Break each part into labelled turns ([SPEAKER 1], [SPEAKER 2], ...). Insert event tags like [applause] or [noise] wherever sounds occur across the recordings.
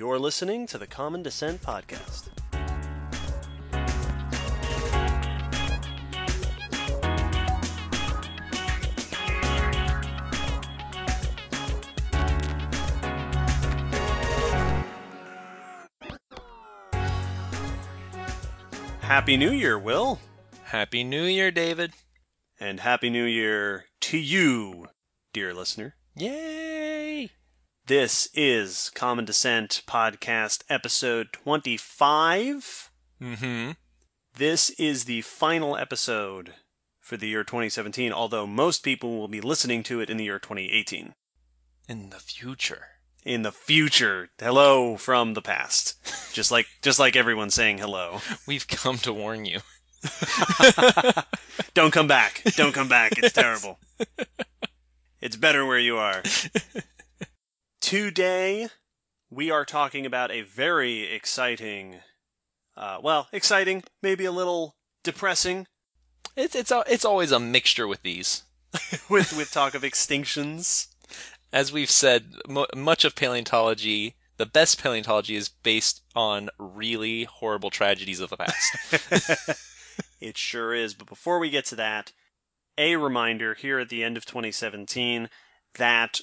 [SPEAKER 1] You're listening to the Common Descent Podcast. Happy New Year, Will.
[SPEAKER 2] Happy New Year, David.
[SPEAKER 1] And Happy New Year to you, dear listener.
[SPEAKER 2] Yay!
[SPEAKER 1] This is Common Descent Podcast episode 25.
[SPEAKER 2] Mm-hmm.
[SPEAKER 1] This is the final episode for the year 2017, although most people will be listening to it in the year 2018.
[SPEAKER 2] In the future.
[SPEAKER 1] In the future, hello from the past. Just like just like everyone's saying hello.
[SPEAKER 2] We've come to warn you. [laughs]
[SPEAKER 1] Don't come back. Don't come back. It's [laughs] terrible. It's better where you are. [laughs] Today, we are talking about a very exciting, uh, well, exciting, maybe a little depressing,
[SPEAKER 2] It's it's it's always a mixture with these. [laughs] [laughs]
[SPEAKER 1] with with talk of extinctions.
[SPEAKER 2] As we've said, mo- much of paleontology, the best paleontology is based on really horrible tragedies of the past. [laughs]
[SPEAKER 1] It sure is. But before we get to that, a reminder here at the end of 2017 that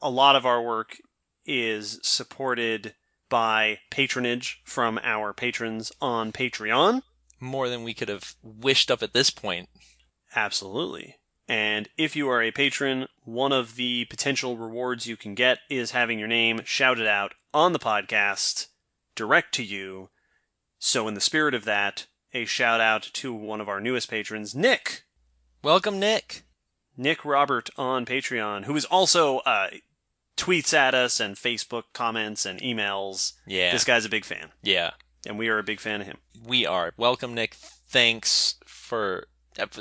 [SPEAKER 1] a lot of our work is supported by patronage from our patrons on Patreon.
[SPEAKER 2] More than we could have wished up at this point.
[SPEAKER 1] Absolutely. And if you are a patron, one of the potential rewards you can get is having your name shouted out on the podcast direct to you. So, in the spirit of that, a shout out to one of our newest patrons, Nick.
[SPEAKER 2] Welcome, Nick.
[SPEAKER 1] Nick Robert on Patreon, who is also uh, tweets at us and Facebook comments and emails.
[SPEAKER 2] Yeah.
[SPEAKER 1] This guy's a big fan,
[SPEAKER 2] Yeah.
[SPEAKER 1] and we are a big fan of him.
[SPEAKER 2] We are. Welcome, Nick. Thanks for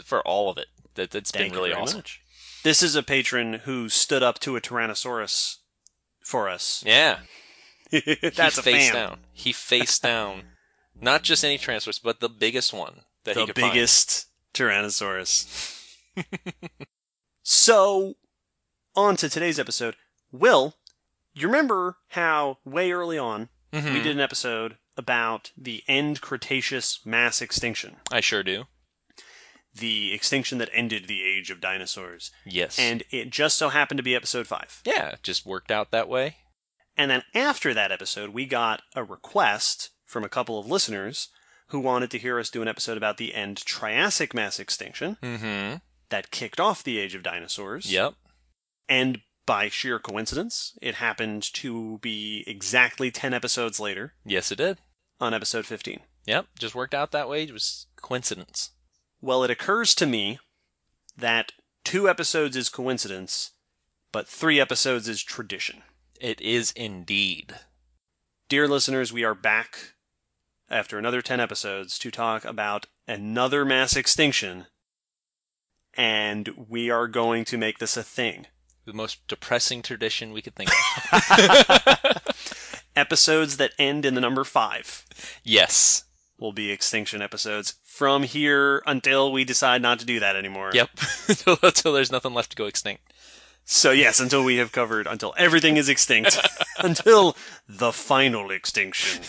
[SPEAKER 2] for all of it. That that's
[SPEAKER 1] Thank
[SPEAKER 2] been really awesome.
[SPEAKER 1] much. This is a patron who stood up to a Tyrannosaurus for us.
[SPEAKER 2] Yeah. [laughs]
[SPEAKER 1] That's a
[SPEAKER 2] face
[SPEAKER 1] fan.
[SPEAKER 2] down. He face down. Not just any Tyrannosaurus, but the biggest one that he
[SPEAKER 1] the
[SPEAKER 2] could
[SPEAKER 1] biggest Tyrannosaurus. [laughs] so, on to today's episode. Will, you remember how way early on
[SPEAKER 2] find.
[SPEAKER 1] we did an episode about the end Cretaceous mass extinction?
[SPEAKER 2] I sure do.
[SPEAKER 1] The extinction that ended the age of dinosaurs.
[SPEAKER 2] Yes.
[SPEAKER 1] And it just so happened to be episode 5.
[SPEAKER 2] yeah, it just worked out that way.
[SPEAKER 1] And then after that episode, we got a request from a couple of listeners who wanted to hear us do an episode about the end Triassic mass extinction
[SPEAKER 2] Mm-hmm.
[SPEAKER 1] That kicked off the age of dinosaurs.
[SPEAKER 2] Yep.
[SPEAKER 1] And by sheer coincidence, it happened to be exactly 10 episodes later
[SPEAKER 2] Yes, it did.
[SPEAKER 1] on episode 15.
[SPEAKER 2] Yep. Just worked out that way. It was coincidence.
[SPEAKER 1] Well, it occurs to me that two episodes is coincidence, but three episodes is tradition.
[SPEAKER 2] It is indeed.
[SPEAKER 1] Dear listeners, we are back after another 10 episodes to talk about another mass extinction, and we are going to make this a thing.
[SPEAKER 2] The most depressing tradition we could think of. [laughs] [laughs]
[SPEAKER 1] Episodes that end in the number 5
[SPEAKER 2] yes.
[SPEAKER 1] will be extinction episodes from here until we decide not to do that anymore.
[SPEAKER 2] Yep. [laughs] until, until there's nothing left to go extinct.
[SPEAKER 1] So, yes, until we have covered, until everything is extinct, until the final extinction.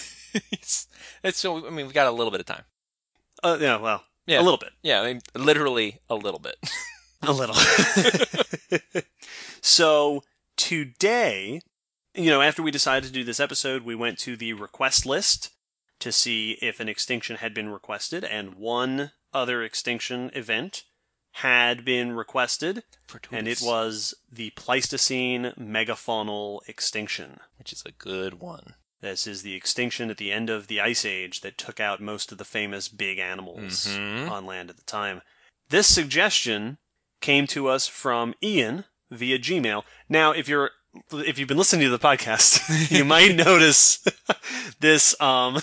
[SPEAKER 2] it's, it's so. I mean, we've got a little bit of time.
[SPEAKER 1] Uh, yeah, well,
[SPEAKER 2] Yeah.
[SPEAKER 1] a little bit.
[SPEAKER 2] Yeah. I mean, literally a little bit. [laughs]
[SPEAKER 1] A little. [laughs] so today, you know, after we decided to do this episode, we went to the request list to see if an extinction had been requested, and one other extinction event had been requested, and it was the Pleistocene megafaunal extinction.
[SPEAKER 2] which is a good one.
[SPEAKER 1] This is the extinction at the end of the Ice Age that took out most of the famous big animals
[SPEAKER 2] Mhm.
[SPEAKER 1] on land at the time. This suggestion came to us from Ian via Gmail. Now, if you're if you've been listening to the podcast, [laughs] you might [laughs] notice this. Um,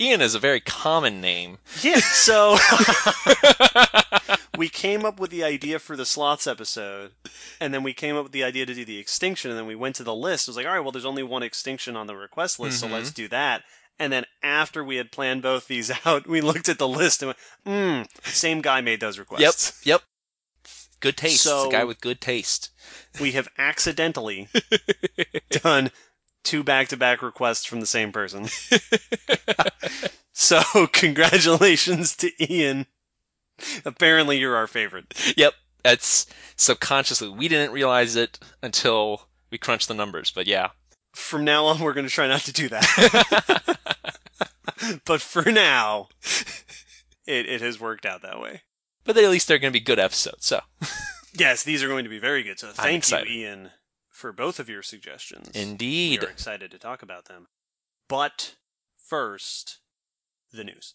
[SPEAKER 2] Ian is a very common name.
[SPEAKER 1] yeah, so [laughs] we came up with the idea for the slots episode, and then we came up with the idea to do the extinction, and then we went to the list. It was like, all right, well, there's only one extinction on the request list,
[SPEAKER 2] Mhm.
[SPEAKER 1] so let's do that. And then after we had planned both these [laughs] out, we looked at the list and went, hmm, same guy made those requests.
[SPEAKER 2] Yep. Yep. Good taste.
[SPEAKER 1] So-
[SPEAKER 2] it's a guy with good taste.
[SPEAKER 1] We have accidentally [laughs] done two back-to-back requests from the same person. [laughs] so, congratulations to Ian. [laughs] Apparently, you're our favorite.
[SPEAKER 2] Yep, that's subconsciously. We didn't realize it until we crunched the numbers, but yeah.
[SPEAKER 1] From now on, we're going to try not to do that. [laughs] but for now, it, it has worked out that way.
[SPEAKER 2] But at least they're going to be good episodes, so. [laughs]
[SPEAKER 1] Yes, these are going to be very good. So, thank you. Ian, for both of your suggestions.
[SPEAKER 2] Indeed.
[SPEAKER 1] We are excited to talk about them. But first, the news.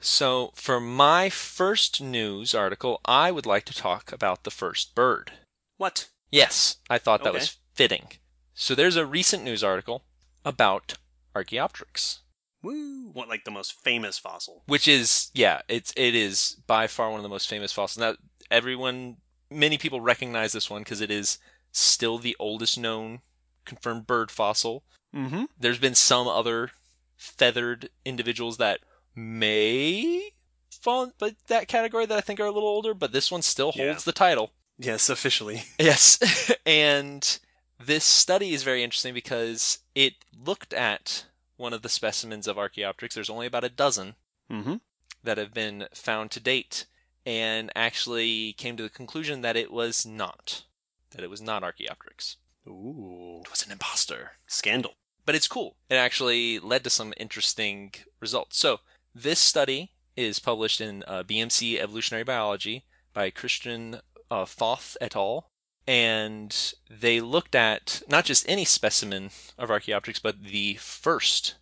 [SPEAKER 2] So, for my first news article, I would like to talk about the first bird.
[SPEAKER 1] What?
[SPEAKER 2] Yes, I thought that
[SPEAKER 1] Okay.
[SPEAKER 2] was fitting. So, there's a recent news article about Archaeopteryx,
[SPEAKER 1] Woo! What, like the most famous fossil?
[SPEAKER 2] which is yeah, it's it is by far one of the most famous fossils. Now, everyone, many people recognize this one because it is still the oldest known confirmed bird fossil.
[SPEAKER 1] Mm-hmm.
[SPEAKER 2] There's been some other feathered individuals that may fall in that category that I think are a little older, but this one still
[SPEAKER 1] Yeah.
[SPEAKER 2] holds the title.
[SPEAKER 1] Yes, officially. [laughs]
[SPEAKER 2] Yes. [laughs] and this study is very interesting because it looked at one of the specimens of Archaeopteryx. There's only about a dozen
[SPEAKER 1] Mm-hmm.
[SPEAKER 2] that have been found to date, and actually came to the conclusion that it was not. That it was not Archaeopteryx.
[SPEAKER 1] Ooh.
[SPEAKER 2] It was an imposter.
[SPEAKER 1] Scandal.
[SPEAKER 2] But it's cool. It actually led to some interesting results. So, this study is published in uh, BMC Evolutionary Biology by Christian uh, Foth et al. And they looked at not just any specimen of Archaeopteryx, but the first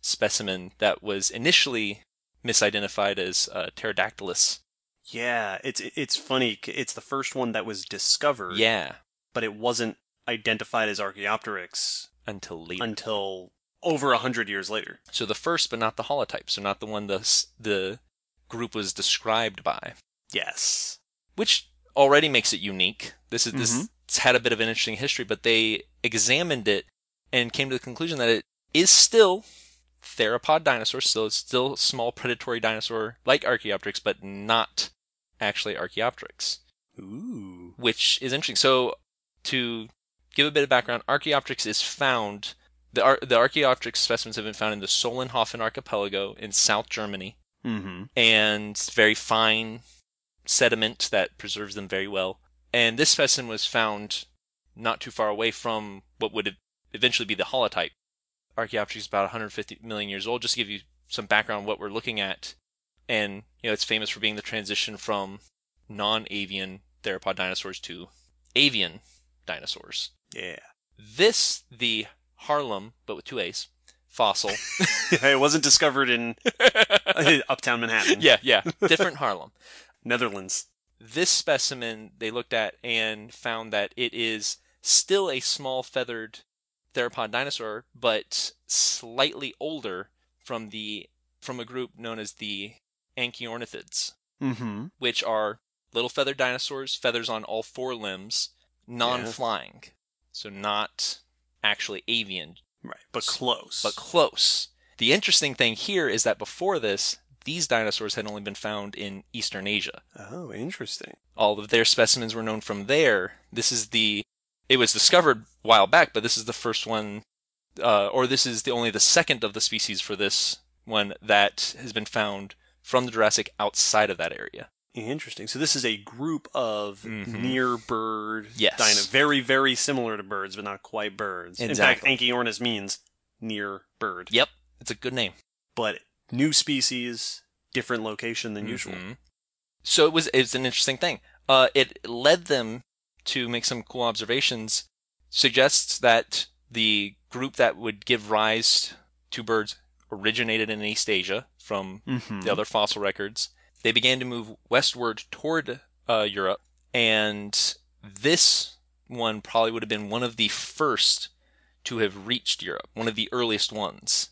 [SPEAKER 2] specimen that was initially misidentified as uh, Pterodactylus.
[SPEAKER 1] Yeah, it's it's funny. It's the first one that was discovered.
[SPEAKER 2] Yeah,
[SPEAKER 1] but it wasn't identified as Archaeopteryx
[SPEAKER 2] until later.
[SPEAKER 1] until over a hundred years later.
[SPEAKER 2] so the first, but not the holotype. So not the one the the group was described by.
[SPEAKER 1] Yes.
[SPEAKER 2] which already makes it unique. This is this
[SPEAKER 1] Mhm.
[SPEAKER 2] it's had a bit of an interesting history, but they examined it and came to the conclusion that it is still theropod dinosaur, so it's still a small predatory dinosaur like Archaeopteryx, but not actually Archaeopteryx,
[SPEAKER 1] Ooh.
[SPEAKER 2] which is interesting. So to give a bit of background, Archaeopteryx is found the Ar- the Archaeopteryx specimens have been found in the Solnhofen archipelago in South Germany
[SPEAKER 1] Mm-hmm.
[SPEAKER 2] and very fine sediment that preserves them very well. And this specimen was found not too far away from what would eventually be the holotype. Archaeopteryx is about 150 million years old. Just to give you some background on what we're looking at, and you know it's famous for being the transition from non-avian theropod dinosaurs to avian dinosaurs.
[SPEAKER 1] Yeah.
[SPEAKER 2] This, the Harlem, but with two A's, fossil. [laughs] [laughs]
[SPEAKER 1] it wasn't discovered in Uptown Manhattan.
[SPEAKER 2] yeah, yeah, [laughs] different Harlem.
[SPEAKER 1] Netherlands.
[SPEAKER 2] this specimen they looked at and found that it is still a small feathered theropod dinosaur, but slightly older from the from a group known as the Anchiornithids,
[SPEAKER 1] Mm-hmm.
[SPEAKER 2] which are little feathered dinosaurs, feathers on all four limbs, non-flying, so not actually avian,
[SPEAKER 1] Right. But close.
[SPEAKER 2] but close. The interesting thing here is that before this, these dinosaurs had only been found in Eastern Asia.
[SPEAKER 1] oh, interesting.
[SPEAKER 2] all of their specimens were known from there. This is the it was discovered a while back, but this is the first one, uh, or this is the only the second of the species for this one that has been found from the Jurassic outside of that area.
[SPEAKER 1] Interesting. So this is a group of
[SPEAKER 2] Mhm.
[SPEAKER 1] near bird
[SPEAKER 2] Yes.
[SPEAKER 1] dino, very very similar to birds, but not quite birds.
[SPEAKER 2] Exactly.
[SPEAKER 1] In fact, Anchiornis means near bird,
[SPEAKER 2] Yep, it's a good name.
[SPEAKER 1] but new species, different location than usual.
[SPEAKER 2] Mhm. So it was it's an interesting thing. Uh, it led them to make some cool observations. Suggests that the group that would give rise to birds originated in East Asia from
[SPEAKER 1] Mm-hmm.
[SPEAKER 2] the other fossil records. They began to move westward toward uh, Europe, and this one probably would have been one of the first to have reached Europe, one of the earliest ones.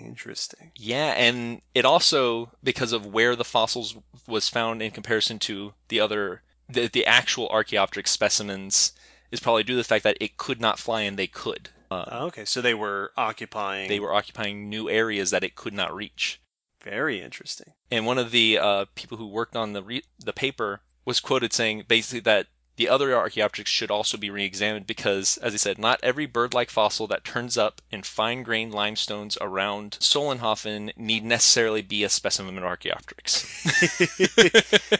[SPEAKER 1] Interesting.
[SPEAKER 2] Yeah, and it also because of where the fossils was found in comparison to the other the, the actual Archaeopteryx specimens is probably due to the fact that it could not fly and they could. Uh,
[SPEAKER 1] Okay, so they were occupying.
[SPEAKER 2] they were occupying new areas that it could not reach.
[SPEAKER 1] Very interesting.
[SPEAKER 2] And one of the uh, people who worked on the re- the paper was quoted saying basically that the other Archaeopteryx should also be re-examined because, as I said, not every bird-like fossil that turns up in fine-grained limestones around Solnhofen need necessarily be a specimen of Archaeopteryx.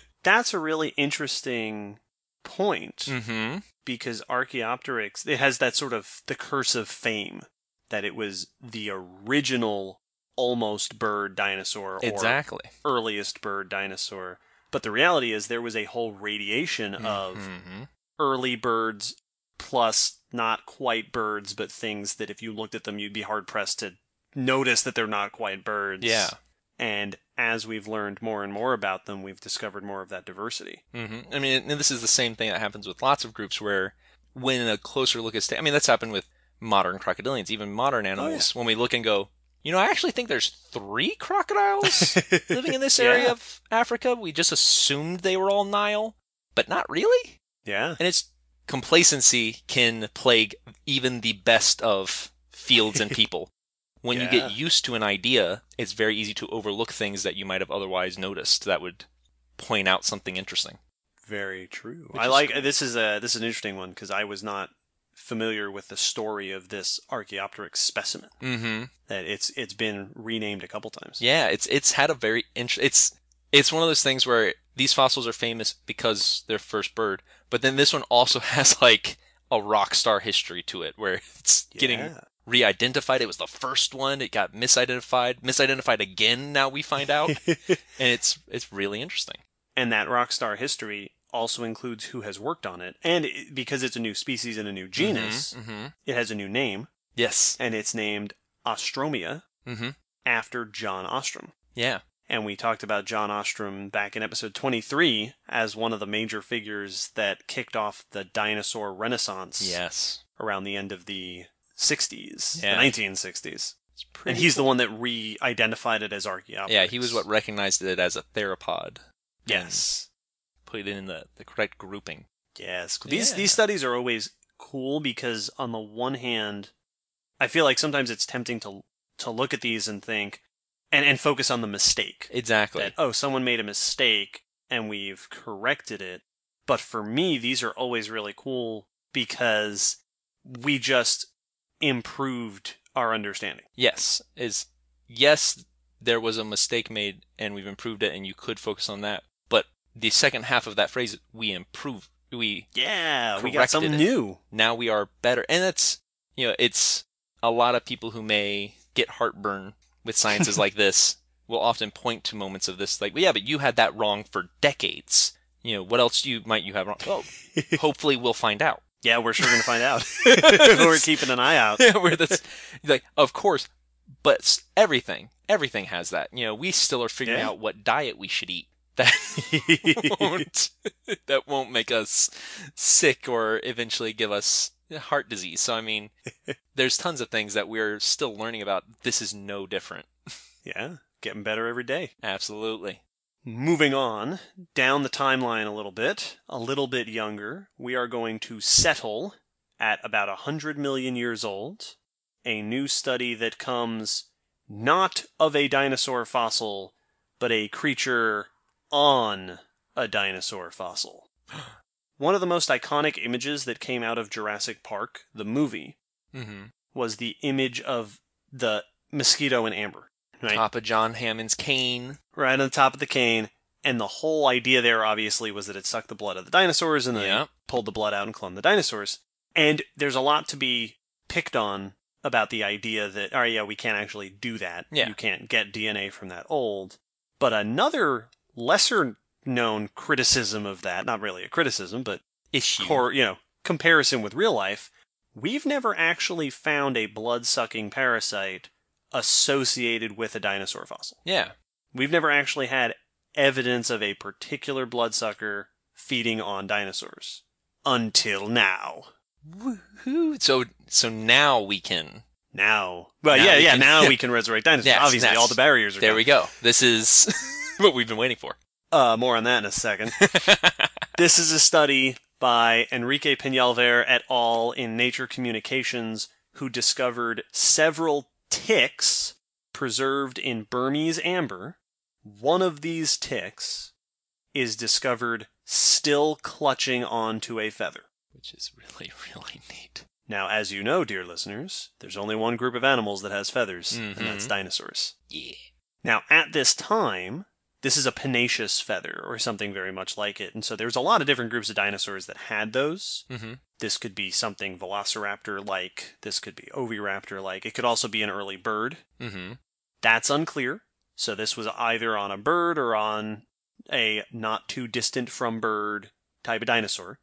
[SPEAKER 2] [laughs]
[SPEAKER 1] That's a really interesting point
[SPEAKER 2] mm-hmm.
[SPEAKER 1] because Archaeopteryx it has that sort of the curse of fame that it was the original almost bird dinosaur or
[SPEAKER 2] Exactly.
[SPEAKER 1] earliest bird dinosaur. But the reality is there was a whole radiation of
[SPEAKER 2] Mhm.
[SPEAKER 1] early birds plus not quite birds, but things that if you looked at them, you'd be hard pressed to notice that they're not quite birds.
[SPEAKER 2] Yeah.
[SPEAKER 1] And as we've learned more and more about them, we've discovered more of that diversity.
[SPEAKER 2] hmm I mean, this is the same thing that happens with lots of groups where, when a closer look is taken, I mean, that's happened with modern crocodilians, even modern animals. When we look and go, you know, I actually think there's three crocodiles [laughs] living in this area
[SPEAKER 1] Yeah.
[SPEAKER 2] of Africa. We just assumed they were all Nile, but not really.
[SPEAKER 1] Yeah.
[SPEAKER 2] And it's complacency can plague even the best of fields and [laughs] people. When you get used to an idea, it's very easy to overlook things that you might have otherwise noticed that would point out something interesting.
[SPEAKER 1] Very true.
[SPEAKER 2] Which
[SPEAKER 1] I like
[SPEAKER 2] cool.
[SPEAKER 1] this is a this is an interesting one because I was not familiar with the story of this Archaeopteryx specimen.
[SPEAKER 2] Mm-hmm.
[SPEAKER 1] That it's it's been renamed a couple times.
[SPEAKER 2] Yeah, it's it's had a very int- it's it's one of those things where these fossils are famous because they're first bird, but then this one also [laughs] has like a rock star history to it where it's getting
[SPEAKER 1] Yeah.
[SPEAKER 2] re-identified. It was the first one. It got misidentified, misidentified again. Now we find out, [laughs] and it's it's really interesting.
[SPEAKER 1] and that rock star history also includes who has worked on it, and it, because it's a new species and a new genus,
[SPEAKER 2] Mm-hmm.
[SPEAKER 1] it has a new name,
[SPEAKER 2] Yes.
[SPEAKER 1] and it's named Ostromia
[SPEAKER 2] Mm-hmm.
[SPEAKER 1] after John Ostrom.
[SPEAKER 2] Yeah.
[SPEAKER 1] And we talked about John Ostrom back in episode 23 as one of the major figures that kicked off the dinosaur renaissance
[SPEAKER 2] Yes.
[SPEAKER 1] around the end of the 60s,
[SPEAKER 2] Yeah.
[SPEAKER 1] the 1960s. And he's the one that re identified it as Archaeopteryx.
[SPEAKER 2] Yeah, he was what recognized it as a theropod.
[SPEAKER 1] Yes.
[SPEAKER 2] Put it in the, the correct grouping.
[SPEAKER 1] Yes. These
[SPEAKER 2] Yeah.
[SPEAKER 1] these studies are always cool because on the one hand, I feel like sometimes it's tempting to to look at these and think and, and focus on the mistake.
[SPEAKER 2] Exactly.
[SPEAKER 1] That oh, someone made a mistake and we've corrected it. But for me, these are always really cool because we just improved our understanding.
[SPEAKER 2] yes. Is yes, there was a mistake made and we've improved it and you could focus on that. The second half of that phrase, we improve, we
[SPEAKER 1] Yeah, we got something
[SPEAKER 2] it.
[SPEAKER 1] new.
[SPEAKER 2] now we are better. And that's you know, it's a lot of people who may get heartburn with sciences [laughs] like this will often point to moments of this like, well, yeah, but you had that wrong for decades. You know, what else do you might you have wrong? Well, [laughs] hopefully we'll find out.
[SPEAKER 1] Yeah, we're sure going to find out. [laughs] we're keeping an eye out.
[SPEAKER 2] yeah, where that's like, of course, but everything, everything has that. You know, we still are figuring
[SPEAKER 1] Yeah.
[SPEAKER 2] out what diet we should eat that [laughs] won't that won't make us sick or eventually give us heart disease. So I mean, [laughs] there's tons of things that we're still learning about. This is no different. [laughs]
[SPEAKER 1] yeah, getting better every day.
[SPEAKER 2] Absolutely.
[SPEAKER 1] Moving on down the timeline a little bit, a little bit younger, we are going to settle at about 100 million years old. A new study that comes not of a dinosaur fossil, but a creature on a dinosaur fossil. [gasps] One of the most iconic images that came out of Jurassic Park, the movie,
[SPEAKER 2] Mm-hmm.
[SPEAKER 1] was the image of the mosquito in amber. Right?
[SPEAKER 2] Top of John Hammond's cane.
[SPEAKER 1] right on the top of the cane. And the whole idea there, obviously, was that it sucked the blood of the dinosaurs and then pulled the blood out and cloned the dinosaurs. And there's a lot to be picked on about the idea that, oh, yeah, we can't actually do that.
[SPEAKER 2] Yeah.
[SPEAKER 1] You can't get DNA from that old. But another lesser known criticism of that, not really a criticism, but
[SPEAKER 2] Issue.
[SPEAKER 1] cor- you know, comparison with real life, we've never actually found a blood sucking parasite associated with a dinosaur fossil.
[SPEAKER 2] yeah.
[SPEAKER 1] We've never actually had evidence of a particular bloodsucker feeding on dinosaurs. Until now.
[SPEAKER 2] Woohoo. So so now we can
[SPEAKER 1] Now. Well,
[SPEAKER 2] Now
[SPEAKER 1] yeah,
[SPEAKER 2] we
[SPEAKER 1] yeah,
[SPEAKER 2] can-
[SPEAKER 1] now we [laughs] can resurrect dinosaurs.
[SPEAKER 2] Yes,
[SPEAKER 1] Obviously,
[SPEAKER 2] yes.
[SPEAKER 1] all the barriers are
[SPEAKER 2] There
[SPEAKER 1] gone.
[SPEAKER 2] we go. This is [laughs] [laughs] what we've been waiting for.
[SPEAKER 1] Uh, more on that in a second. [laughs] this is a study by Enrique Peñalver et al. in Nature Communications who discovered several ticks preserved in Burmese amber. One of these ticks is discovered still clutching onto a feather.
[SPEAKER 2] Which is really, really neat.
[SPEAKER 1] Now, as you know, dear listeners, there's only one group of animals that has feathers,
[SPEAKER 2] Mhm.
[SPEAKER 1] and that's dinosaurs.
[SPEAKER 2] Yeah.
[SPEAKER 1] Now, at this time, this is a pennaceous feather or something very much like it. And so there's a lot of different groups of dinosaurs that had those.
[SPEAKER 2] Mm-hmm.
[SPEAKER 1] This could be something velociraptor like, this could be oviraptor like, it could also be an early bird.
[SPEAKER 2] Mm-hmm.
[SPEAKER 1] That's unclear. So this was either on a bird or on a not too distant from bird type of dinosaur.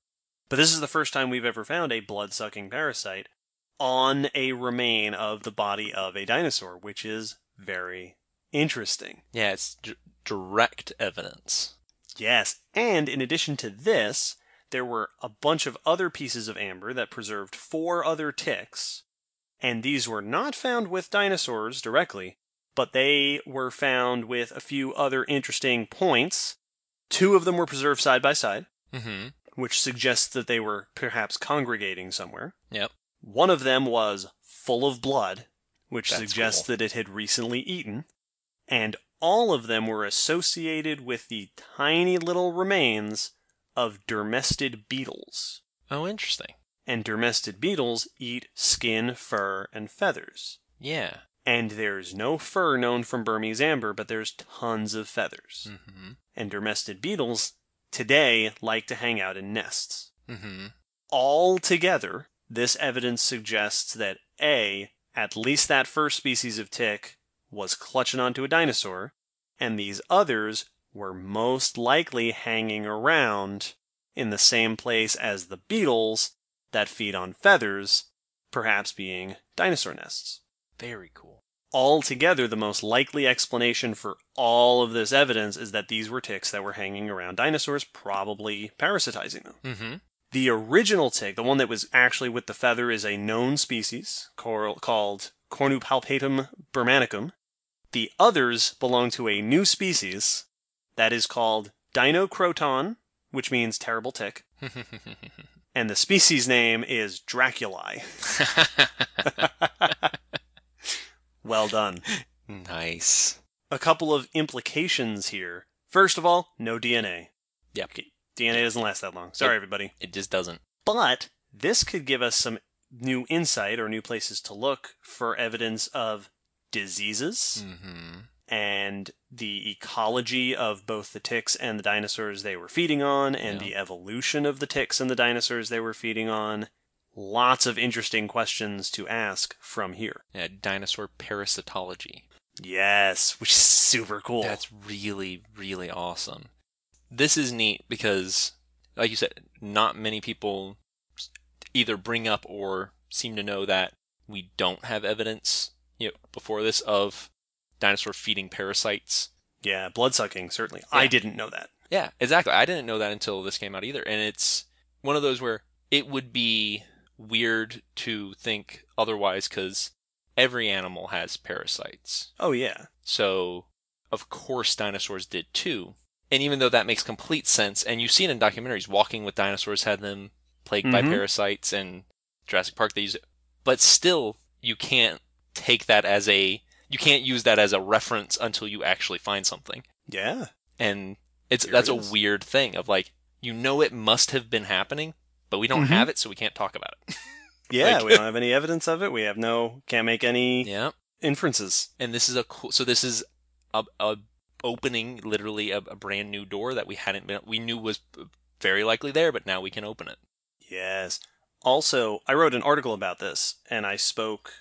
[SPEAKER 1] But this is the first time we've ever found a blood sucking parasite on a remain of the body of a dinosaur, which is very interesting.
[SPEAKER 2] Yeah, it's d- direct evidence.
[SPEAKER 1] Yes, and in addition to this, there were a bunch of other pieces of amber that preserved four other ticks, and these were not found with dinosaurs directly, but they were found with a few other interesting points. Two of them were preserved side by side,
[SPEAKER 2] Mm-hmm.
[SPEAKER 1] which suggests that they were perhaps congregating somewhere.
[SPEAKER 2] Yep.
[SPEAKER 1] One of them was full of blood, which
[SPEAKER 2] That's
[SPEAKER 1] suggests
[SPEAKER 2] cool.
[SPEAKER 1] that it had recently eaten. And all of them were associated with the tiny little remains of dermestid beetles.
[SPEAKER 2] Oh, interesting.
[SPEAKER 1] And dermestid beetles eat skin, fur, and feathers.
[SPEAKER 2] Yeah.
[SPEAKER 1] And there's no fur known from Burmese amber, but there's tons of feathers.
[SPEAKER 2] Mm-hmm.
[SPEAKER 1] And dermestid beetles today like to hang out in nests.
[SPEAKER 2] Mm-hmm.
[SPEAKER 1] Altogether, this evidence suggests that A, at least that first species of tick was clutching onto a dinosaur, and these others were most likely hanging around in the same place as the beetles that feed on feathers, perhaps being dinosaur nests.
[SPEAKER 2] Very cool.
[SPEAKER 1] Altogether, the most likely explanation for all of this evidence is that these were ticks that were hanging around dinosaurs, probably parasitizing them.
[SPEAKER 2] Mm-hmm.
[SPEAKER 1] The original tick, the one that was actually with the feather, is a known species called Cornupalpatum burmanicum. The others belong to a new species that is called Deinocroton, which means terrible tick, [laughs] and the species name is Draculae. [laughs] Well done.
[SPEAKER 2] nice.
[SPEAKER 1] A couple of implications here. First of all, no DNA.
[SPEAKER 2] Yep.
[SPEAKER 1] Okay, DNA doesn't last that long. Sorry, everybody.
[SPEAKER 2] It just doesn't.
[SPEAKER 1] But this could give us some new insight or new places to look for evidence of diseases
[SPEAKER 2] Mm-hmm.
[SPEAKER 1] and the ecology of both the ticks and the dinosaurs they were feeding on and
[SPEAKER 2] Yeah.
[SPEAKER 1] the evolution of the ticks and the dinosaurs they were feeding on. Lots of interesting questions to ask from here.
[SPEAKER 2] Yeah, dinosaur parasitology.
[SPEAKER 1] Yes, which is super cool.
[SPEAKER 2] That's really, really awesome. This is neat because, like you said, not many people either bring up or seem to know that we don't have evidence you know, before this of dinosaur feeding parasites.
[SPEAKER 1] yeah, bloodsucking, certainly. I didn't know that.
[SPEAKER 2] Yeah, exactly. I didn't know that until this came out either. And it's one of those where it would be weird to think otherwise because every animal has parasites.
[SPEAKER 1] Oh, yeah.
[SPEAKER 2] So, of course, dinosaurs did too. And even though that makes complete sense, and you've seen in documentaries, Walking with Dinosaurs had them plagued by
[SPEAKER 1] Mhm.
[SPEAKER 2] parasites, and Jurassic Park they use it. But still, you can't take that as a you can't use that as a reference until you actually find something.
[SPEAKER 1] Yeah.
[SPEAKER 2] And it's
[SPEAKER 1] Here
[SPEAKER 2] that's
[SPEAKER 1] it
[SPEAKER 2] a weird thing of like you know it must have been happening, but we don't
[SPEAKER 1] Mhm.
[SPEAKER 2] have it, so we can't talk about it. [laughs]
[SPEAKER 1] Yeah,
[SPEAKER 2] Like-
[SPEAKER 1] we don't have any evidence of it. We have no, can't make any
[SPEAKER 2] yeah.
[SPEAKER 1] inferences.
[SPEAKER 2] and this is a cool so this is a, a opening literally a, a brand new door that we hadn't been we knew was very likely there but now we can open it
[SPEAKER 1] Yes. Also, I wrote an article about this, and I spoke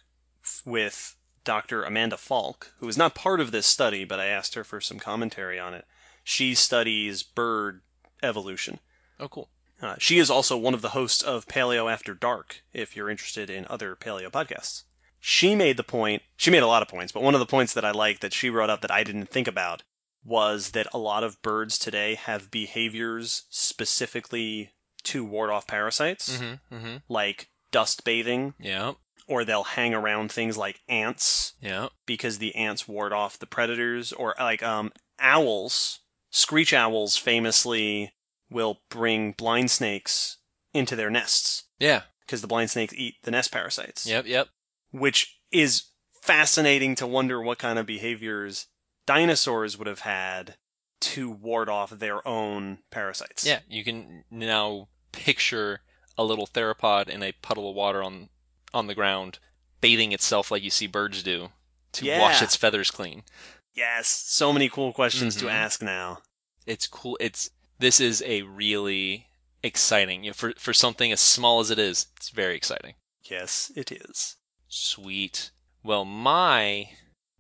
[SPEAKER 1] with Dr. Amanda Falk, who is not part of this study, but I asked her for some commentary on it. She studies bird evolution.
[SPEAKER 2] oh cool
[SPEAKER 1] Uh, she is also one of the hosts of Paleo After Dark, if you're interested in other paleo podcasts. She made the point, she made a lot of points, but one of the points that I liked that she brought up that I didn't think about was that a lot of birds today have behaviors specifically to ward off parasites,
[SPEAKER 2] mm-hmm mm-hmm
[SPEAKER 1] like dust bathing,
[SPEAKER 2] yeah
[SPEAKER 1] or they'll hang around things like ants
[SPEAKER 2] yeah
[SPEAKER 1] because the ants ward off the predators, or like um, owls, screech owls famously will bring blind snakes into their nests
[SPEAKER 2] yeah
[SPEAKER 1] because the blind snakes eat the nest parasites.
[SPEAKER 2] yep yep
[SPEAKER 1] Which is fascinating to wonder what kind of behaviors dinosaurs would have had to ward off their own parasites.
[SPEAKER 2] Yeah, you can now picture a little theropod in a puddle of water on on the ground, bathing itself like you see birds do to wash its feathers clean.
[SPEAKER 1] Yes, so many cool questions to
[SPEAKER 2] Mhm.
[SPEAKER 1] ask now.
[SPEAKER 2] It's cool. It's this is a really exciting you know, for for something as small as it is. It's very exciting.
[SPEAKER 1] Yes, it is.
[SPEAKER 2] Sweet. Well, my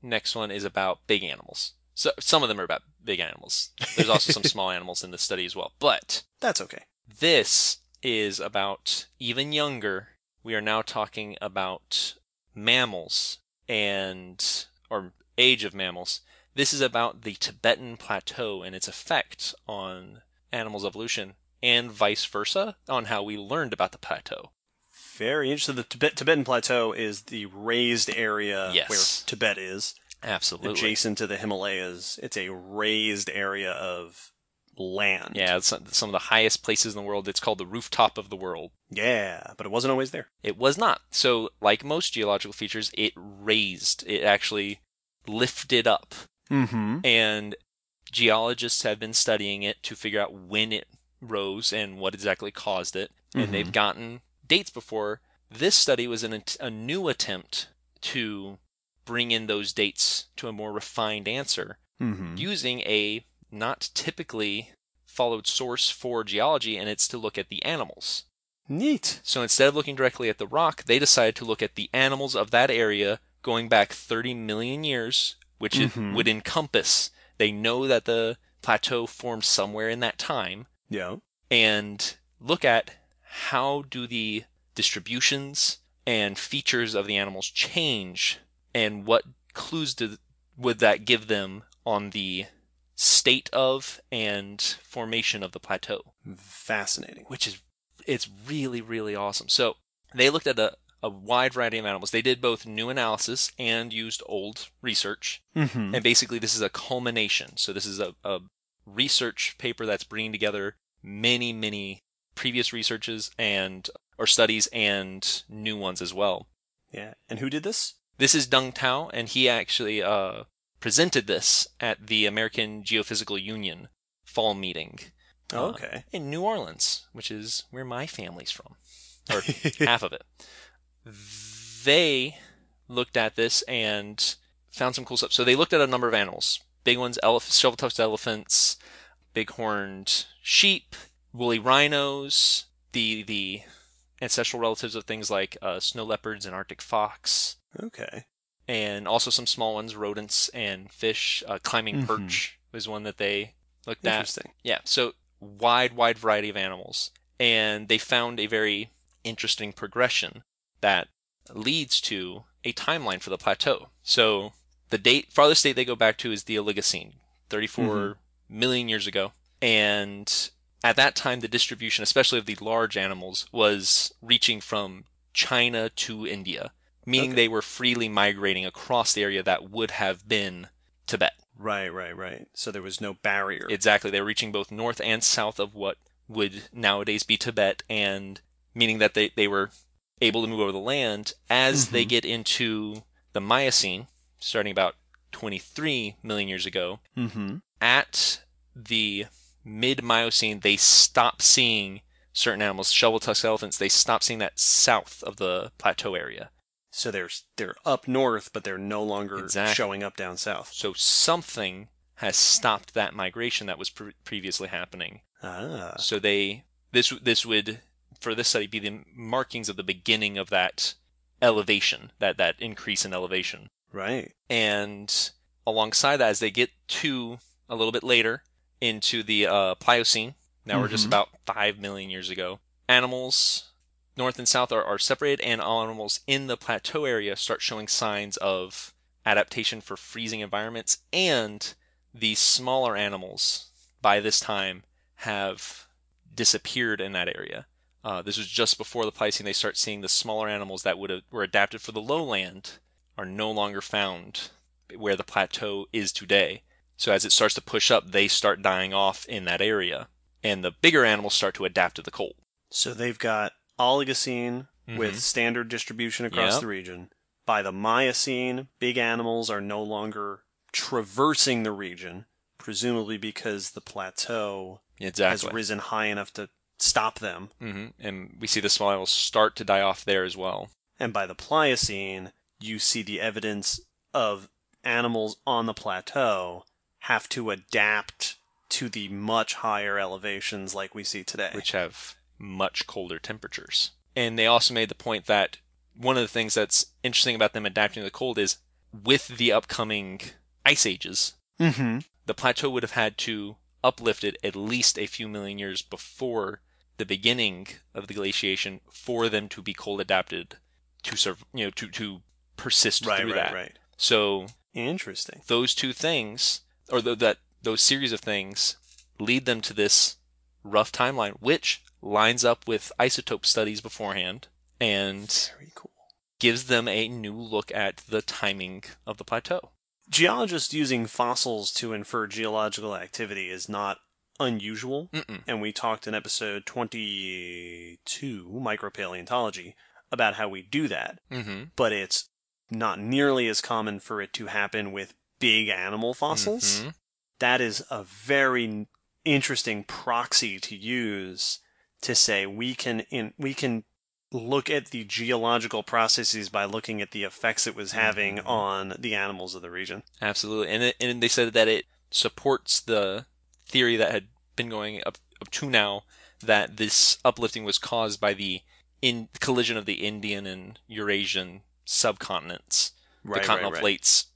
[SPEAKER 2] next one is about big animals. So some of them are about big animals. There's also some [laughs] small animals in the study as well. But
[SPEAKER 1] That's okay.
[SPEAKER 2] this is about even younger. We are now talking about mammals and or age of mammals. This is about the Tibetan plateau and its effect on animals' evolution and vice versa on how we learned about the plateau.
[SPEAKER 1] Very interesting. The Tibet- Tibetan Plateau is the raised area
[SPEAKER 2] Yes.
[SPEAKER 1] where Tibet is,
[SPEAKER 2] Absolutely.
[SPEAKER 1] adjacent to the Himalayas. It's a raised area of land.
[SPEAKER 2] Yeah, it's some of the highest places in the world. It's called the rooftop of the world.
[SPEAKER 1] Yeah, but it wasn't always there.
[SPEAKER 2] It was not. So, like most geological features, it raised. It actually lifted up.
[SPEAKER 1] Mm-hmm.
[SPEAKER 2] And geologists have been studying it to figure out when it rose and what exactly caused it. And
[SPEAKER 1] Mhm.
[SPEAKER 2] they've gotten dates before. This study was an, a new attempt to bring in those dates to a more refined answer
[SPEAKER 1] Mm-hmm.
[SPEAKER 2] using a not typically followed source for geology, and it's to look at the animals.
[SPEAKER 1] Neat.
[SPEAKER 2] So instead of looking directly at the rock, they decided to look at the animals of that area going back 30 million years, which it
[SPEAKER 1] Mhm.
[SPEAKER 2] would encompass. They know that the plateau formed somewhere in that time,
[SPEAKER 1] Yeah.
[SPEAKER 2] and look at how do the distributions and features of the animals change, and what clues would that give them on the state of and formation of the plateau
[SPEAKER 1] Fascinating.
[SPEAKER 2] which is it's really really awesome. So they looked at a, a wide variety of animals. They did both new analysis and used old research.
[SPEAKER 1] Mm-hmm.
[SPEAKER 2] And basically, this is a culmination. So this is a, a research paper that's bringing together many many previous researches and or studies and new ones as well.
[SPEAKER 1] Yeah. And who did this?
[SPEAKER 2] This is Deng Tao, and he actually uh, presented this at the American Geophysical Union fall meeting
[SPEAKER 1] Oh,
[SPEAKER 2] Uh,
[SPEAKER 1] okay.
[SPEAKER 2] in New Orleans, which is where my family's from, or [laughs] half of it. They looked at this and found some cool stuff. So they looked at a number of animals: big ones, elef- shovel-tusked elephants, big-horned sheep, woolly rhinos, the the ancestral relatives of things like uh, snow leopards and Arctic fox,
[SPEAKER 1] okay.
[SPEAKER 2] and also some small ones, rodents and fish. Uh, climbing
[SPEAKER 1] Mhm.
[SPEAKER 2] perch was one that they looked at.
[SPEAKER 1] Interesting.
[SPEAKER 2] Yeah, so wide, wide variety of animals. And they found a very interesting progression that leads to a timeline for the plateau. So the date, farthest date they go back to is the Oligocene, 34 mm-hmm. million years ago. And at that time, the distribution, especially of the large animals, was reaching from China to India, meaning
[SPEAKER 1] Okay.
[SPEAKER 2] they were freely migrating across the area that would have been Tibet.
[SPEAKER 1] Right, right, right. So there was no barrier.
[SPEAKER 2] Exactly. They were reaching both north and south of what would nowadays be Tibet, and meaning that they, they were able to move over the land as they
[SPEAKER 1] Mhm.
[SPEAKER 2] get into the Miocene, starting about 23 million years ago.
[SPEAKER 1] mm-hmm.
[SPEAKER 2] At the mid Miocene, they stop seeing certain animals, shovel tusked elephants, they stop seeing that south of the plateau area.
[SPEAKER 1] So they're they're up north, but they're no longer
[SPEAKER 2] Exactly.
[SPEAKER 1] showing up down south.
[SPEAKER 2] So something has stopped that migration that was pre- previously happening.
[SPEAKER 1] Ah,
[SPEAKER 2] So they this this would for this study be the markings of the beginning of that elevation, that that increase in elevation.
[SPEAKER 1] right.
[SPEAKER 2] And alongside that, as they get to a little bit later into the uh, Pliocene, now we're just
[SPEAKER 1] Mhm.
[SPEAKER 2] about five million years ago. Animals north and south are, are separated, and all animals in the plateau area start showing signs of adaptation for freezing environments. And the smaller animals by this time have disappeared in that area. Uh, this was just before the Pliocene. They start seeing the smaller animals that would were adapted for the lowland are no longer found where the plateau is today. So as it starts to push up, they start dying off in that area, and the bigger animals start to adapt to the cold.
[SPEAKER 1] So they've got Oligocene with
[SPEAKER 2] Mhm.
[SPEAKER 1] standard distribution across
[SPEAKER 2] Yep.
[SPEAKER 1] the region. By the Miocene, big animals are no longer traversing the region. presumably because the plateau
[SPEAKER 2] Exactly.
[SPEAKER 1] has risen high enough to stop them.
[SPEAKER 2] hmm And we see the small animals start to die off there as well.
[SPEAKER 1] And by the Pliocene, you see the evidence of animals on the plateau have to adapt to the much higher elevations like we see today.
[SPEAKER 2] which have much colder temperatures. And they also made the point that one of the things that's interesting about them adapting to the cold is with the upcoming ice ages,
[SPEAKER 1] mm-hmm.
[SPEAKER 2] the plateau would have had to uplift it at least a few million years before the beginning of the glaciation for them to be cold adapted to serve, you know, to to persist
[SPEAKER 1] Right,
[SPEAKER 2] through
[SPEAKER 1] right,
[SPEAKER 2] that.
[SPEAKER 1] right.
[SPEAKER 2] So
[SPEAKER 1] Interesting.
[SPEAKER 2] those two things, or th- that those series of things, lead them to this rough timeline, which lines up with isotope studies beforehand and
[SPEAKER 1] cool.
[SPEAKER 2] gives them a new look at the timing of the plateau.
[SPEAKER 1] Geologists using fossils to infer geological activity is not unusual.
[SPEAKER 2] Mm-mm.
[SPEAKER 1] And we talked in episode 22, Micropaleontology, about how we do that.
[SPEAKER 2] Mm-hmm.
[SPEAKER 1] But it's not nearly as common for it to happen with big animal fossils.
[SPEAKER 2] Mhm.
[SPEAKER 1] That is a very interesting proxy to use to say we can in we can look at the geological processes by looking at the effects it was having
[SPEAKER 2] Mhm.
[SPEAKER 1] on the animals of the region.
[SPEAKER 2] Absolutely, and it, and they said that it supports the theory that had been going up up to now that this uplifting was caused by the in collision of the Indian and Eurasian subcontinents. the continental plates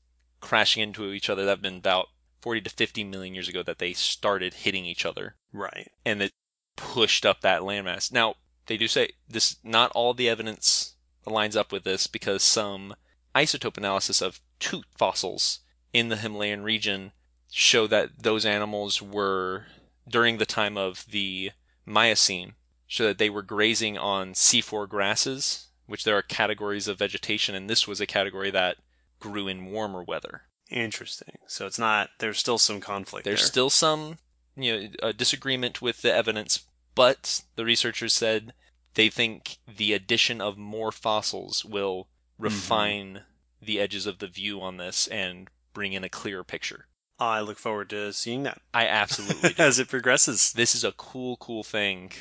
[SPEAKER 2] crashing into each other that have been about 40 to 50 million years ago that they started hitting each other
[SPEAKER 1] Right.
[SPEAKER 2] and that pushed up that landmass. Now, they do say this not all the evidence lines up with this because some isotope analysis of tooth fossils in the Himalayan region show that those animals were during the time of the Miocene show that they were grazing on C4 grasses, which there are categories of vegetation and this was a category that grew in warmer weather.
[SPEAKER 1] Interesting. So it's not there's still some conflict
[SPEAKER 2] There's
[SPEAKER 1] there.
[SPEAKER 2] still some, you know, a disagreement with the evidence, but the researchers said they think the addition of more fossils will mm-hmm. refine the edges of the view on this and bring in a clearer picture.
[SPEAKER 1] I look forward to seeing that
[SPEAKER 2] I absolutely [laughs] do.
[SPEAKER 1] as it progresses.
[SPEAKER 2] This is a cool, cool thing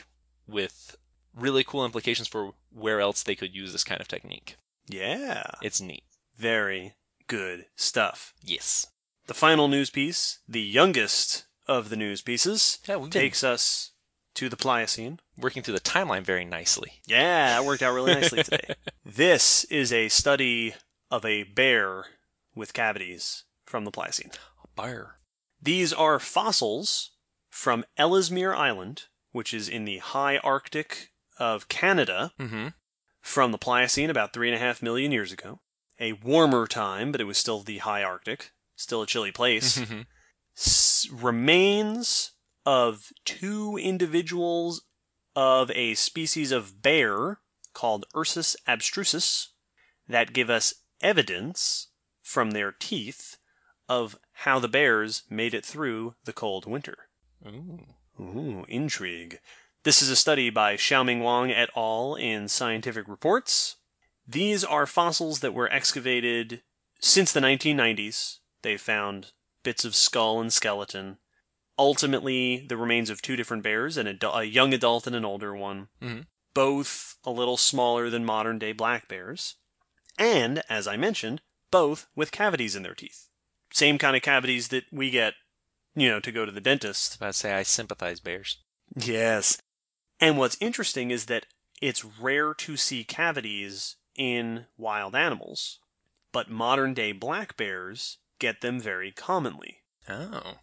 [SPEAKER 2] with really cool implications for where else they could use this kind of technique.
[SPEAKER 1] Yeah.
[SPEAKER 2] It's neat.
[SPEAKER 1] Very good stuff.
[SPEAKER 2] Yes.
[SPEAKER 1] The final news piece, the youngest of the news pieces,
[SPEAKER 2] Yeah, we've been
[SPEAKER 1] takes us to the Pliocene.
[SPEAKER 2] working through the timeline very nicely.
[SPEAKER 1] Yeah, that worked out really nicely [laughs] today. This is a study of a bear with cavities from the Pliocene.
[SPEAKER 2] Bear.
[SPEAKER 1] These are fossils from Ellesmere Island, which is in the high Arctic of Canada,
[SPEAKER 2] Mm-hmm.
[SPEAKER 1] from the Pliocene about three and a half million years ago. A warmer time, but it was still the high Arctic, still a chilly place. S- remains of two individuals of a species of bear called Ursus abstrusus that give us evidence from their teeth of how the bears made it through the cold winter.
[SPEAKER 2] Ooh.
[SPEAKER 1] Ooh, intrigue. This is a study by Xiaoming Wang et al. in Scientific Reports. These are fossils that were excavated since the 1990s. They found bits of skull and skeleton. Ultimately, the remains of two different bears, an adu- a young adult and an older one,
[SPEAKER 2] Mhm.
[SPEAKER 1] both a little smaller than modern day black bears. And, as I mentioned, both with cavities in their teeth. Same kind of cavities that we get, you know, to go to the dentist.
[SPEAKER 2] I say I sympathize bears.
[SPEAKER 1] Yes. And what's interesting is that it's rare to see cavities in wild animals, but modern day black bears get them very commonly.
[SPEAKER 2] Oh.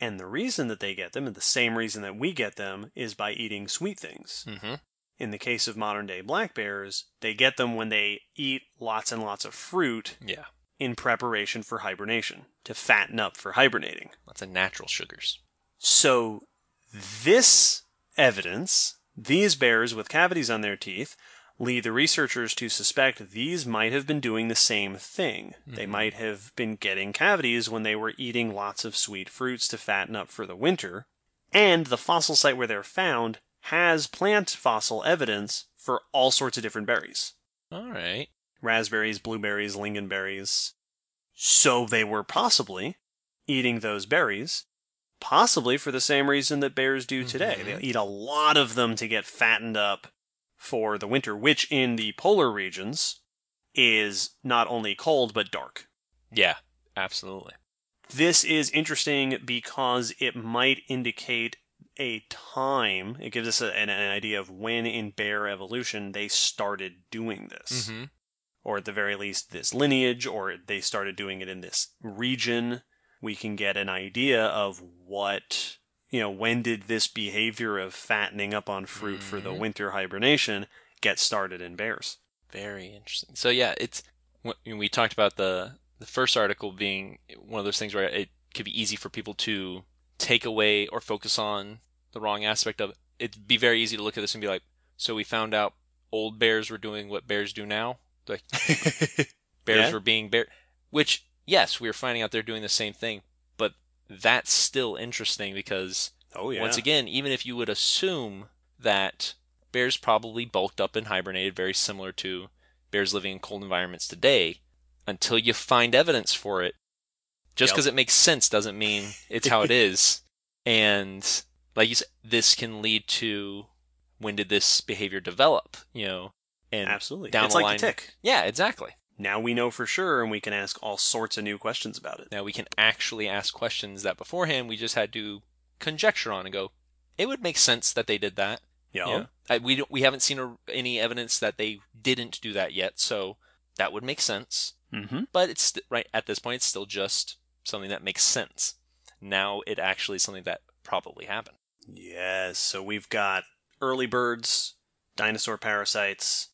[SPEAKER 1] And the reason that they get them, and the same reason that we get them, is by eating sweet things.
[SPEAKER 2] Mm-hmm.
[SPEAKER 1] In the case of modern day black bears, they get them when they eat lots and lots of fruit
[SPEAKER 2] Yeah.
[SPEAKER 1] in preparation for hibernation, to fatten up for hibernating.
[SPEAKER 2] Lots of natural sugars.
[SPEAKER 1] So, this evidence, these bears with cavities on their teeth, lead the researchers to suspect these might have been doing the same thing. They
[SPEAKER 2] Mhm.
[SPEAKER 1] might have been getting cavities when they were eating lots of sweet fruits to fatten up for the winter. And the fossil site where they're found has plant fossil evidence for all sorts of different berries
[SPEAKER 2] All right.
[SPEAKER 1] raspberries, blueberries, lingonberries. So they were possibly eating those berries possibly for the same reason that bears do today.
[SPEAKER 2] Mhm.
[SPEAKER 1] They eat a lot of them to get fattened up for the winter, which in the polar regions is not only cold but dark.
[SPEAKER 2] Yeah, absolutely.
[SPEAKER 1] This is interesting because it might indicate a time. It gives us a, an, an idea of when in bear evolution they started doing this.
[SPEAKER 2] Mm-hmm.
[SPEAKER 1] Or at the very least, this lineage, or they started doing it in this region. We can get an idea of what, you know, when did this behavior of fattening up on fruit for the
[SPEAKER 2] Mhm.
[SPEAKER 1] winter hibernation get started in bears?
[SPEAKER 2] Very interesting. So yeah, it's we talked about the the first article being one of those things where it could be easy for people to take away or focus on the wrong aspect of it. It'd be very easy to look at this and be like, so we found out old bears were doing what bears do now. Like [laughs] bears
[SPEAKER 1] Yeah.
[SPEAKER 2] were being bear, which yes, we were finding out they're doing the same thing, that's still interesting because
[SPEAKER 1] oh, yeah.
[SPEAKER 2] once again, even if you would assume that bears probably bulked up and hibernated very similar to bears living in cold environments today, until you find evidence for it, just
[SPEAKER 1] Yep.
[SPEAKER 2] because it makes sense doesn't mean it's how it [laughs] is. And like you said, this can lead to when did this behavior develop? You know, and
[SPEAKER 1] Absolutely.
[SPEAKER 2] down
[SPEAKER 1] it's
[SPEAKER 2] the
[SPEAKER 1] like
[SPEAKER 2] line-
[SPEAKER 1] tick.
[SPEAKER 2] yeah, exactly.
[SPEAKER 1] Now we know for sure, and we can ask all sorts of new questions about it.
[SPEAKER 2] Now we can actually ask questions that beforehand we just had to conjecture on and go, it would make sense that they did that.
[SPEAKER 1] Yeah.
[SPEAKER 2] Yeah. I, we don't, we haven't seen a, any evidence that they didn't do that yet, so that would make sense.
[SPEAKER 1] Mm-hmm.
[SPEAKER 2] But it's right at this point, it's still just something that makes sense. Now it actually is something that probably happened.
[SPEAKER 1] Yes. So we've got early birds, dinosaur parasites,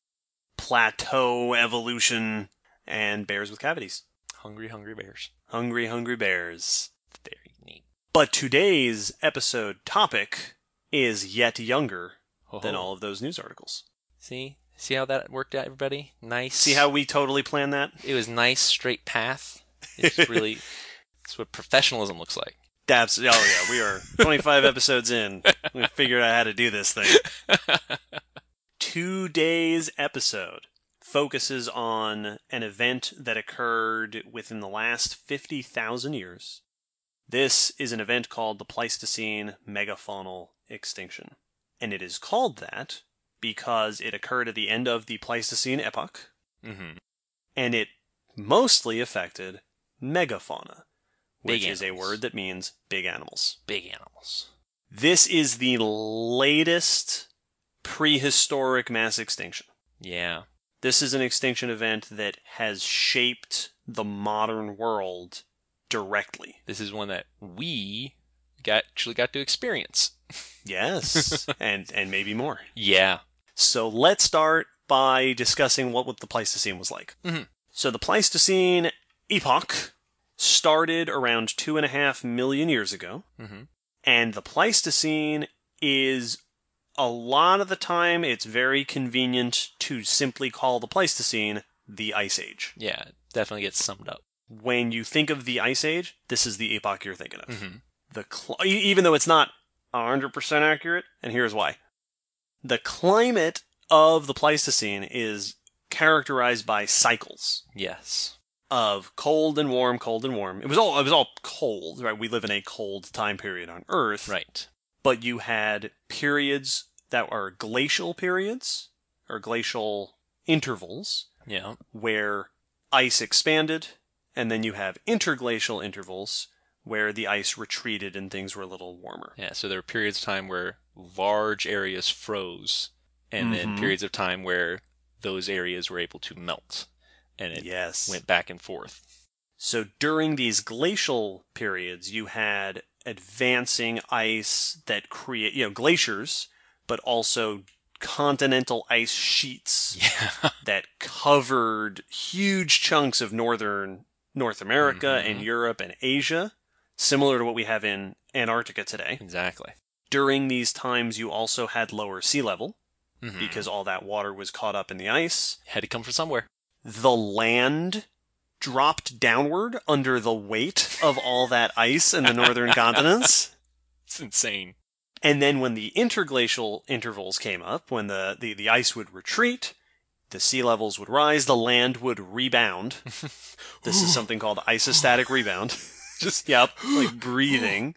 [SPEAKER 1] plateau evolution, and bears with cavities.
[SPEAKER 2] Hungry, hungry bears.
[SPEAKER 1] Hungry, hungry bears.
[SPEAKER 2] Very neat.
[SPEAKER 1] But today's episode topic is yet younger than all of those news articles.
[SPEAKER 2] See, see how that worked out, everybody. Nice.
[SPEAKER 1] See how we totally planned that?
[SPEAKER 2] it was nice, straight path. It's really, [laughs] it's what professionalism looks like.
[SPEAKER 1] That's oh yeah, we are [laughs] 25 episodes in. We figured out how to do this thing. [laughs] Today's episode focuses on an event that occurred within the last 50,000 years. This is an event called the Pleistocene megafaunal extinction. And it is called that because it occurred at the end of the Pleistocene epoch,
[SPEAKER 2] mm-hmm.
[SPEAKER 1] and it mostly affected megafauna,
[SPEAKER 2] Big
[SPEAKER 1] which is a word that means big animals.
[SPEAKER 2] Big animals.
[SPEAKER 1] This is the latest prehistoric mass extinction.
[SPEAKER 2] Yeah.
[SPEAKER 1] This is an extinction event that has shaped the modern world directly.
[SPEAKER 2] This is one that we got actually got to experience. [laughs]
[SPEAKER 1] Yes, and and maybe more.
[SPEAKER 2] Yeah.
[SPEAKER 1] So let's start by discussing what, what the Pleistocene was like.
[SPEAKER 2] Mhm.
[SPEAKER 1] So the Pleistocene epoch started around two and a half million years ago,
[SPEAKER 2] Mm-hmm.
[SPEAKER 1] and the Pleistocene is a lot of the time it's very convenient to simply call the Pleistocene the Ice Age.
[SPEAKER 2] Yeah. Definitely gets summed up.
[SPEAKER 1] When you think of the Ice Age, this is the epoch you're thinking of.
[SPEAKER 2] Mm-hmm.
[SPEAKER 1] The cl- even though it's not 100% accurate, and here's why. The climate of the Pleistocene is characterized by cycles
[SPEAKER 2] Yes.
[SPEAKER 1] of cold and warm, cold and warm. It was all it was all cold, right? We live in a cold time period on Earth.
[SPEAKER 2] Right.
[SPEAKER 1] But you had periods that are glacial periods or glacial intervals
[SPEAKER 2] Yeah.
[SPEAKER 1] where ice expanded, and then you have interglacial intervals where the ice retreated and things were a little warmer.
[SPEAKER 2] Yeah. So there were periods of time where large areas froze, and then
[SPEAKER 1] Mhm.
[SPEAKER 2] periods of time where those areas were able to melt, and it
[SPEAKER 1] yes.
[SPEAKER 2] went back and forth.
[SPEAKER 1] So during these glacial periods, you had advancing ice that create, you know, glaciers, but also continental ice sheets [laughs]
[SPEAKER 2] Yeah.
[SPEAKER 1] that covered huge chunks of northern North America and
[SPEAKER 2] Mhm.
[SPEAKER 1] Europe and Asia, similar to what we have in Antarctica today.
[SPEAKER 2] exactly.
[SPEAKER 1] During these times, you also had lower sea level
[SPEAKER 2] Mhm.
[SPEAKER 1] because all that water was caught up in the ice.
[SPEAKER 2] had to come from somewhere.
[SPEAKER 1] The land dropped downward under the weight of all that ice in the northern [laughs] continents.
[SPEAKER 2] It's insane.
[SPEAKER 1] And then when the interglacial intervals came up, when the, the, the ice would retreat, the sea levels would rise, the land would rebound. [laughs] This is something called isostatic rebound. [gasps] Just, yep, like breathing.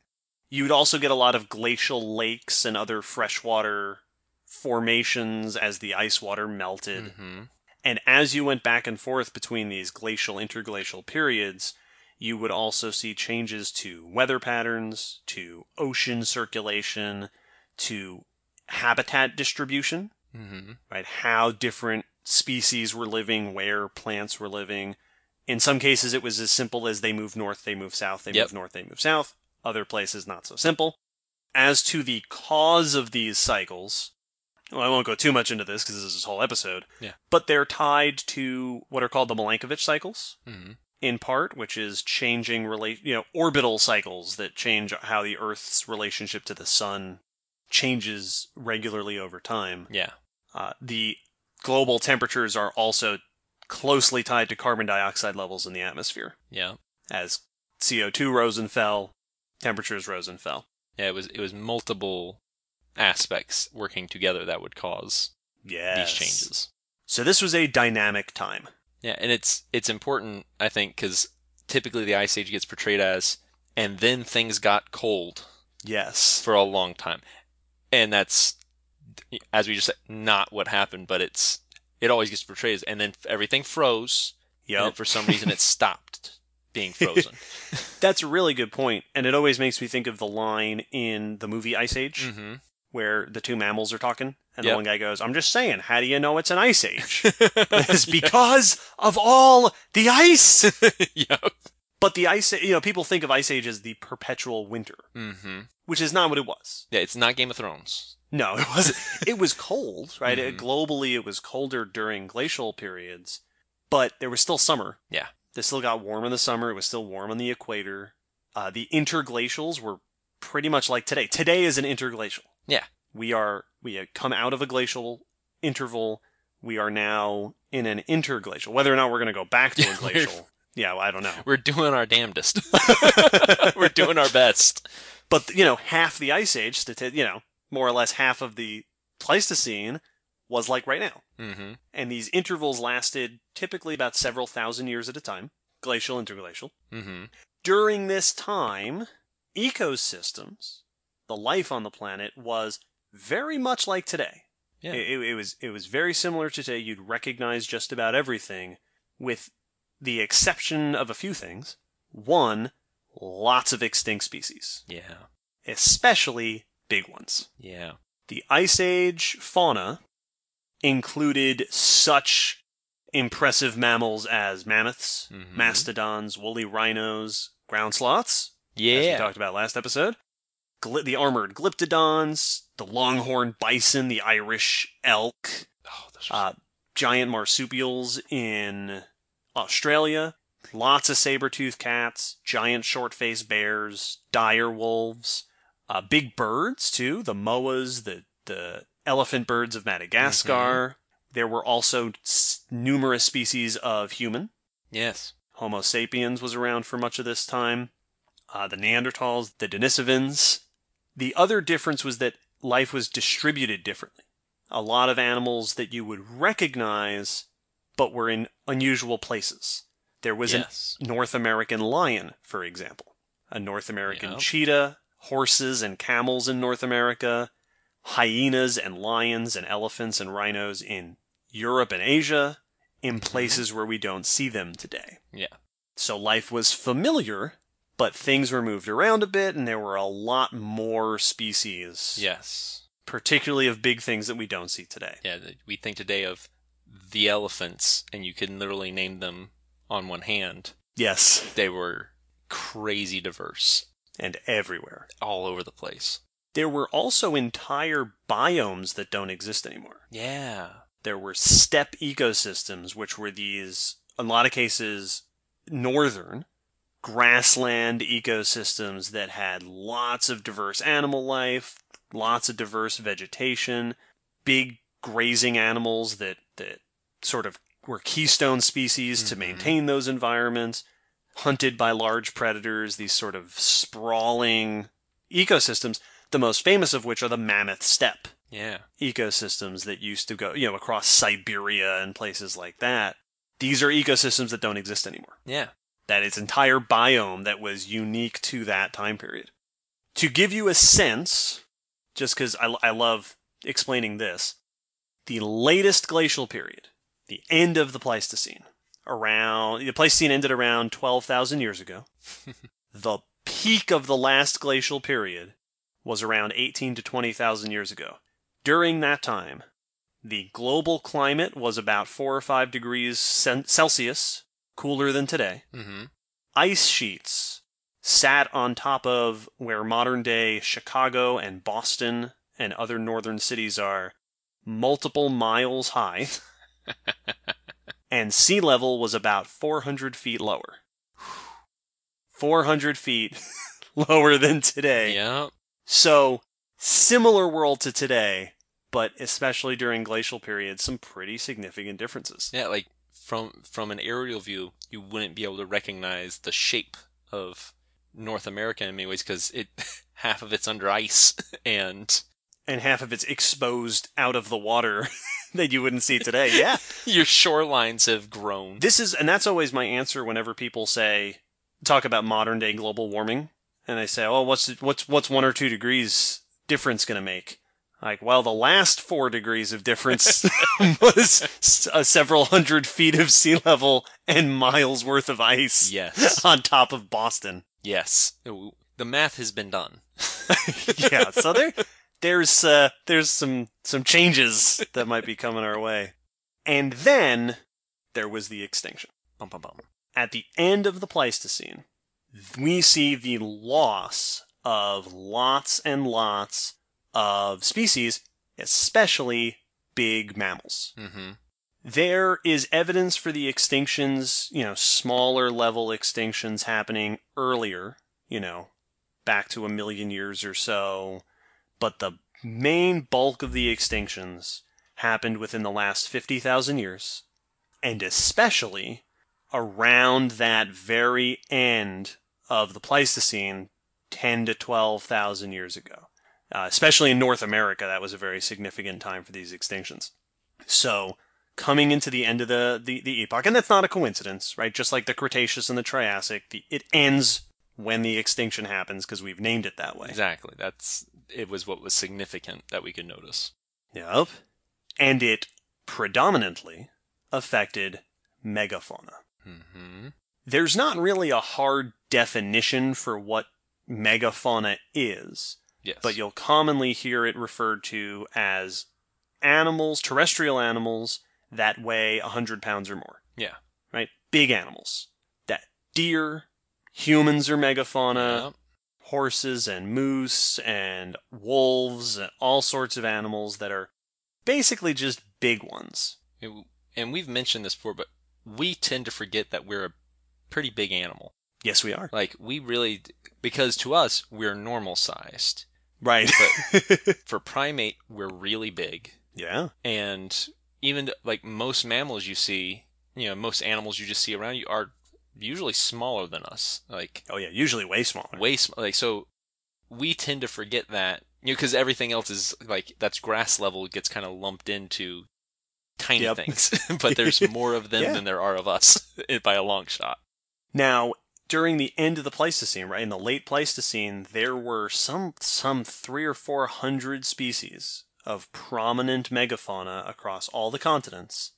[SPEAKER 1] You'd also get a lot of glacial lakes and other freshwater formations as the ice water melted.
[SPEAKER 2] hmm
[SPEAKER 1] And as you went back and forth between these glacial interglacial periods, you would also see changes to weather patterns, to ocean circulation, to habitat distribution,
[SPEAKER 2] hmm
[SPEAKER 1] right? How different species were living, where plants were living. In some cases, it was as simple as they move north, they move south, they
[SPEAKER 2] Yep.
[SPEAKER 1] move north, they move south. Other places, not so simple. As to the cause of these cycles, well, I won't go too much into this because this is this whole episode.
[SPEAKER 2] Yeah.
[SPEAKER 1] But they're tied to what are called the Milankovitch cycles,
[SPEAKER 2] hmm
[SPEAKER 1] in part, which is changing relate, you know, orbital cycles that change how the Earth's relationship to the sun changes regularly over time.
[SPEAKER 2] Yeah.
[SPEAKER 1] Uh, the global temperatures are also closely tied to carbon dioxide levels in the atmosphere.
[SPEAKER 2] Yeah.
[SPEAKER 1] As CO2 rose and fell, temperatures rose and fell.
[SPEAKER 2] Yeah. It was it was multiple aspects working together that would cause
[SPEAKER 1] Yes.
[SPEAKER 2] these changes.
[SPEAKER 1] So this was a dynamic time.
[SPEAKER 2] Yeah, and it's it's important, I think, because typically the Ice Age gets portrayed as, and then things got cold
[SPEAKER 1] Yes.
[SPEAKER 2] for a long time, and that's, as we just said, not what happened. But it's it always gets portrayed as, and then everything froze,
[SPEAKER 1] Yep.
[SPEAKER 2] for some reason it [laughs] stopped being frozen. [laughs]
[SPEAKER 1] That's a really good point, and it always makes me think of the line in the movie Ice Age
[SPEAKER 2] mm-hmm.
[SPEAKER 1] Where the two mammals are talking, and the one guy goes, "I'm just saying, how do you know it's an ice age?" [laughs] it's because of all the ice. [laughs]
[SPEAKER 2] yep.
[SPEAKER 1] But the ice, you know, people think of Ice Age as the perpetual winter,
[SPEAKER 2] Mm-hmm.
[SPEAKER 1] which is not what it was.
[SPEAKER 2] Yeah, it's not Game of Thrones.
[SPEAKER 1] No, it wasn't. [laughs] it was cold, right? It-
[SPEAKER 2] Mhm.
[SPEAKER 1] globally, it was colder during glacial periods, but there was still summer.
[SPEAKER 2] Yeah.
[SPEAKER 1] It still got warm in the summer. It was still warm on the equator. Uh, the interglacials were pretty much like today. Today is an interglacial.
[SPEAKER 2] Yeah.
[SPEAKER 1] We are we have come out of a glacial interval. We are now in an interglacial. Whether or not we're going to go back to a [laughs] glacial, yeah, well, I don't know.
[SPEAKER 2] We're doing our damnedest. [laughs] [laughs] We're doing our best.
[SPEAKER 1] But you know, half the ice age, you know, more or less half of the Pleistocene was like right now.
[SPEAKER 2] Mm-hmm.
[SPEAKER 1] And these intervals lasted typically about several thousand years at a time, glacial, interglacial.
[SPEAKER 2] Mm-hmm.
[SPEAKER 1] During this time, ecosystems, the life on the planet was very much like today.
[SPEAKER 2] Yeah.
[SPEAKER 1] It, it- was it was very similar to today. You'd recognize just about everything, with the exception of a few things. One, lots of extinct species,
[SPEAKER 2] Yeah.
[SPEAKER 1] especially big ones.
[SPEAKER 2] Yeah.
[SPEAKER 1] The Ice Age fauna included such impressive mammals as mammoths,
[SPEAKER 2] Mhm.
[SPEAKER 1] mastodons, woolly rhinos, ground sloths, as we talked about last episode, the armored glyptodons, the longhorn bison, the Irish elk,
[SPEAKER 2] Oh,
[SPEAKER 1] uh, giant marsupials in Australia, lots of saber-toothed cats, giant short-faced bears, dire wolves, uh, big birds too, the moas, the the elephant birds of Madagascar. There were also s- numerous species of human.
[SPEAKER 2] yes.
[SPEAKER 1] Homo sapiens was around for much of this time. Uh, the Neanderthals, the Denisovans. The other difference was that life was distributed differently. A lot of animals that you would recognize, but were in unusual places. There was
[SPEAKER 2] yes.
[SPEAKER 1] a North American lion, for example, a North American
[SPEAKER 2] Yep.
[SPEAKER 1] cheetah, horses and camels in North America, hyenas and lions and elephants and rhinos in Europe and Asia, in mm-hmm. places where we don't see them today.
[SPEAKER 2] Yeah.
[SPEAKER 1] So life was familiar, but things were moved around a bit, and there were a lot more species,
[SPEAKER 2] Yes.
[SPEAKER 1] particularly of big things that we don't see today.
[SPEAKER 2] Yeah. We think today of the elephants, and you can literally name them on one hand.
[SPEAKER 1] Yes,
[SPEAKER 2] They were crazy diverse
[SPEAKER 1] and everywhere.
[SPEAKER 2] all over the place.
[SPEAKER 1] There were also entire biomes that don't exist anymore.
[SPEAKER 2] Yeah.
[SPEAKER 1] There were steppe ecosystems, which were these, in a lot of cases, northern grassland ecosystems that had lots of diverse animal life, lots of diverse vegetation, big grazing animals that, that sort of were keystone species to
[SPEAKER 2] Mhm.
[SPEAKER 1] maintain those environments, hunted by large predators, these sort of sprawling ecosystems, the most famous of which are the mammoth steppe
[SPEAKER 2] Yeah.
[SPEAKER 1] ecosystems that used to go, you know, across Siberia and places like that. These are ecosystems that don't exist anymore.
[SPEAKER 2] Yeah.
[SPEAKER 1] That is entire biome that was unique to that time period. To give you a sense, just because I, I love explaining this, the latest glacial period, the end of the Pleistocene, around the Pleistocene ended around 12,000 years ago. [laughs] the peak of the last glacial period was around 18 to 20,000 years ago. During that time, the global climate was about 4 or 5 degrees Celsius cooler than today.
[SPEAKER 2] Mm-hmm.
[SPEAKER 1] Ice sheets sat on top of where modern day Chicago and Boston and other northern cities are multiple miles high. [laughs] and sea level was about 400 feet lower. 400 feet [laughs] lower than today.
[SPEAKER 2] Yeah.
[SPEAKER 1] So, similar world to today, but especially during glacial periods, some pretty significant differences.
[SPEAKER 2] Yeah, like from from an aerial view, you wouldn't be able to recognize the shape of North America in many ways because it [laughs] half of it's under ice [laughs] and
[SPEAKER 1] and half of it's exposed out of the water [laughs] that you wouldn't see today. Yeah.
[SPEAKER 2] Your shorelines have grown.
[SPEAKER 1] This is and that's always my answer whenever people say talk about modern day global warming and they say, "Oh, what's what's what's 1 or 2 degrees difference going to make?" Like, well, the last 4 degrees of difference [laughs] was uh, several hundred feet of sea level and miles worth of ice
[SPEAKER 2] Yes. [laughs]
[SPEAKER 1] on top of Boston.
[SPEAKER 2] Yes. The math has been done. [laughs]
[SPEAKER 1] yeah, so there there's uh, there's some some changes that might be coming our way. And then there was the extinction.
[SPEAKER 2] Bum, bum, bum.
[SPEAKER 1] At the end of the Pleistocene, we see the loss of lots and lots of species, especially big mammals.
[SPEAKER 2] Mm-hmm.
[SPEAKER 1] There is evidence for the extinctions, you know, smaller level extinctions happening earlier, you know, back to a million years or so, but the main bulk of the extinctions happened within the last 50,000 years, and especially around that very end of the Pleistocene 10 to 12,000 years ago. Uh, especially in North America, that was a very significant time for these extinctions. So, coming into the end of the, the, the epoch, and that's not a coincidence, right? Just like the Cretaceous and the Triassic, the, it ends when the extinction happens because we've named it that way.
[SPEAKER 2] Exactly. That's it was what was significant that we could notice.
[SPEAKER 1] Yep. And it predominantly affected megafauna.
[SPEAKER 2] Mm-hmm.
[SPEAKER 1] There's not really a hard definition for what megafauna is,
[SPEAKER 2] Yes.
[SPEAKER 1] but you'll commonly hear it referred to as animals, terrestrial animals that weigh 100 pounds or more.
[SPEAKER 2] Yeah.
[SPEAKER 1] Right? Big animals. That deer, humans are megafauna,
[SPEAKER 2] Yep.
[SPEAKER 1] horses and moose and wolves and all sorts of animals that are basically just big ones.
[SPEAKER 2] And we've mentioned this before, but we tend to forget that we're a pretty big animal.
[SPEAKER 1] Yes, we are.
[SPEAKER 2] Like we really, because to us we're normal sized.
[SPEAKER 1] Right.
[SPEAKER 2] but [laughs] For primate, we're really big,
[SPEAKER 1] yeah.
[SPEAKER 2] and even like most mammals you see, you know, most animals you just see around you are usually smaller than us. Like
[SPEAKER 1] Oh, yeah. Usually way smaller.
[SPEAKER 2] way sm- like so we tend to forget that you know because everything else is like that's grass level gets kind of lumped into tiny
[SPEAKER 1] Yep.
[SPEAKER 2] things [laughs] but [laughs] there's more of them
[SPEAKER 1] Yeah.
[SPEAKER 2] than there are of us by a long shot
[SPEAKER 1] Now, during the end of the Pleistocene, right in the late Pleistocene, there were some some three or four hundred species of prominent megafauna across all the continents,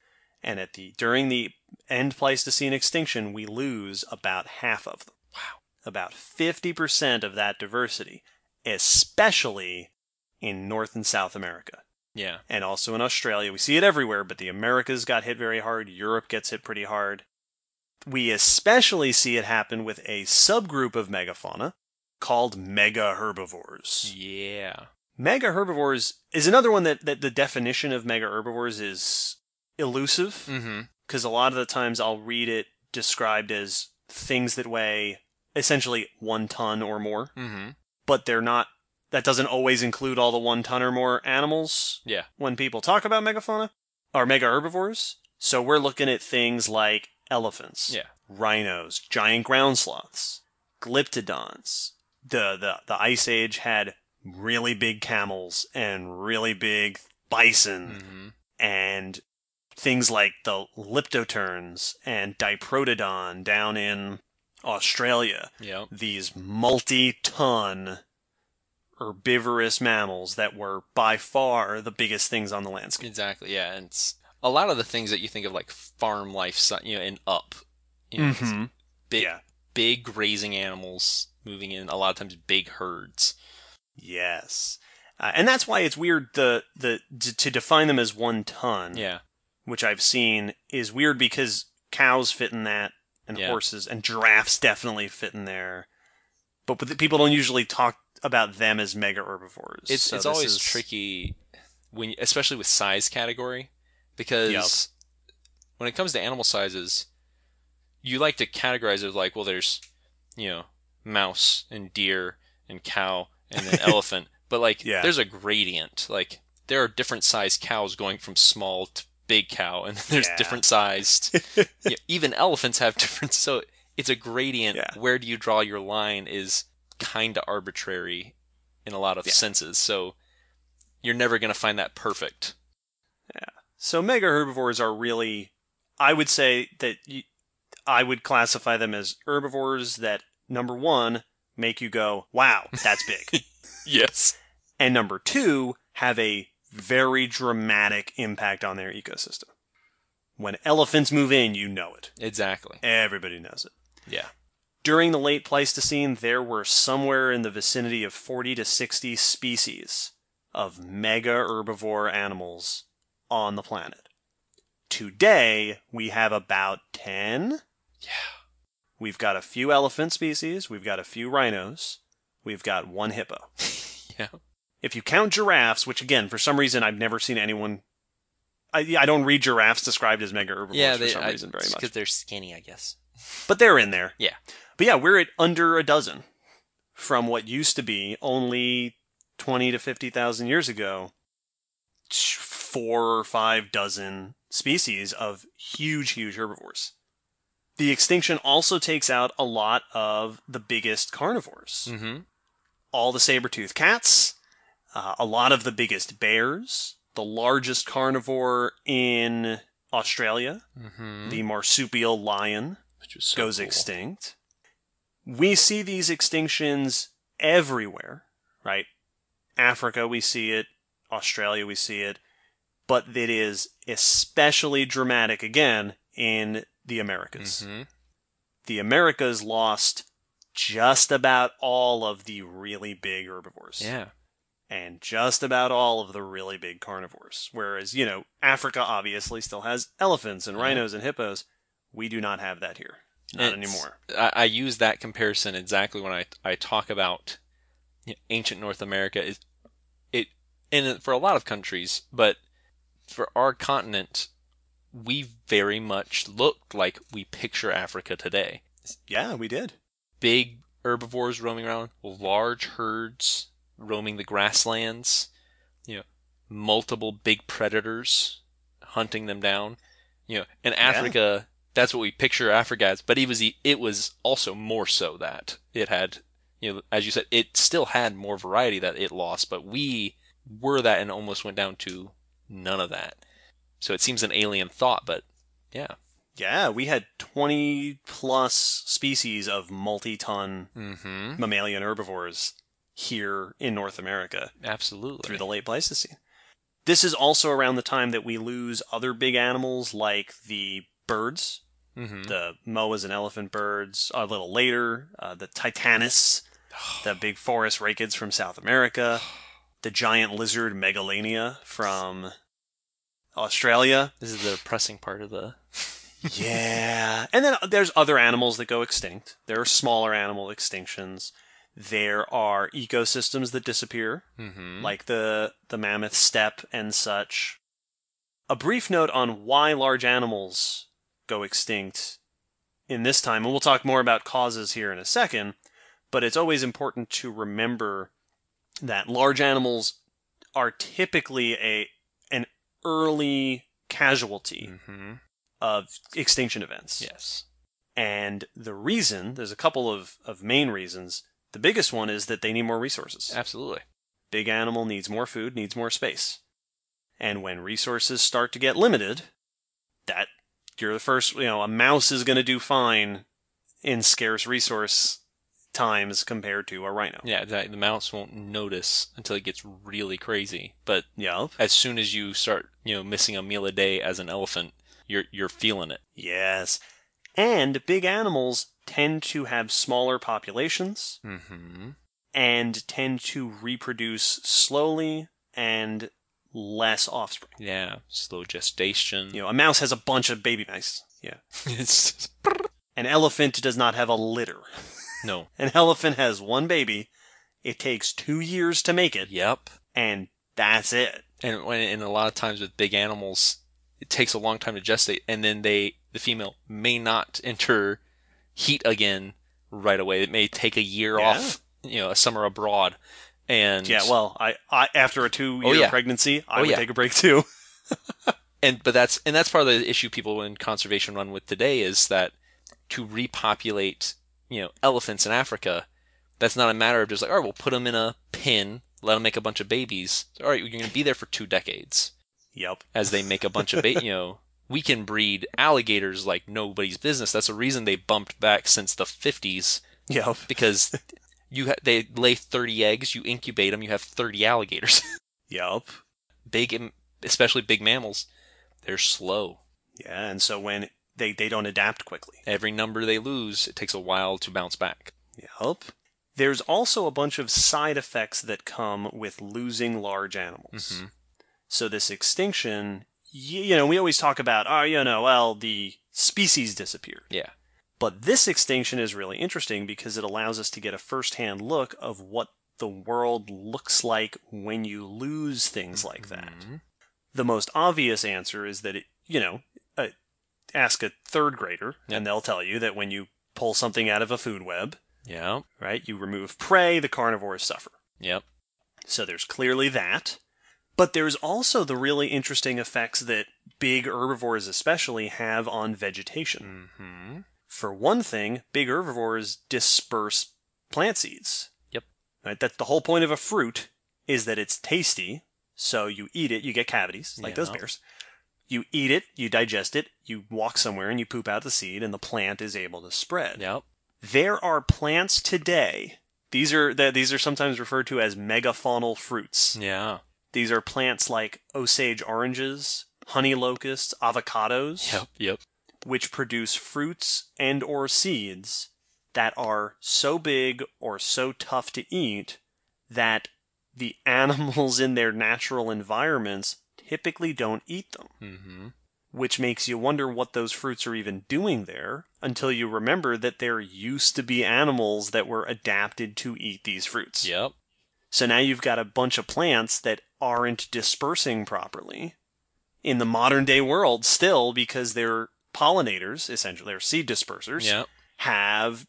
[SPEAKER 1] and at the during the end Pleistocene extinction, we lose about half of them.
[SPEAKER 2] Wow.
[SPEAKER 1] About fifty percent of that diversity, especially in North and South America
[SPEAKER 2] yeah
[SPEAKER 1] and also in Australia. We see it everywhere, but the Americas got hit very hard. Europe gets hit pretty hard. We especially see it happen with a subgroup of megafauna called mega herbivores.
[SPEAKER 2] yeah
[SPEAKER 1] Mega herbivores is another one that, that the definition of mega herbivores is elusive
[SPEAKER 2] mm-hmm
[SPEAKER 1] because a lot of the times I'll read it described as things that weigh essentially one ton or more,
[SPEAKER 2] mm-hmm
[SPEAKER 1] but they're not. That doesn't always include all the one ton or more animals
[SPEAKER 2] yeah
[SPEAKER 1] when people talk about megafauna or mega herbivores. So we're looking at things like elephants,
[SPEAKER 2] yeah
[SPEAKER 1] rhinos, giant ground sloths, glyptodons. The, the the ice age had really big camels and really big bison
[SPEAKER 2] mm-hmm
[SPEAKER 1] and things like the litopterns and diprotodon down in Australia
[SPEAKER 2] yeah
[SPEAKER 1] these multi-ton herbivorous mammals that were by far the biggest things on the landscape.
[SPEAKER 2] Exactly. Yeah, and it's a lot of the things that you think of like farm life, you know, and up, you know,
[SPEAKER 1] Mm-hmm.
[SPEAKER 2] big,
[SPEAKER 1] Yeah.
[SPEAKER 2] big grazing animals moving in. A lot of times, big herds.
[SPEAKER 1] Yes. Uh, and that's why it's weird the the to, to define them as one ton,
[SPEAKER 2] Yeah.
[SPEAKER 1] which I've seen is weird because cows fit in that, and
[SPEAKER 2] Yeah.
[SPEAKER 1] horses and giraffes definitely fit in there. But, but the, people don't usually talk about them as mega herbivores.
[SPEAKER 2] It's
[SPEAKER 1] So
[SPEAKER 2] it's always
[SPEAKER 1] is-
[SPEAKER 2] tricky when, especially with size category, because when it comes to animal sizes, you like to categorize it like, well, there's, you know, mouse and deer and cow and then [laughs] elephant, but like,
[SPEAKER 1] Yeah.
[SPEAKER 2] there's a gradient. Like, there are different sized cows going from small to big cow, and [laughs] there's
[SPEAKER 1] Yeah.
[SPEAKER 2] different sized. [laughs] you know, even elephants have different. So it's a gradient.
[SPEAKER 1] Yeah.
[SPEAKER 2] Where do you draw your line is kind of arbitrary in a lot of
[SPEAKER 1] Yeah.
[SPEAKER 2] senses. So you're never going to find that perfect.
[SPEAKER 1] So mega herbivores are really, I would say that you, I would classify them as herbivores that number one make you go, "Wow, that's big," [laughs]
[SPEAKER 2] Yes.
[SPEAKER 1] and number two have a very dramatic impact on their ecosystem. When elephants move in, you know it.
[SPEAKER 2] Exactly.
[SPEAKER 1] Everybody knows it.
[SPEAKER 2] Yeah.
[SPEAKER 1] During the late Pleistocene, there were somewhere in the vicinity of 40 to 60 species of mega herbivore animals on the planet. Today, we have about 10.
[SPEAKER 2] Yeah.
[SPEAKER 1] We've got a few elephant species, we've got a few rhinos, we've got one hippo. [laughs]
[SPEAKER 2] Yeah.
[SPEAKER 1] If you count giraffes, which again, for some reason, I've never seen anyone. I, I don't read giraffes described as mega herbivores
[SPEAKER 2] Yeah.
[SPEAKER 1] for some reason very much.
[SPEAKER 2] Because they're skinny, I guess.
[SPEAKER 1] But they're in there.
[SPEAKER 2] Yeah.
[SPEAKER 1] But yeah, we're at under a dozen from what used to be only 20 to 50,000 years ago. Four or five dozen species of huge, huge herbivores. The extinction also takes out a lot of the biggest carnivores.
[SPEAKER 2] Mm-hmm.
[SPEAKER 1] All the saber-toothed cats, uh, a lot of the biggest bears, the largest carnivore in Australia,
[SPEAKER 2] Mm-hmm.
[SPEAKER 1] the marsupial lion,
[SPEAKER 2] so
[SPEAKER 1] goes
[SPEAKER 2] cool.
[SPEAKER 1] extinct. We see these extinctions everywhere, right? Africa, we see it. Australia, we see it. But it is especially dramatic again in the Americas.
[SPEAKER 2] Mhm.
[SPEAKER 1] The Americas lost just about all of the really big herbivores
[SPEAKER 2] Yeah.
[SPEAKER 1] and just about all of the really big carnivores. Whereas, you know, Africa obviously still has elephants and
[SPEAKER 2] Yeah.
[SPEAKER 1] rhinos and hippos. We do not have that here. Not
[SPEAKER 2] It's-
[SPEAKER 1] anymore.
[SPEAKER 2] I, I use that comparison exactly when I I talk about you know, ancient North America. Is it and for a lot of countries, but for our continent, we very much looked like we picture Africa today.
[SPEAKER 1] Yeah, we did.
[SPEAKER 2] Big herbivores roaming around, large herds roaming the grasslands, you know, multiple big predators hunting them down. You know, in Africa, that's what we picture Africa as, but it was it was also more so that it had, you know, as you said, it still had more variety that it lost, but we were that and almost went down to none of that. So it seems an alien thought, but yeah.
[SPEAKER 1] Yeah, we had 20 plus species of multi ton
[SPEAKER 2] Mm-hmm.
[SPEAKER 1] mammalian herbivores here in North America
[SPEAKER 2] Absolutely.
[SPEAKER 1] through the late Pleistocene. This is also around the time that we lose other big animals like the birds,
[SPEAKER 2] mm-hmm.
[SPEAKER 1] the moas and elephant birds. A little later, uh, the Titanis, [sighs] the big phorusrhacids from South America, [sighs] the giant lizard megalania from Australia.
[SPEAKER 2] This is the depressing part of the. [laughs] [laughs]
[SPEAKER 1] Yeah. And then there's other animals that go extinct. There are smaller animal extinctions. There are ecosystems that disappear,
[SPEAKER 2] Mm-hmm.
[SPEAKER 1] like the, the mammoth steppe and such. A brief note on why large animals go extinct in this time, and we'll talk more about causes here in a second, but it's always important to remember that large animals are typically a an early casualty
[SPEAKER 2] Mm-hmm.
[SPEAKER 1] of extinction events.
[SPEAKER 2] Yes.
[SPEAKER 1] And the reason, there's a couple of, of main reasons. The biggest one is that they need more resources.
[SPEAKER 2] Absolutely.
[SPEAKER 1] Big animal needs more food, needs more space. And when resources start to get limited, that you're the first, you know, a mouse is going to do fine in scarce resource times compared to a rhino.
[SPEAKER 2] Yeah, the, the mouse won't notice until it gets really crazy. But
[SPEAKER 1] Yup.
[SPEAKER 2] as soon as you start, you know, missing a meal a day as an elephant, you're you're feeling it.
[SPEAKER 1] Yes. And big animals tend to have smaller populations
[SPEAKER 2] Mm-hmm.
[SPEAKER 1] and tend to reproduce slowly and less offspring.
[SPEAKER 2] Yeah, slow gestation.
[SPEAKER 1] You know, a mouse has a bunch of baby mice. Yeah. [laughs]
[SPEAKER 2] it's
[SPEAKER 1] An elephant does not have a litter. [laughs]
[SPEAKER 2] no. [laughs]
[SPEAKER 1] An elephant has one baby. It takes two years to make it,
[SPEAKER 2] Yep.
[SPEAKER 1] and that's it.
[SPEAKER 2] And when and a lot of times with big animals, it takes a long time to gestate, and then they the female may not enter heat again right away. It may take a year
[SPEAKER 1] Yeah.
[SPEAKER 2] off, you know, a summer abroad. And
[SPEAKER 1] Yeah, well, I, I after a two year
[SPEAKER 2] Oh, yeah.
[SPEAKER 1] pregnancy, I
[SPEAKER 2] Oh,
[SPEAKER 1] would
[SPEAKER 2] yeah.
[SPEAKER 1] take a break too. [laughs]
[SPEAKER 2] and but that's and that's part of the issue people in conservation run with today is that to repopulate you know elephants in Africa, that's not a matter of just like all right, we'll put them in a pen, let them make a bunch of babies. All right, you're going to be there for two decades
[SPEAKER 1] Yep.
[SPEAKER 2] as they make a bunch of ba- [laughs] you know. We can breed alligators like nobody's business. That's the reason they bumped back since the 50s
[SPEAKER 1] Yep.
[SPEAKER 2] because [laughs] you ha- they lay 30 eggs, you incubate them, you have 30 alligators. [laughs]
[SPEAKER 1] Yep.
[SPEAKER 2] big, especially big mammals, they're slow.
[SPEAKER 1] Yeah, and so when they, they don't adapt quickly.
[SPEAKER 2] Every number they lose, it takes a while to bounce back.
[SPEAKER 1] Yep. There's also a bunch of side effects that come with losing large animals.
[SPEAKER 2] Mhm.
[SPEAKER 1] So this extinction, you know, we always talk about, oh, you know, well, the species disappeared.
[SPEAKER 2] Yeah.
[SPEAKER 1] But this extinction is really interesting because it allows us to get a first-hand look of what the world looks like when you lose things like that.
[SPEAKER 2] Mhm.
[SPEAKER 1] The most obvious answer is that it, you know, uh, ask a third grader
[SPEAKER 2] Yep.
[SPEAKER 1] and they'll tell you that when you pull something out of a food web,
[SPEAKER 2] Yeah.
[SPEAKER 1] right, you remove prey, the carnivores suffer.
[SPEAKER 2] Yep.
[SPEAKER 1] So there's clearly that. But there's also the really interesting effects that big herbivores especially have on vegetation.
[SPEAKER 2] Mm-hmm.
[SPEAKER 1] For one thing, big herbivores disperse plant seeds.
[SPEAKER 2] Yep.
[SPEAKER 1] Right? That's the whole point of a fruit is that it's tasty. So you eat it, you get cavities, like those bears. You eat it, you digest it, you walk somewhere and you poop out the seed and the plant is able to spread.
[SPEAKER 2] Yep.
[SPEAKER 1] There are plants today. These are th- these are sometimes referred to as megafaunal fruits.
[SPEAKER 2] Yeah.
[SPEAKER 1] These are plants like Osage oranges, honey locusts, avocados,
[SPEAKER 2] Yep. Yep.
[SPEAKER 1] which produce fruits and or seeds that are so big or so tough to eat that the [laughs] animals in their natural environments typically don't eat them
[SPEAKER 2] Mm-hmm.
[SPEAKER 1] which makes you wonder what those fruits are even doing there until you remember that there used to be animals that were adapted to eat these fruits.
[SPEAKER 2] Yep.
[SPEAKER 1] So now you've got a bunch of plants that aren't dispersing properly in the modern day world still because their pollinators, essentially their seed dispersers,
[SPEAKER 2] Yep.
[SPEAKER 1] have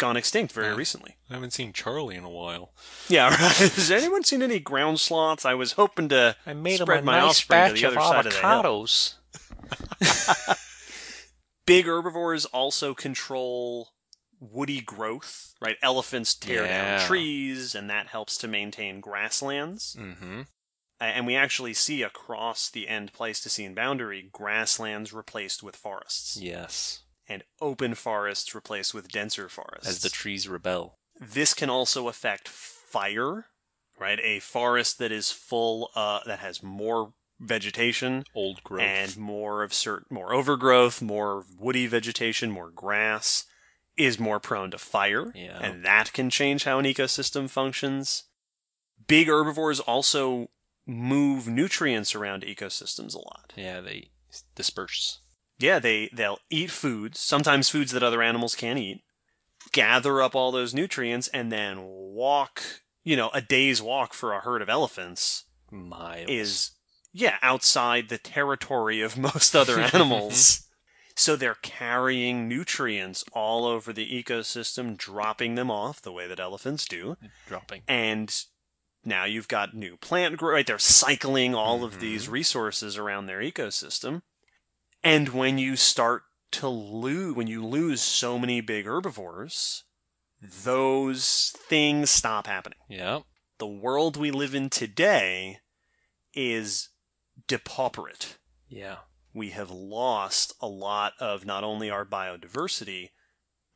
[SPEAKER 1] gone extinct very
[SPEAKER 2] Yeah.
[SPEAKER 1] recently.
[SPEAKER 2] I haven't seen Charlie in a while.
[SPEAKER 1] Yeah, [laughs] right. Has anyone seen any ground sloths? I was hoping to
[SPEAKER 2] I made
[SPEAKER 1] spread
[SPEAKER 2] a
[SPEAKER 1] my
[SPEAKER 2] nice
[SPEAKER 1] offspring to
[SPEAKER 2] batch
[SPEAKER 1] the
[SPEAKER 2] of
[SPEAKER 1] other side of the hill. [laughs] Big herbivores also control woody growth, right? Elephants tear
[SPEAKER 2] Yeah.
[SPEAKER 1] down trees, and that helps to maintain grasslands.
[SPEAKER 2] Mm-hmm.
[SPEAKER 1] And we actually see across the end Pleistocene boundary grasslands replaced with forests,
[SPEAKER 2] Yes.
[SPEAKER 1] And open forests replaced with denser forests.
[SPEAKER 2] As the trees rebel.
[SPEAKER 1] this can also affect fire, right? A forest that is full, uh, that has more vegetation
[SPEAKER 2] Old growth.
[SPEAKER 1] and more of certain more overgrowth, more woody vegetation, more grass is more prone to fire,
[SPEAKER 2] Yeah.
[SPEAKER 1] and that can change how an ecosystem functions. Big herbivores also move nutrients around ecosystems a lot.
[SPEAKER 2] yeah, they disperse.
[SPEAKER 1] Yeah, they they'll eat foods, sometimes foods that other animals can't eat, gather up all those nutrients and then walk, you know, a day's walk for a herd of elephants
[SPEAKER 2] Miles.
[SPEAKER 1] is yeah outside the territory of [laughs] most other [laughs] animals so they're carrying nutrients all over the ecosystem dropping them off the way that elephants do
[SPEAKER 2] dropping.
[SPEAKER 1] and now you've got new plant growth right they're cycling all of
[SPEAKER 2] Mhm.
[SPEAKER 1] these resources around their ecosystem and when you start to lose when you lose so many big herbivores those things stop happening
[SPEAKER 2] Yeah.
[SPEAKER 1] the world we live in today is depauperate.
[SPEAKER 2] Yeah.
[SPEAKER 1] We have lost a lot of not only our biodiversity,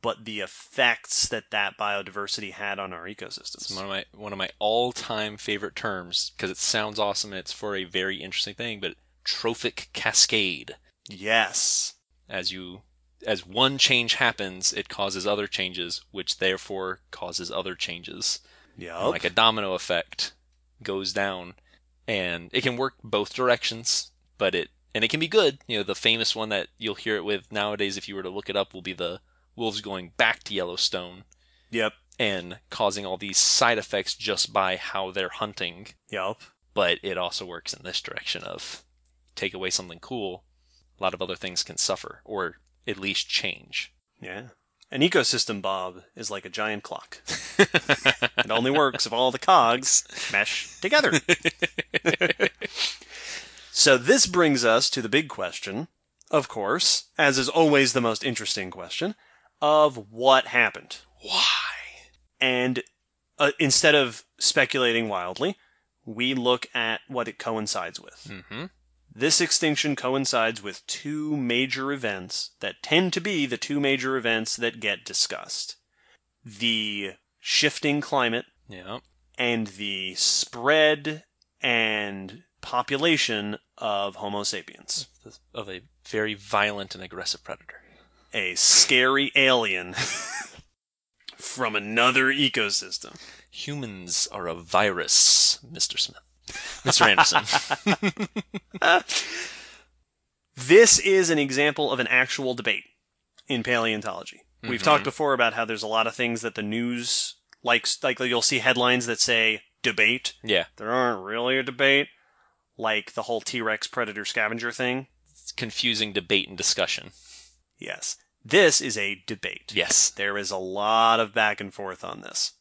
[SPEAKER 1] but the effects that that biodiversity had on our ecosystems.
[SPEAKER 2] It's one of my one of my all-time favorite terms because it sounds awesome and it's for a very interesting thing, but trophic cascade.
[SPEAKER 1] Yes.
[SPEAKER 2] As you as one change happens, it causes other changes, which therefore causes other changes.
[SPEAKER 1] Yep.
[SPEAKER 2] Like a domino effect goes down. And it can work both directions, but it and it can be good. You know, the famous one that you'll hear it with nowadays if you were to look it up will be the wolves going back to Yellowstone
[SPEAKER 1] yep.
[SPEAKER 2] and causing all these side effects just by how they're hunting.
[SPEAKER 1] Yep.
[SPEAKER 2] But it also works in this direction of take away something cool, a lot of other things can suffer or at least change.
[SPEAKER 1] Yeah. An ecosystem, Bob, is like a giant clock. [laughs] it only works if all the cogs mesh together. [laughs] so this brings us to the big question, of course, as is always the most interesting question, of what happened.
[SPEAKER 2] Why?
[SPEAKER 1] And uh, instead of speculating wildly, we look at what it coincides with.
[SPEAKER 2] Mm-hmm.
[SPEAKER 1] This extinction coincides with two major events that tend to be the two major events that get discussed. The shifting climate
[SPEAKER 2] Yeah.
[SPEAKER 1] and the spread and population of Homo sapiens.
[SPEAKER 2] Of a very violent and aggressive predator.
[SPEAKER 1] A scary alien [laughs] from another ecosystem.
[SPEAKER 2] Humans are a virus, Mr. Smith. Mr. Anderson. [laughs]
[SPEAKER 1] This is an example of an actual debate in paleontology. We've
[SPEAKER 2] Mhm.
[SPEAKER 1] talked before about how there's a lot of things that the news likes, like you'll see headlines that say debate.
[SPEAKER 2] yeah.
[SPEAKER 1] There aren't really a debate, like the whole T-Rex predator scavenger thing.
[SPEAKER 2] It's confusing debate and discussion.
[SPEAKER 1] Yes. This is a debate.
[SPEAKER 2] Yes.
[SPEAKER 1] There is a lot of back and forth on this.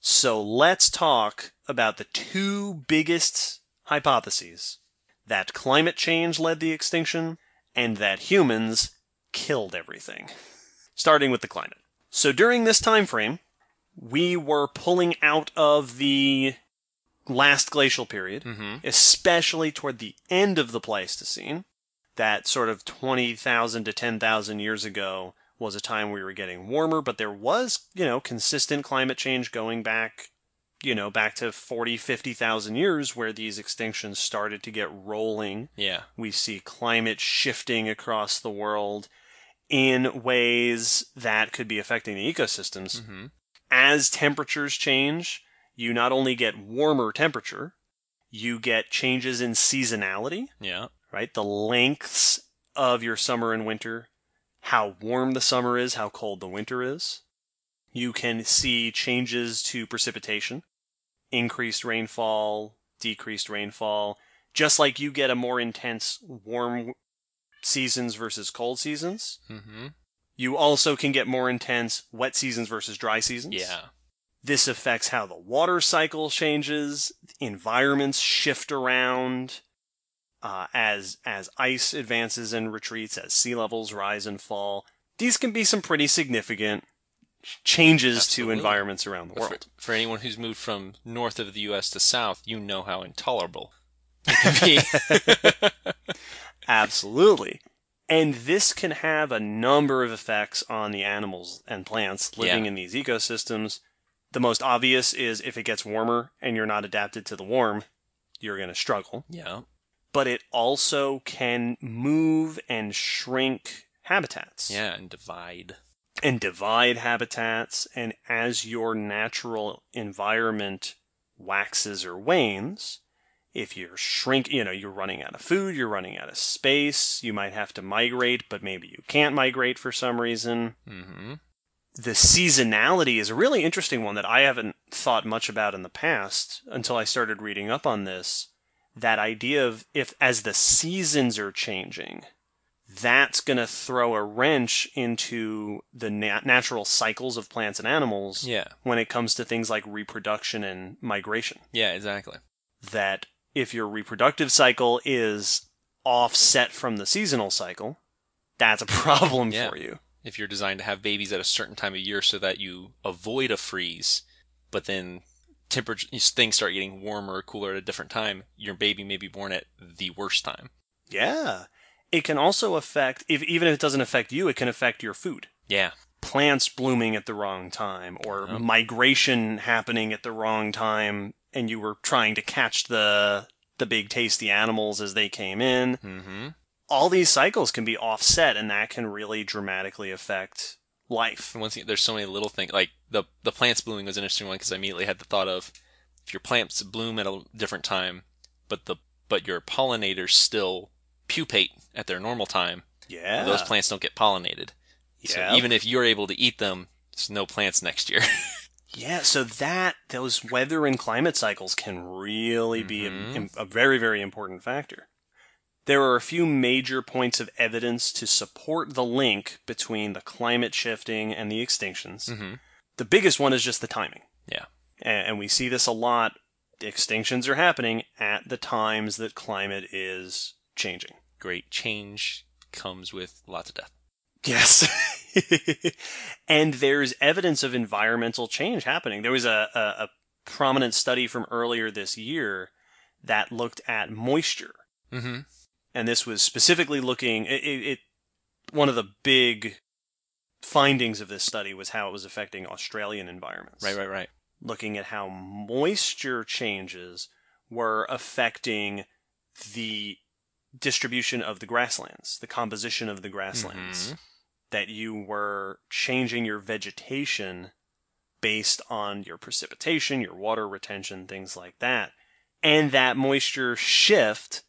[SPEAKER 1] So let's talk about the two biggest hypotheses that climate change led the extinction and that humans killed everything. Starting with the climate. So during this time frame, we were pulling out of the last glacial period,
[SPEAKER 2] Mm-hmm.
[SPEAKER 1] especially toward the end of the Pleistocene. That sort of 20,000 to 10,000 years ago was a time we were getting warmer, but there was, you know, consistent climate change going back, you know, back to 40, 50,000 years where these extinctions started to get rolling.
[SPEAKER 2] Yeah.
[SPEAKER 1] We see climate shifting across the world in ways that could be affecting the ecosystems.
[SPEAKER 2] Mm-hmm.
[SPEAKER 1] As temperatures change, you not only get warmer temperature, you get changes in seasonality
[SPEAKER 2] Yeah.
[SPEAKER 1] right? The lengths of your summer and winter, how warm the summer is, how cold the winter is. You can see changes to precipitation, increased rainfall, decreased rainfall, just like you get a more intense warm seasons versus cold seasons.
[SPEAKER 2] Mm-hmm.
[SPEAKER 1] You also can get more intense wet seasons versus dry seasons.
[SPEAKER 2] Yeah.
[SPEAKER 1] This affects how the water cycle changes, environments shift around uh, as as ice advances and retreats, as sea levels rise and fall. These can be some pretty significant changes
[SPEAKER 2] Absolutely.
[SPEAKER 1] to environments around the
[SPEAKER 2] For,
[SPEAKER 1] world.
[SPEAKER 2] for anyone who's moved from north of the U.S. to south, you know how intolerable [laughs] it can be.
[SPEAKER 1] Absolutely. And this can have a number of effects on the animals and plants living
[SPEAKER 2] Yeah.
[SPEAKER 1] in these ecosystems. The most obvious is if it gets warmer and you're not adapted to the warm, you're going to struggle.
[SPEAKER 2] yeah.
[SPEAKER 1] But it also can move and shrink habitats
[SPEAKER 2] Yeah, and divide.
[SPEAKER 1] and divide habitats. And as your natural environment waxes or wanes, if you're shrink, you know, you're running out of food, you're running out of space, you might have to migrate, but maybe you can't migrate for some reason.
[SPEAKER 2] Mm-hmm.
[SPEAKER 1] The seasonality is a really interesting one that I haven't thought much about in the past until I started reading up on this. That idea of if as the seasons are changing, that's going to throw a wrench into the nat- natural cycles of plants and animals
[SPEAKER 2] Yeah.
[SPEAKER 1] when it comes to things like reproduction and migration.
[SPEAKER 2] Yeah, exactly.
[SPEAKER 1] That if your reproductive cycle is offset from the seasonal cycle, that's a [laughs] problem
[SPEAKER 2] Yeah.
[SPEAKER 1] for you.
[SPEAKER 2] If you're designed to have babies at a certain time of year so that you avoid a freeze, but then temperature things start getting warmer or cooler at a different time, your baby may be born at the worst time.
[SPEAKER 1] Yeah. It can also affect, if even if it doesn't affect you, it can affect your food.
[SPEAKER 2] Yeah.
[SPEAKER 1] plants blooming at the wrong time or
[SPEAKER 2] Yep.
[SPEAKER 1] migration happening at the wrong time and you were trying to catch the the big tasty animals as they came in.
[SPEAKER 2] Mm-hmm.
[SPEAKER 1] All these cycles can be offset and that can really dramatically affect life.
[SPEAKER 2] And once again, there's so many little things. Like the the plants blooming was an interesting one because I immediately had the thought of if your plants bloom at a different time, but the but your pollinators still pupate at their normal time,
[SPEAKER 1] Yeah.
[SPEAKER 2] those plants don't get pollinated. So
[SPEAKER 1] Yeah.
[SPEAKER 2] even if you're able to eat them, there's no plants next year. [laughs]
[SPEAKER 1] Yeah, so that those weather and climate cycles can really be
[SPEAKER 2] Mhm.
[SPEAKER 1] a, a very very important factor. There are a few major points of evidence to support the link between the climate shifting and the extinctions.
[SPEAKER 2] mm-hmm.
[SPEAKER 1] The biggest one is just the timing.
[SPEAKER 2] Yeah.
[SPEAKER 1] And we see this a lot. Extinctions are happening at the times that climate is changing.
[SPEAKER 2] Great change comes with lots of death.
[SPEAKER 1] Yes. [laughs] and there's evidence of environmental change happening. There was a, a, a prominent study from earlier this year that looked at moisture.
[SPEAKER 2] Mm-hmm.
[SPEAKER 1] And this was specifically looking, it, it, it one of the big findings of this study was how it was affecting Australian environments.
[SPEAKER 2] Right, right, right.
[SPEAKER 1] Looking at how moisture changes were affecting the distribution of the grasslands, the composition of the grasslands
[SPEAKER 2] Mhm.
[SPEAKER 1] that you were changing your vegetation based on your precipitation, your water retention, things like that. And that moisture shift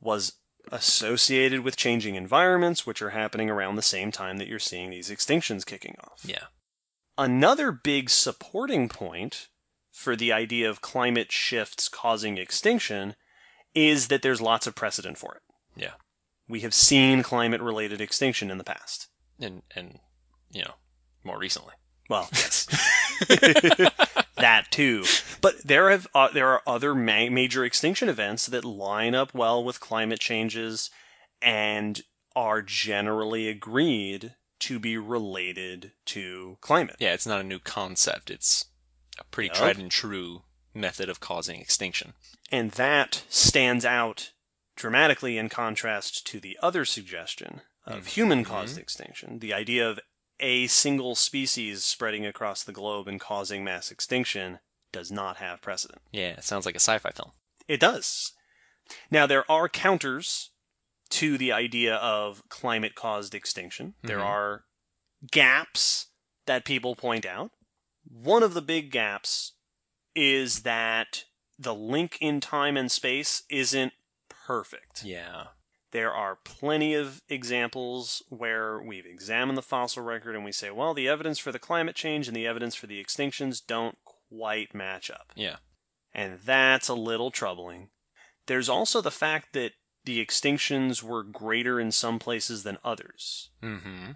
[SPEAKER 1] was associated with changing environments, which are happening around the same time that you're seeing these extinctions kicking off.
[SPEAKER 2] Yeah.
[SPEAKER 1] Another big supporting point for the idea of climate shifts causing extinction is that there's lots of precedent for it.
[SPEAKER 2] Yeah.
[SPEAKER 1] We have seen climate related extinction in the past.
[SPEAKER 2] And and you know, more recently.
[SPEAKER 1] Well, [laughs] yes. [laughs] that too. But there have uh, there are other ma- major extinction events that line up well with climate changes and are generally agreed to be related to climate.
[SPEAKER 2] Yeah, it's not a new concept. It's a pretty tried and true method of causing extinction.
[SPEAKER 1] And that stands out dramatically in contrast to the other suggestion of human caused extinction, the idea of a single species spreading across the globe and causing mass extinction does not have precedent.
[SPEAKER 2] Yeah, it sounds like a sci-fi film.
[SPEAKER 1] It does. Now, there are counters to the idea of climate caused extinction. There
[SPEAKER 2] Mhm.
[SPEAKER 1] are gaps that people point out. One of the big gaps is that the link in time and space isn't perfect.
[SPEAKER 2] Yeah.
[SPEAKER 1] There are plenty of examples where we've examined the fossil record and we say, well, the evidence for the climate change and the evidence for the extinctions don't quite match up.
[SPEAKER 2] Yeah.
[SPEAKER 1] And that's a little troubling. There's also the fact that the extinctions were greater in some places than others.
[SPEAKER 2] Mm-hmm.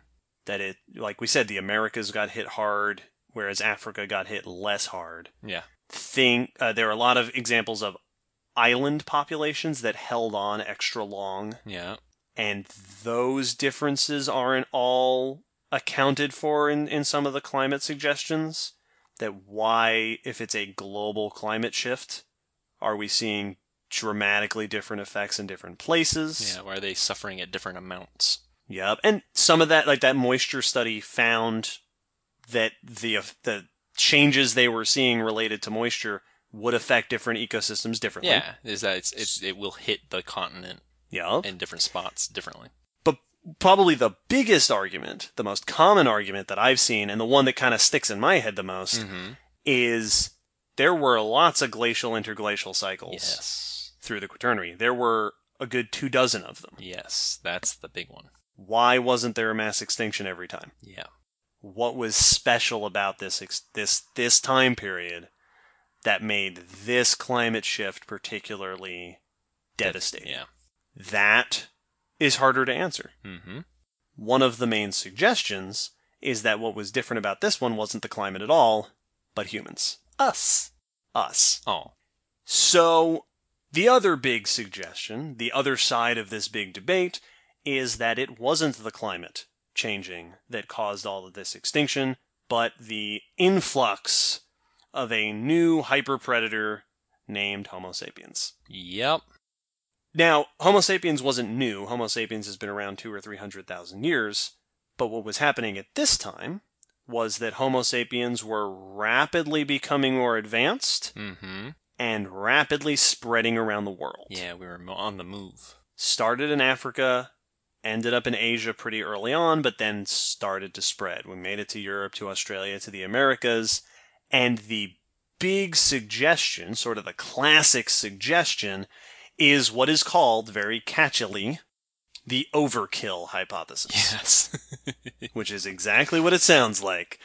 [SPEAKER 1] That it, like we said, the Americas got hit hard, whereas Africa got hit less hard.
[SPEAKER 2] Yeah.
[SPEAKER 1] Thing, uh, there are a lot of examples of island populations that held on extra long,
[SPEAKER 2] Yeah.
[SPEAKER 1] and those differences aren't all accounted for in, in some of the climate suggestions. That why, if it's a global climate shift, are we seeing dramatically different effects in different places?
[SPEAKER 2] Yeah. Why are they suffering at different amounts?
[SPEAKER 1] Yep. And some of that, like that moisture study found that the, the changes they were seeing related to moisture would affect different ecosystems differently.
[SPEAKER 2] Yeah. Is that it's, it's it will hit the continent
[SPEAKER 1] Yep.
[SPEAKER 2] in different spots differently.
[SPEAKER 1] But probably the biggest argument, the most common argument that I've seen, and the one that kind of sticks in my head the most,
[SPEAKER 2] Mm-hmm.
[SPEAKER 1] is there were lots of glacial interglacial cycles
[SPEAKER 2] Yes.
[SPEAKER 1] through the Quaternary. There were a good two dozen of them.
[SPEAKER 2] Yes. That's the big one.
[SPEAKER 1] Why wasn't there a mass extinction every time?
[SPEAKER 2] Yeah.
[SPEAKER 1] What was special about this ex- this this time period that made this climate shift particularly devastating?
[SPEAKER 2] Yeah.
[SPEAKER 1] That is harder to answer.
[SPEAKER 2] Mm-hmm.
[SPEAKER 1] One of the main suggestions is that what was different about this one wasn't the climate at all, but humans.
[SPEAKER 2] Us.
[SPEAKER 1] Us.
[SPEAKER 2] Oh.
[SPEAKER 1] So, the other big suggestion, the other side of this big debate, is that it wasn't the climate changing that caused all of this extinction, but the influx of a new hyper predator named Homo sapiens.
[SPEAKER 2] Yep.
[SPEAKER 1] Now, Homo sapiens wasn't new. Homo sapiens has been around two or three hundred thousand years. But what was happening at this time was that Homo sapiens were rapidly becoming more advanced
[SPEAKER 2] Mm-hmm.
[SPEAKER 1] and rapidly spreading around the world.
[SPEAKER 2] Yeah, we were on the move.
[SPEAKER 1] Started in Africa, ended up in Asia pretty early on, but then started to spread. We made it to Europe, to Australia, to the Americas, and the big suggestion, sort of the classic suggestion, is what is called very catchily the overkill hypothesis
[SPEAKER 2] Yes. [laughs]
[SPEAKER 1] which is exactly what it sounds like.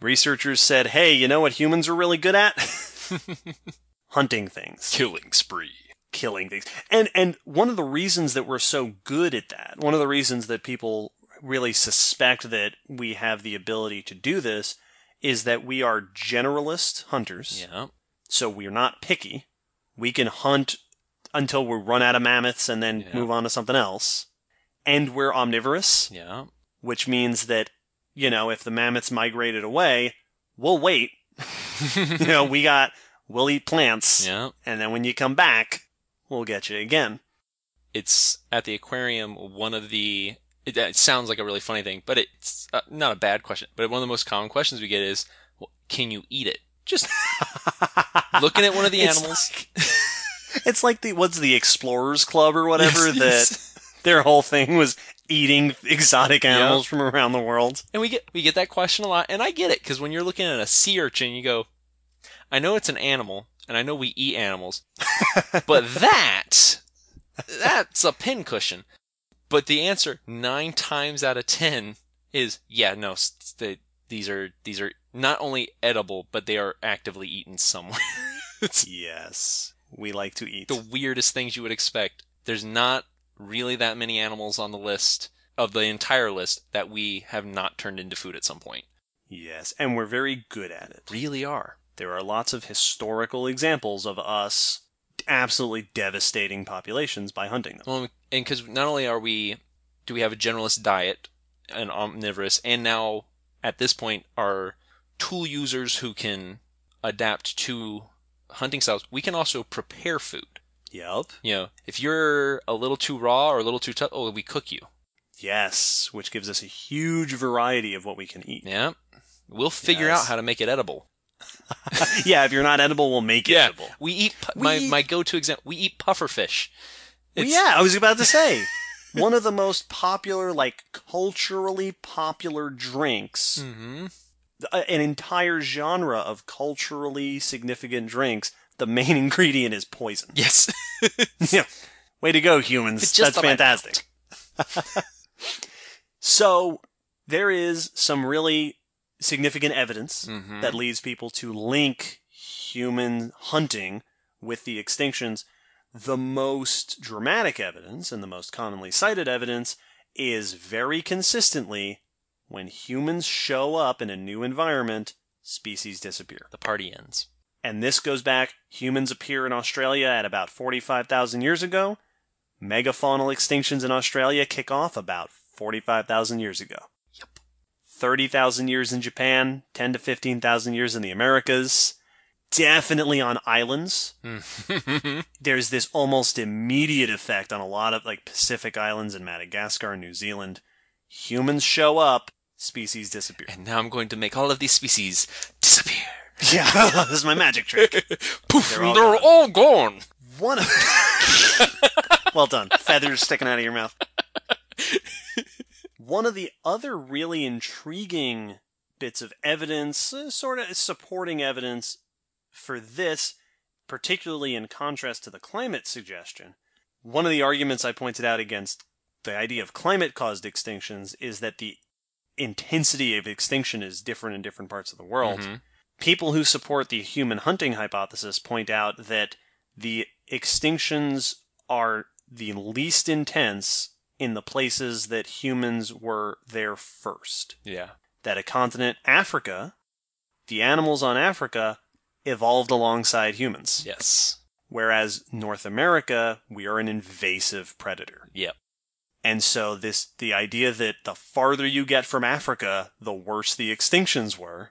[SPEAKER 1] Researchers said, hey, you know what humans are really good at? [laughs] Hunting things,
[SPEAKER 2] Killing spree.
[SPEAKER 1] killing things. And and one of the reasons that we're so good at that, one of the reasons that people really suspect that we have the ability to do this is that we are generalist hunters.
[SPEAKER 2] Yeah.
[SPEAKER 1] So we're not picky. We can hunt until we run out of mammoths and then
[SPEAKER 2] Yeah.
[SPEAKER 1] move on to something else. And we're omnivorous
[SPEAKER 2] Yeah.
[SPEAKER 1] which means that you know if the mammoths migrated away we'll wait [laughs] you know we got we'll eat plants
[SPEAKER 2] Yeah.
[SPEAKER 1] and then when you come back we'll get you again
[SPEAKER 2] It's at the aquarium. One of the. It, it sounds like a really funny thing, but it's uh, not a bad question. But one of the most common questions we get is, well, "Can you eat it?" Just [laughs] looking at one of the
[SPEAKER 1] It's
[SPEAKER 2] animals.
[SPEAKER 1] like- [laughs] it's like the what's the explorers club or [laughs] whatever
[SPEAKER 2] Yes,
[SPEAKER 1] that
[SPEAKER 2] yes.
[SPEAKER 1] their whole thing was eating exotic animals from around the world
[SPEAKER 2] And we get we get that question a lot, and I get it because when you're looking at a sea urchin, you go, "I know it's an animal, and I know we eat animals, but that that's a pincushion." But the answer nine times out of ten is, "Yeah, no, they, these are these are not only edible, but they are actively eaten somewhere." [laughs]
[SPEAKER 1] yes we like to eat
[SPEAKER 2] the weirdest things you would expect. There's not really that many animals on the list of the entire list that we have not turned into food at some point.
[SPEAKER 1] yes and we're very good at it
[SPEAKER 2] Really are.
[SPEAKER 1] there are lots of historical examples of us absolutely devastating populations by hunting them
[SPEAKER 2] Well, and because not only are we, do we have a generalist diet, and omnivorous, and now at this point are tool users who can adapt to hunting styles. We can also prepare food.
[SPEAKER 1] Yep.
[SPEAKER 2] You know, if you're a little too raw or a little too tough, oh, we cook you.
[SPEAKER 1] Yes, which gives us a huge variety of what we can eat.
[SPEAKER 2] Yeah, we'll figure
[SPEAKER 1] Yes.
[SPEAKER 2] out how to make it edible. [laughs]
[SPEAKER 1] yeah, if you're not edible, we'll make it
[SPEAKER 2] Yeah,
[SPEAKER 1] edible.
[SPEAKER 2] we eat pu-
[SPEAKER 1] We
[SPEAKER 2] my
[SPEAKER 1] eat-
[SPEAKER 2] my go-to example. We eat puffer fish.
[SPEAKER 1] Well, yeah, I was about to say [laughs] one of the most popular, like culturally popular drinks,
[SPEAKER 2] Mhm.
[SPEAKER 1] an entire genre of culturally significant drinks. The main [laughs] ingredient is poison.
[SPEAKER 2] Yes.
[SPEAKER 1] yeah. Way to go, humans. That's fantastic. so, there is some really significant evidence
[SPEAKER 2] Mhm.
[SPEAKER 1] that leads people to link human hunting with the extinctions. The most dramatic evidence and the most commonly cited evidence is very consistently when humans show up in a new environment, species disappear.
[SPEAKER 2] the party ends.
[SPEAKER 1] And this goes back, humans appear in Australia at about 45,000 years ago. Megafaunal extinctions in Australia kick off about 45,000 years ago.
[SPEAKER 2] Yep.
[SPEAKER 1] 30,000 years in Japan, 10 to 15,000 years in the Americas. Definitely on islands.
[SPEAKER 2] Mhm. [laughs]
[SPEAKER 1] There's this almost immediate effect on a lot of like Pacific islands and Madagascar and New Zealand. Humans show up, species disappear.
[SPEAKER 2] and now I'm going to make all of these species disappear.
[SPEAKER 1] Yeah, [laughs] this is my magic trick. [laughs]
[SPEAKER 2] Poof,
[SPEAKER 1] They're
[SPEAKER 2] they're,
[SPEAKER 1] all
[SPEAKER 2] all,
[SPEAKER 1] gone.
[SPEAKER 2] gone.
[SPEAKER 1] One of Well done. Feathers sticking out of your mouth. One of the other really intriguing bits of evidence, uh, sort of supporting evidence for this, particularly in contrast to the climate suggestion, one of the arguments I pointed out against the idea of climate caused extinctions is that the intensity of extinction is different in different parts of the world
[SPEAKER 2] Mhm.
[SPEAKER 1] people who support the human hunting hypothesis point out that the extinctions are the least intense in the places that humans were there first.
[SPEAKER 2] Yeah.
[SPEAKER 1] That a continent, Africa, the animals on Africa evolved alongside humans.
[SPEAKER 2] Yes.
[SPEAKER 1] Whereas North America, we are an invasive predator.
[SPEAKER 2] Yep.
[SPEAKER 1] And so this the idea that the farther you get from Africa, the worse the extinctions were,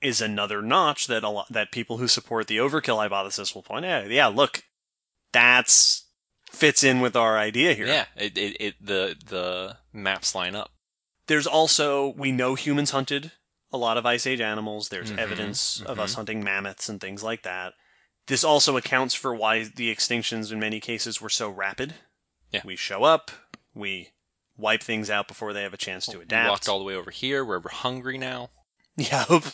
[SPEAKER 1] is another notch that a lot, that people who support the overkill hypothesis will point out. Yeah, look, that's fits in with our idea here.
[SPEAKER 2] Yeah. It, it, it the the maps line up.
[SPEAKER 1] There's also we know humans hunted a lot of Ice Age animals. There's
[SPEAKER 2] Mhm,
[SPEAKER 1] evidence of us
[SPEAKER 2] mhm.
[SPEAKER 1] hunting mammoths and things like that. This also accounts for why the extinctions in many cases were so rapid.
[SPEAKER 2] Yeah.
[SPEAKER 1] We show up, we wipe things out before they have a chance to
[SPEAKER 2] We
[SPEAKER 1] adapt.
[SPEAKER 2] walked all the way over here where we're hungry now.
[SPEAKER 1] Yep.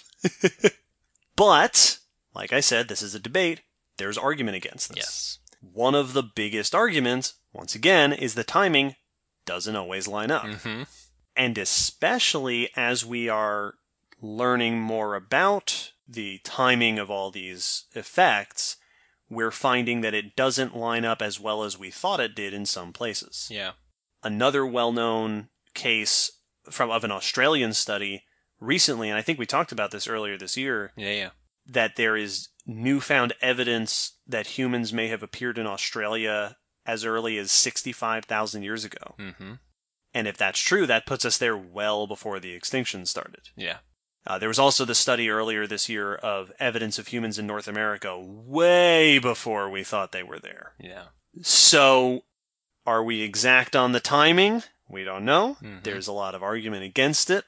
[SPEAKER 1] [laughs] but, like I said, this is a debate. There's argument against this.
[SPEAKER 2] Yes.
[SPEAKER 1] One of the biggest arguments, once again, is the timing doesn't always line up.
[SPEAKER 2] Mm-hmm.
[SPEAKER 1] And especially as we are learning more about the timing of all these effects, we're finding that it doesn't line up as well as we thought it did in some places.
[SPEAKER 2] Yeah.
[SPEAKER 1] Another well-known case from of an Australian study recently, and I think we talked about this earlier this year,
[SPEAKER 2] Yeah. Yeah.
[SPEAKER 1] that there is newfound evidence that humans may have appeared in Australia as early as 65,000 years ago.
[SPEAKER 2] Mm-hmm.
[SPEAKER 1] And if that's true, that puts us there well before the extinction started.
[SPEAKER 2] Yeah.
[SPEAKER 1] Uh, there was also the study earlier this year of evidence of humans in North America way before we thought they were there.
[SPEAKER 2] Yeah.
[SPEAKER 1] So, are we exact on the timing? We don't know.
[SPEAKER 2] Mhm.
[SPEAKER 1] There's a lot of argument against it.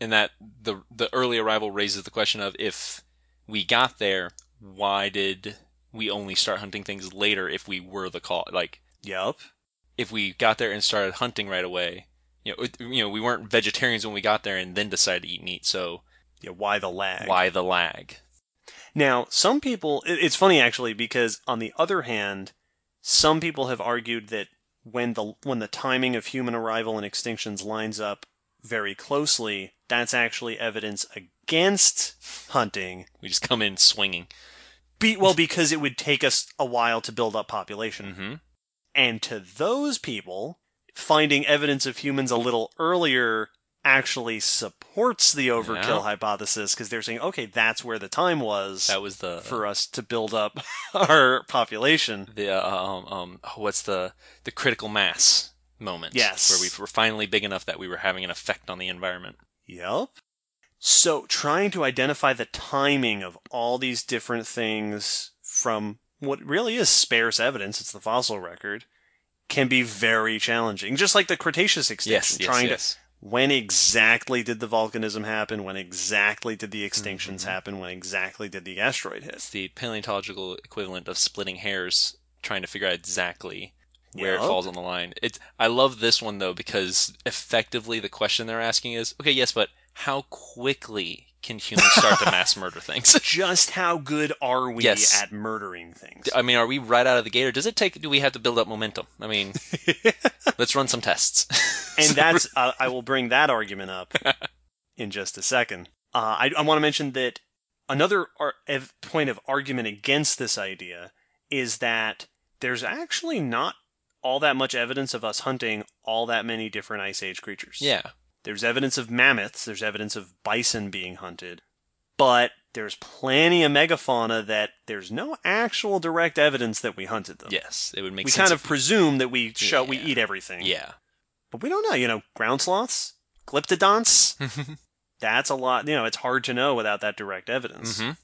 [SPEAKER 2] And that the the early arrival raises the question of if we got there, why did we only start hunting things later if we were the call? Like
[SPEAKER 1] Yup.
[SPEAKER 2] if we got there and started hunting right away, you know, you know, we weren't vegetarians when we got there and then decided to eat meat. So
[SPEAKER 1] Yeah, why the lag?
[SPEAKER 2] why the lag?
[SPEAKER 1] Now, some people, it's funny actually because on the other hand, some people have argued that when the when the timing of human arrival and extinctions lines up very closely, that's actually evidence against hunting.
[SPEAKER 2] We just come in swinging.
[SPEAKER 1] Be, well, because it would take us a while to build up population.
[SPEAKER 2] Mm-hmm.
[SPEAKER 1] And to those people, finding evidence of humans a little earlier actually supports the overkill
[SPEAKER 2] Yeah.
[SPEAKER 1] hypothesis because they're saying, okay, that's where the time was
[SPEAKER 2] That was the
[SPEAKER 1] for us to build up [laughs] our population.
[SPEAKER 2] the uh, um um what's the the critical mass moment?
[SPEAKER 1] Yes.
[SPEAKER 2] where we were finally big enough that we were having an effect on the environment.
[SPEAKER 1] Yep. So trying to identify the timing of all these different things from what really is sparse evidence, it's the fossil record, can be very challenging. Just like the Cretaceous extinction.
[SPEAKER 2] Yes, yes,
[SPEAKER 1] trying
[SPEAKER 2] yes.
[SPEAKER 1] to when exactly did the volcanism happen? When exactly did the extinctions
[SPEAKER 2] Mhm.
[SPEAKER 1] happen? When exactly did the asteroid hit?
[SPEAKER 2] It's the paleontological equivalent of splitting hairs, trying to figure out exactly where it falls on the line. It's I love this one though because effectively the question they're asking is okay, yes, but how quickly can humans start to mass murder [laughs] things? [laughs]
[SPEAKER 1] Just how good are we
[SPEAKER 2] Yes.
[SPEAKER 1] at murdering things?
[SPEAKER 2] I mean, are we right out of the gate, or does it take? Do we have to build up momentum? I mean, [laughs] let's run some tests.
[SPEAKER 1] and that's uh, I will bring that argument up in just a second. Uh, I, I want to mention that another ar- ev- point of argument against this idea is that there's actually not all that much evidence of us hunting all that many different ice age creatures.
[SPEAKER 2] yeah,
[SPEAKER 1] There's evidence of mammoths, there's evidence of bison being hunted, but there's plenty of megafauna that there's no actual direct evidence that we hunted them.
[SPEAKER 2] yes, it would make
[SPEAKER 1] We
[SPEAKER 2] sense.
[SPEAKER 1] kind of presume that we show we
[SPEAKER 2] Yeah.
[SPEAKER 1] eat everything.
[SPEAKER 2] yeah,
[SPEAKER 1] But we don't know, you know, ground sloths, glyptodonts. [laughs] That's a lot, you know, it's hard to know without that direct evidence.
[SPEAKER 2] Mhm.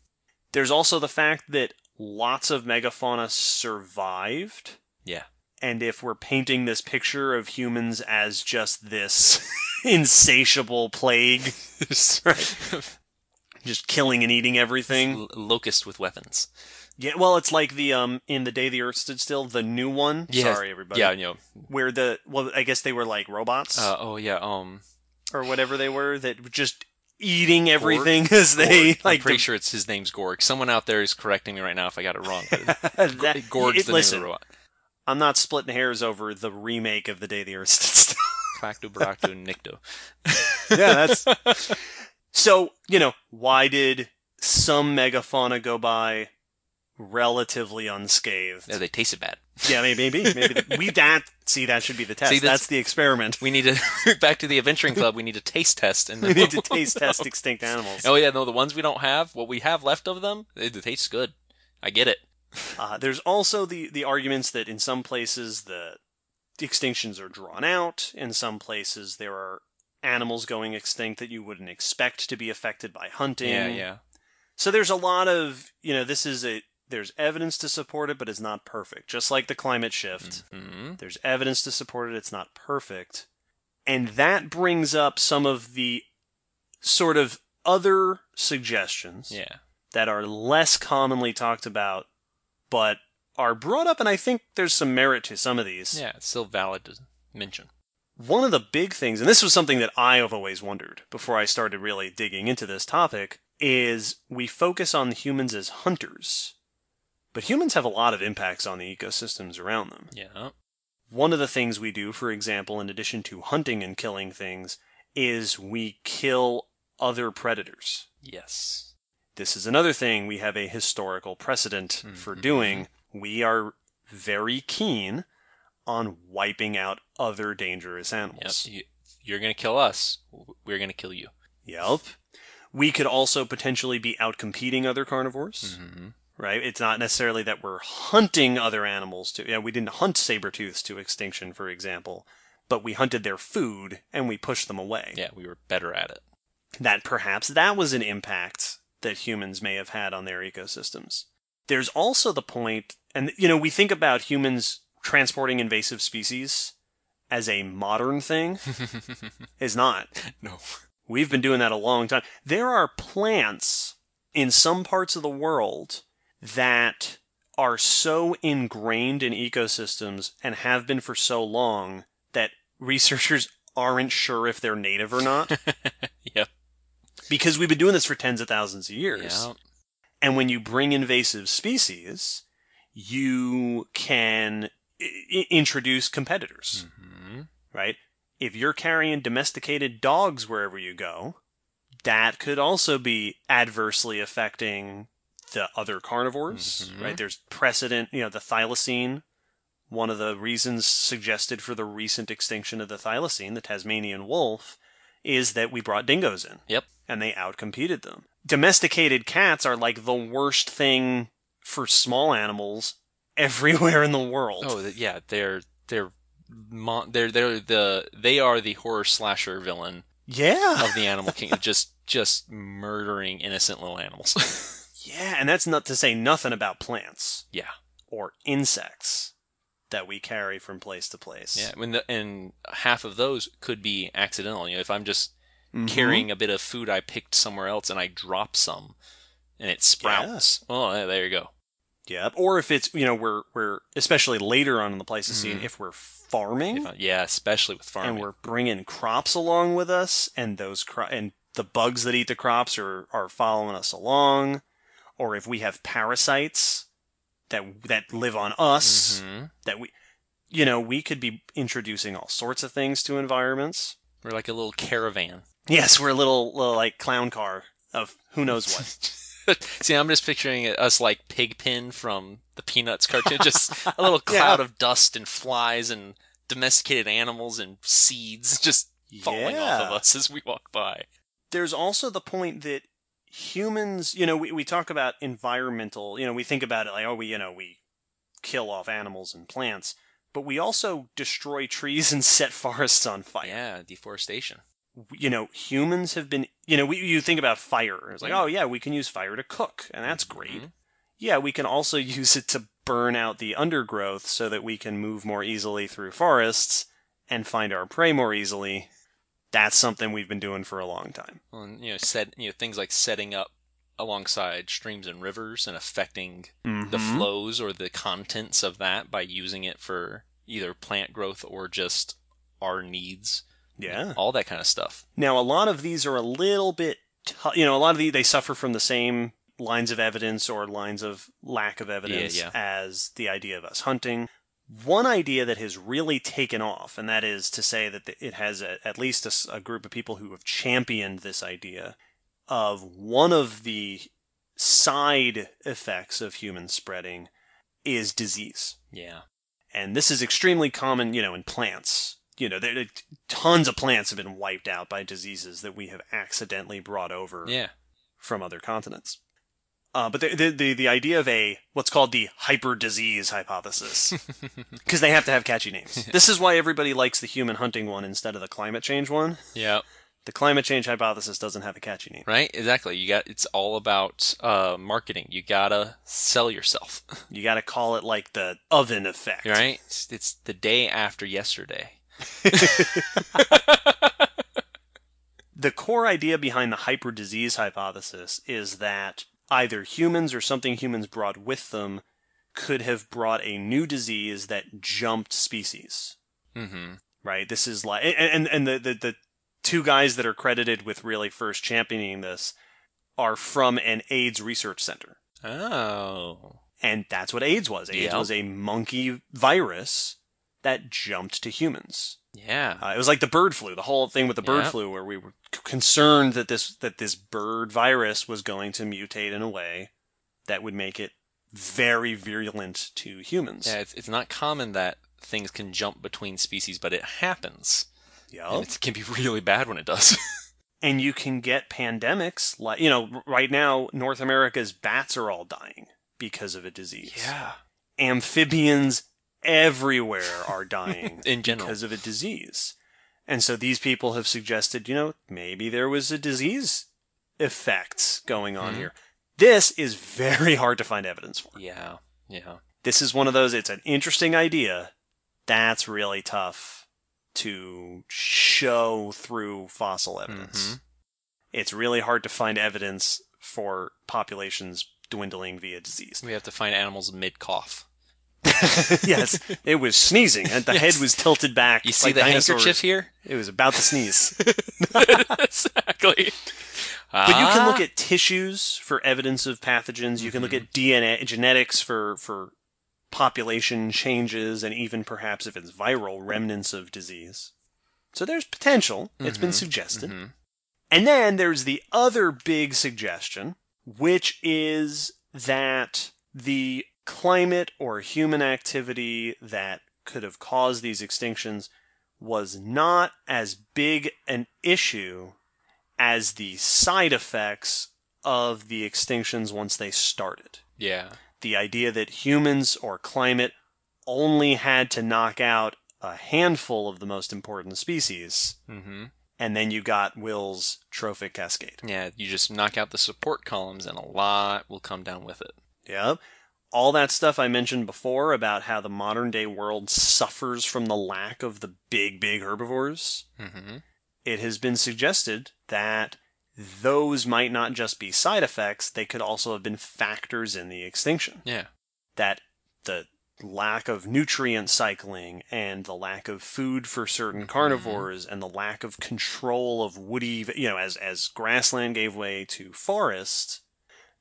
[SPEAKER 1] There's also the fact that lots of megafauna survived.
[SPEAKER 2] yeah,
[SPEAKER 1] And if we're painting this picture of humans as just this [laughs] insatiable plague, right? [laughs] just killing and eating everything.
[SPEAKER 2] L- locust with weapons.
[SPEAKER 1] Yeah, well, it's like the um in the day the Earth stood still, the new one.
[SPEAKER 2] Yes.
[SPEAKER 1] Sorry, everybody.
[SPEAKER 2] Yeah, you know.
[SPEAKER 1] Where the well, I guess they were like robots.
[SPEAKER 2] Uh, oh yeah, um,
[SPEAKER 1] or whatever they were that were just eating everything [laughs] as they
[SPEAKER 2] Gorg.
[SPEAKER 1] like
[SPEAKER 2] I'm pretty
[SPEAKER 1] de-
[SPEAKER 2] sure it's his name's Gorg. Someone out there is correcting me right now if I got it wrong. [laughs]
[SPEAKER 1] That,
[SPEAKER 2] Gorg's
[SPEAKER 1] it-
[SPEAKER 2] the
[SPEAKER 1] listen,
[SPEAKER 2] name of the robot.
[SPEAKER 1] I'm not splitting hairs over the remake of The Day the Earth Stood Still.
[SPEAKER 2] Quacto, Baracto, Nicto. [laughs]
[SPEAKER 1] yeah, that's so. You know, why did some megafauna go by relatively unscathed?
[SPEAKER 2] Yeah, they tasted bad.
[SPEAKER 1] yeah, maybe, maybe, maybe [laughs] we that see that should be the test.
[SPEAKER 2] See, that's-
[SPEAKER 1] that's the experiment.
[SPEAKER 2] We need to [laughs] back to the adventuring club. We need to taste test and
[SPEAKER 1] We need to taste test extinct animals.
[SPEAKER 2] Oh yeah, no, the ones we don't have, what we have left of them, it, it tastes good. I get it.
[SPEAKER 1] Uh, there's also the, the arguments that in some places the extinctions are drawn out. In some places there are animals going extinct that you wouldn't expect to be affected by hunting.
[SPEAKER 2] Yeah, yeah.
[SPEAKER 1] So there's a lot of you know this is a there's evidence to support it, but it's not perfect. Just like the climate shift,
[SPEAKER 2] hmm
[SPEAKER 1] there's evidence to support it. It's not perfect, and that brings up some of the sort of other suggestions
[SPEAKER 2] Yeah.
[SPEAKER 1] that are less commonly talked about, but are brought up, and I think there's some merit to some of these.
[SPEAKER 2] Yeah, it's still valid to mention.
[SPEAKER 1] One of the big things, and this was something that I have always wondered before I started really digging into this topic, is we focus on humans as hunters, but humans have a lot of impacts on the ecosystems around them.
[SPEAKER 2] Yeah.
[SPEAKER 1] One of the things we do, for example, in addition to hunting and killing things, is we kill other predators.
[SPEAKER 2] Yes.
[SPEAKER 1] This is another thing we have a historical precedent for
[SPEAKER 2] Mhm.
[SPEAKER 1] doing. We are very keen on wiping out other dangerous animals.
[SPEAKER 2] You, you're gonna kill us. We're gonna kill you.
[SPEAKER 1] Yep. We could also potentially be outcompeting other carnivores,
[SPEAKER 2] Mm-hmm.
[SPEAKER 1] right? It's not necessarily that we're hunting other animals to, yeah, we didn't hunt saber-tooths to extinction, for example, but we hunted their food and we pushed them away.
[SPEAKER 2] Yeah, we were better at it.
[SPEAKER 1] that perhaps that was an impact that humans may have had on their ecosystems. There's also the point, and you know, we think about humans transporting invasive species as a modern thing. [laughs] Is not.
[SPEAKER 2] no.
[SPEAKER 1] We've been doing that a long time. There are plants in some parts of the world that are so ingrained in ecosystems and have been for so long that researchers aren't sure if they're native or not [laughs]
[SPEAKER 2] yep.
[SPEAKER 1] because we've been doing this for tens of thousands of years.
[SPEAKER 2] Yeah.
[SPEAKER 1] And when you bring invasive species, you can I- introduce competitors,
[SPEAKER 2] Mm-hmm.
[SPEAKER 1] right? If you're carrying domesticated dogs wherever you go, that could also be adversely affecting the other carnivores,
[SPEAKER 2] Mhm.
[SPEAKER 1] right? There's precedent, you know, the thylacine. One of the reasons suggested for the recent extinction of the thylacine, the Tasmanian wolf, is that we brought dingoes in
[SPEAKER 2] Yep.
[SPEAKER 1] And they outcompeted them. Domesticated cats are like the worst thing for small animals [laughs] everywhere in the world.
[SPEAKER 2] Oh, yeah. They're they're mon- they're they're the they are the horror slasher villain
[SPEAKER 1] yeah.
[SPEAKER 2] of the animal [laughs] kingdom. just just murdering innocent little animals. [laughs]
[SPEAKER 1] Yeah, and that's not to say nothing about plants
[SPEAKER 2] yeah.
[SPEAKER 1] or insects that we carry from place to place.
[SPEAKER 2] Yeah. When the and half of those could be accidental. You know, if I'm just
[SPEAKER 1] Mhm.
[SPEAKER 2] carrying a bit of food I picked somewhere else and I drop some and it sprouts. Oh, there you go.
[SPEAKER 1] Yep. Or if it's, you know, we're, we're, especially later on in the Pleistocene,
[SPEAKER 2] Mhm.
[SPEAKER 1] if we're farming
[SPEAKER 2] If I- yeah, especially with farming.
[SPEAKER 1] and we're bringing crops along with us and those cro- and the bugs that eat the crops are, are following us along, or if we have parasites that, that live on us,
[SPEAKER 2] Mhm.
[SPEAKER 1] that we, you know, we could be introducing all sorts of things to environments.
[SPEAKER 2] We're like a little caravan.
[SPEAKER 1] Yes, we're a little, little like clown car of who knows what. [laughs]
[SPEAKER 2] See, I'm just picturing us like Pigpen from the Peanuts cartoon, just a little [laughs]
[SPEAKER 1] Yeah.
[SPEAKER 2] cloud of dust and flies and domesticated animals and seeds just falling off of us as we walk by.
[SPEAKER 1] There's also the point that humans, you know, we, we talk about environmental, you know, we think about it like, oh, we, you know, we kill off animals and plants, but we also destroy trees [laughs] and set forests on fire.
[SPEAKER 2] Yeah, deforestation.
[SPEAKER 1] You know, humans have been, you know, we, you think about fire. It's like, oh, yeah, we can use fire to cook, and that's great.
[SPEAKER 2] Mhm.
[SPEAKER 1] Yeah, we can also [laughs] use it to burn out the undergrowth so that we can move more easily through forests and find our prey more easily. That's something we've been doing for a long time.
[SPEAKER 2] Well, and, you know, set you know things like setting up alongside streams and rivers and affecting the
[SPEAKER 1] Mhm.
[SPEAKER 2] flows or the contents of that by using it for either plant growth or just our needs.
[SPEAKER 1] Yeah.
[SPEAKER 2] All that kind of stuff.
[SPEAKER 1] Now, a lot of these are a little bit, tou- you know, a lot of these, they suffer from the same lines of evidence or lines of lack of evidence
[SPEAKER 2] yeah.
[SPEAKER 1] as the idea of us hunting. One idea that has really taken off, and that is to say that it has a, at least a group of people who have championed this idea of one of the side effects of human spreading is disease.
[SPEAKER 2] Yeah.
[SPEAKER 1] And this is extremely common, you know, in plants. You know, there, tons of plants have been wiped out by diseases that we have accidentally brought over
[SPEAKER 2] Yeah.
[SPEAKER 1] from other continents. Uh, but the, the the the idea of a what's called the hyper disease hypothesis, [laughs] because they have to have catchy names. this is why everybody likes the human hunting one instead of the climate change one.
[SPEAKER 2] yeah.
[SPEAKER 1] The climate change hypothesis doesn't have a catchy name.
[SPEAKER 2] Right? Exactly. You got it's all about uh, marketing. You gotta sell yourself. [laughs]
[SPEAKER 1] You got to call it like the oven effect.
[SPEAKER 2] Right? It's, it's the day after yesterday. [laughs]
[SPEAKER 1] The core idea behind the hyper disease hypothesis is that either humans or something humans brought with them could have brought a new disease that jumped species.
[SPEAKER 2] Mm-hmm.
[SPEAKER 1] Right? This is like, and, and, the, the, the two guys that are credited with really first championing this are from an AIDS research center.
[SPEAKER 2] Oh.
[SPEAKER 1] And that's what AIDS was. AIDS
[SPEAKER 2] Yep.
[SPEAKER 1] was a monkey virus that jumped to humans.
[SPEAKER 2] Yeah.
[SPEAKER 1] Uh, it was like the bird flu, the whole thing with the bird
[SPEAKER 2] Yep.
[SPEAKER 1] flu, where we were c- concerned that this that this bird virus was going to mutate in a way that would make it very virulent to humans.
[SPEAKER 2] Yeah, it's, it's not common that things can jump between species, but it happens. And it can be [laughs] really bad when it does. [laughs]
[SPEAKER 1] and you can get pandemics like you know right now North America's bats are all dying because of a disease. Yeah, amphibians everywhere are [laughs] dying
[SPEAKER 2] In general.
[SPEAKER 1] because of a disease. And so these people have suggested, you know, maybe there was a disease effects going on
[SPEAKER 2] Mhm.
[SPEAKER 1] here. This is very hard to find evidence for.
[SPEAKER 2] Yeah. Yeah.
[SPEAKER 1] This is one of those, it's an interesting idea. That's really tough to show through fossil evidence.
[SPEAKER 2] Mhm.
[SPEAKER 1] It's really hard to find evidence for populations dwindling via disease.
[SPEAKER 2] We have to find animals mid cough. [laughs] [laughs]
[SPEAKER 1] yes, it was sneezing, and the
[SPEAKER 2] Yes.
[SPEAKER 1] head was tilted back.
[SPEAKER 2] You see
[SPEAKER 1] like
[SPEAKER 2] the
[SPEAKER 1] dinosaurs.
[SPEAKER 2] handkerchief here?
[SPEAKER 1] It was about to sneeze. [laughs]
[SPEAKER 2] exactly.
[SPEAKER 1] But you can look
[SPEAKER 2] Ah.
[SPEAKER 1] at tissues for evidence of pathogens. You can look
[SPEAKER 2] Mm-hmm.
[SPEAKER 1] at DNA, genetics for for population changes, and even perhaps if it's viral remnants of disease. So there's potential. It's been
[SPEAKER 2] Mhm.
[SPEAKER 1] suggested.
[SPEAKER 2] Mhm.
[SPEAKER 1] And then there's the other big suggestion, which is that the climate or human activity that could have caused these extinctions was not as big an issue as the side effects of the extinctions once they started.
[SPEAKER 2] Yeah.
[SPEAKER 1] The idea that humans or climate only had to knock out a handful of the most important species
[SPEAKER 2] hmm
[SPEAKER 1] and then you got Will's trophic cascade.
[SPEAKER 2] Yeah. You just knock out the support columns, and a lot will come down with it.
[SPEAKER 1] Yep. All that stuff I mentioned before about how the modern day world suffers from the lack of the big, big herbivores.
[SPEAKER 2] hmm
[SPEAKER 1] It has been suggested that those might not just be side effects, they could also have been factors in the extinction.
[SPEAKER 2] Yeah.
[SPEAKER 1] That the lack of nutrient cycling and the lack of food for certain
[SPEAKER 2] Mm-hmm.
[SPEAKER 1] carnivores and the lack of control of woody, you know, as, as grassland gave way to forest,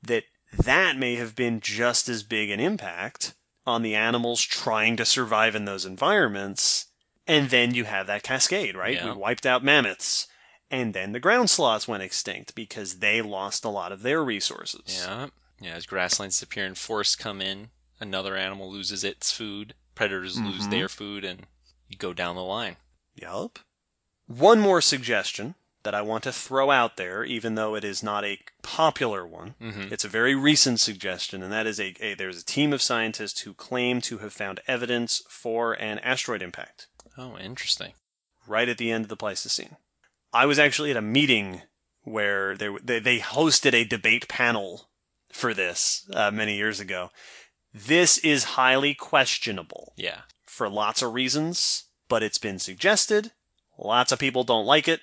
[SPEAKER 1] that that may have been just as big an impact on the animals trying to survive in those environments. And then you have that cascade, right?
[SPEAKER 2] Yeah.
[SPEAKER 1] We wiped out mammoths. And then the ground sloths went extinct because they lost a lot of their resources.
[SPEAKER 2] Yeah. Yeah. As grasslands disappear and forests come in, another animal loses its food. Predators lose
[SPEAKER 1] Mhm.
[SPEAKER 2] their food, and you go down the line.
[SPEAKER 1] Yup. One more suggestion that I want to throw out there, even though it is not a popular one.
[SPEAKER 2] Mhm.
[SPEAKER 1] It's a very recent suggestion, and that is a, a there's a team of scientists who claim to have found evidence for an asteroid impact
[SPEAKER 2] Oh, interesting.
[SPEAKER 1] right at the end of the Pleistocene. I was actually at a meeting where they they, they hosted a debate panel for this uh, many years ago. This is highly questionable
[SPEAKER 2] Yeah.
[SPEAKER 1] for lots of reasons, but it's been suggested. Lots of people don't like it.